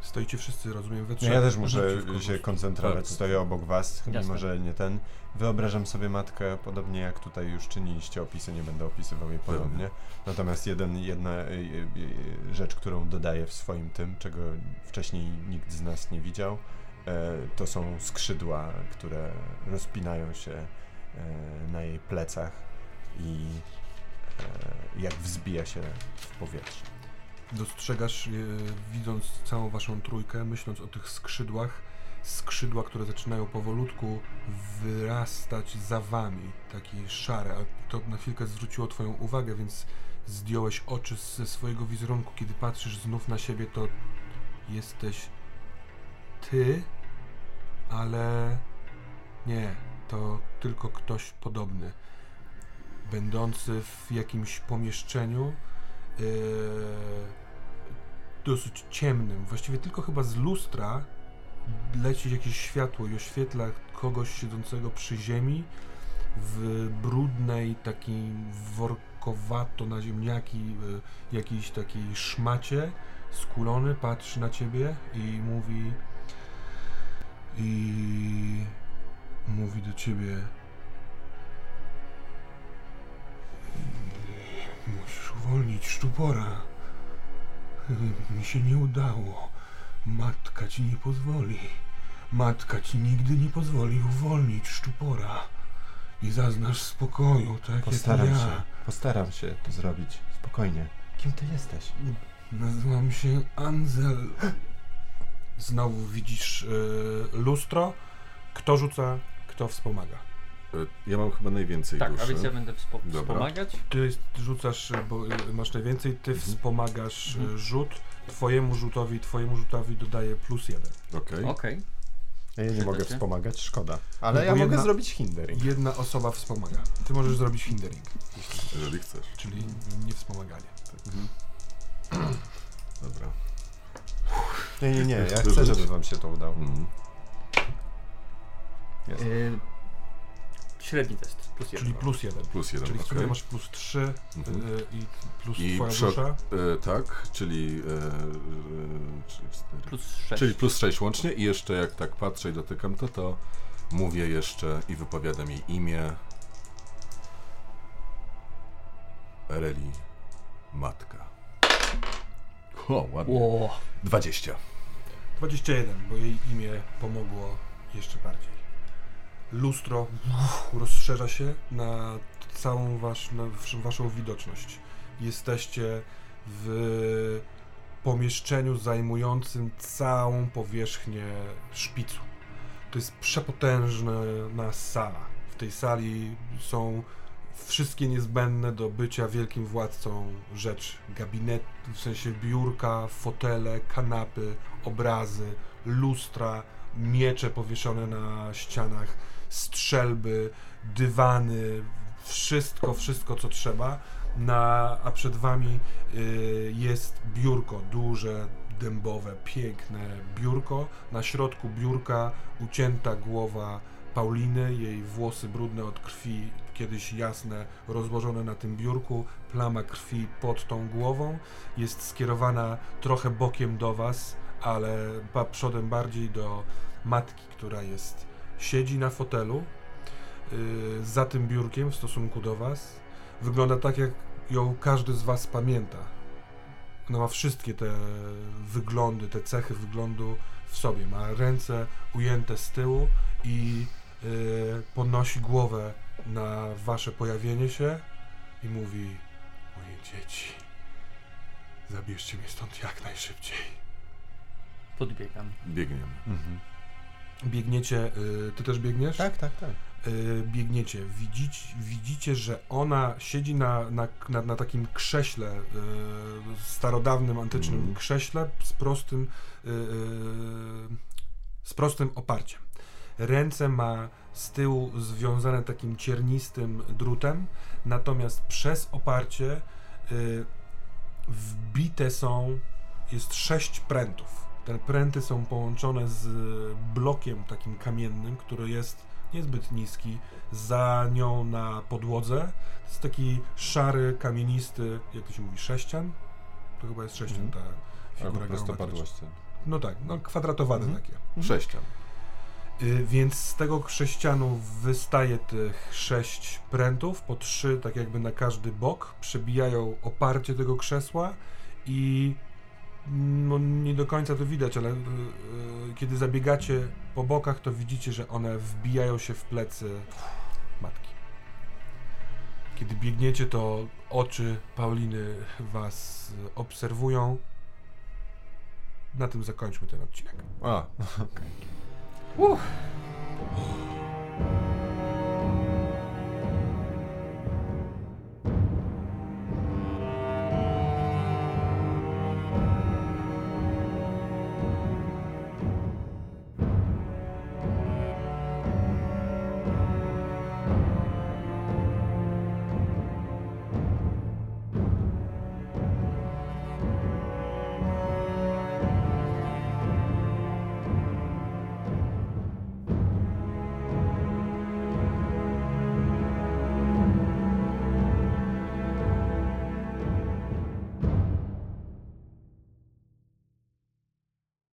S1: Stoicie wszyscy, rozumiem, we
S3: No
S1: trzech.
S3: ja też muszę się koncentrować,
S2: Tak.
S3: stoję obok was, mimo
S4: Jasne.
S3: że nie ten. Wyobrażam sobie matkę, podobnie jak tutaj już czyniliście opisy, nie będę opisywał jej podobnie. Natomiast jeden, jedna y, y, y, rzecz, którą dodaję w swoim tym, czego wcześniej nikt z nas nie widział, e, to są skrzydła, które rozpinają się e, na jej plecach i e, jak wzbija się w powietrze.
S1: Dostrzegasz, e, widząc całą waszą trójkę, myśląc o tych skrzydłach, skrzydła, które zaczynają powolutku wyrastać za wami, takie szare, a to na chwilkę zwróciło twoją uwagę, więc zdjąłeś oczy ze swojego wizerunku. Kiedy patrzysz znów na siebie, to jesteś ty, ale nie, to tylko ktoś podobny, będący w jakimś pomieszczeniu, e, dosyć ciemnym. Właściwie tylko chyba z lustra leci jakieś światło i oświetla kogoś siedzącego przy ziemi w brudnej, takiej workowato na ziemniaki, y, jakiejś takiej szmacie, skulony, patrzy na ciebie i mówi i mówi do ciebie musisz uwolnić szczupora. Mi się nie udało. Matka ci nie pozwoli. Matka ci nigdy nie pozwoli uwolnić szczupora. I zaznasz spokoju, tak
S3: Postaram
S1: jak ja.
S3: się, postaram się to zrobić. Spokojnie. Kim ty jesteś?
S1: Nazywam się Anzel. Znowu widzisz y, lustro. Kto rzuca, kto wspomaga.
S2: E, Ja mam chyba najwięcej
S4: Tak,
S2: duszy.
S4: a więc ja będę wspo-
S2: Dobra.
S4: wspomagać.
S1: Ty jest- rzucasz, y, bo y, masz najwięcej, ty wspomagasz y,
S4: Mhm.
S1: rzut. Twojemu rzutowi, twojemu rzutowi dodaje plus jeden.
S2: Okej.
S4: Okej.
S3: Ja nie mogę wspomagać, szkoda. Ale
S1: No
S3: ja
S1: bo
S3: mogę
S1: jedna-
S3: zrobić hindering.
S1: Jedna osoba wspomaga. Ty możesz zrobić hindering,
S2: Jeżeli chcesz.
S1: czyli niewspomaganie.
S2: Dobra.
S3: Nie, nie, nie, ja chcę, żeby wam się to udało.
S2: Mm.
S3: Jest.
S6: Y, średni test, plus jeden.
S1: Czyli plus jeden.
S2: Plus jeden,
S1: Czyli w
S2: okej.
S1: sumie masz plus 3
S2: Mhm.
S1: y, i plus
S2: I
S1: twoja
S2: przy-
S1: dusza.
S2: E, tak, czyli, e, e, trzy, cztery.
S4: Plus 6.
S2: czyli plus 6 łącznie i jeszcze jak tak patrzę i dotykam to, to mówię jeszcze i wypowiadam jej imię. Ereli, matka. O, ładnie.
S6: Ło.
S2: 20.
S1: 21, bo jej imię pomogło jeszcze bardziej. Lustro rozszerza się na całą na waszą widoczność. Jesteście w pomieszczeniu zajmującym całą powierzchnię szpicu. To jest przepotężna sala. W tej sali są wszystkie niezbędne do bycia wielkim władcą rzeczy. Gabinet, w sensie biurka, fotele, kanapy, obrazy, lustra, miecze powieszone na ścianach, strzelby, dywany, wszystko, wszystko co trzeba. Na, a przed wami y, jest biurko, duże, dębowe, piękne biurko. Na środku biurka ucięta głowa Pauliny, jej włosy brudne od krwi, kiedyś jasne, rozłożone na tym biurku, plama krwi pod tą głową, jest skierowana trochę bokiem do Was, ale przodem bardziej do matki, która jest, siedzi na fotelu yy, za tym biurkiem w stosunku do Was. Wygląda tak, jak ją każdy z Was pamięta. Ona ma wszystkie te wyglądy, te cechy wyglądu w sobie. Ma ręce ujęte z tyłu i yy, podnosi głowę na wasze pojawienie się i mówi: Moje dzieci, zabierzcie mnie stąd jak najszybciej.
S4: Podbiegam.
S2: Biegniemy.
S3: Mhm.
S1: Biegniecie, yy, ty też biegniesz?
S3: Tak, tak, tak.
S1: y, biegniecie, widzicie, widzicie, że ona siedzi na, na, na, na takim krześle, y, starodawnym, antycznym
S2: Mhm.
S1: krześle z prostym, y, y, z prostym oparciem. Ręce ma z tyłu związane takim ciernistym drutem, natomiast przez oparcie y, wbite są, jest sześć prętów. Te pręty są połączone z blokiem takim kamiennym, który jest niezbyt niski, za nią na podłodze. To jest taki szary, kamienisty, jak to się mówi, sześcian? To chyba jest sześcian
S3: Mhm.
S1: ta figura geometryczna.
S3: prostopadłości.
S1: No tak, no kwadratowane
S3: Mhm.
S1: takie.
S2: Sześcian.
S1: Y, Więc z tego sześcianu wystaje tych sześć prętów, po trzy tak jakby na każdy bok, przebijają oparcie tego krzesła i no, nie do końca to widać, ale y, y, kiedy zabiegacie po bokach, to widzicie, że one wbijają się w plecy matki. Kiedy biegniecie, to oczy Pauliny was obserwują. Na tym zakończmy ten odcinek.
S3: A,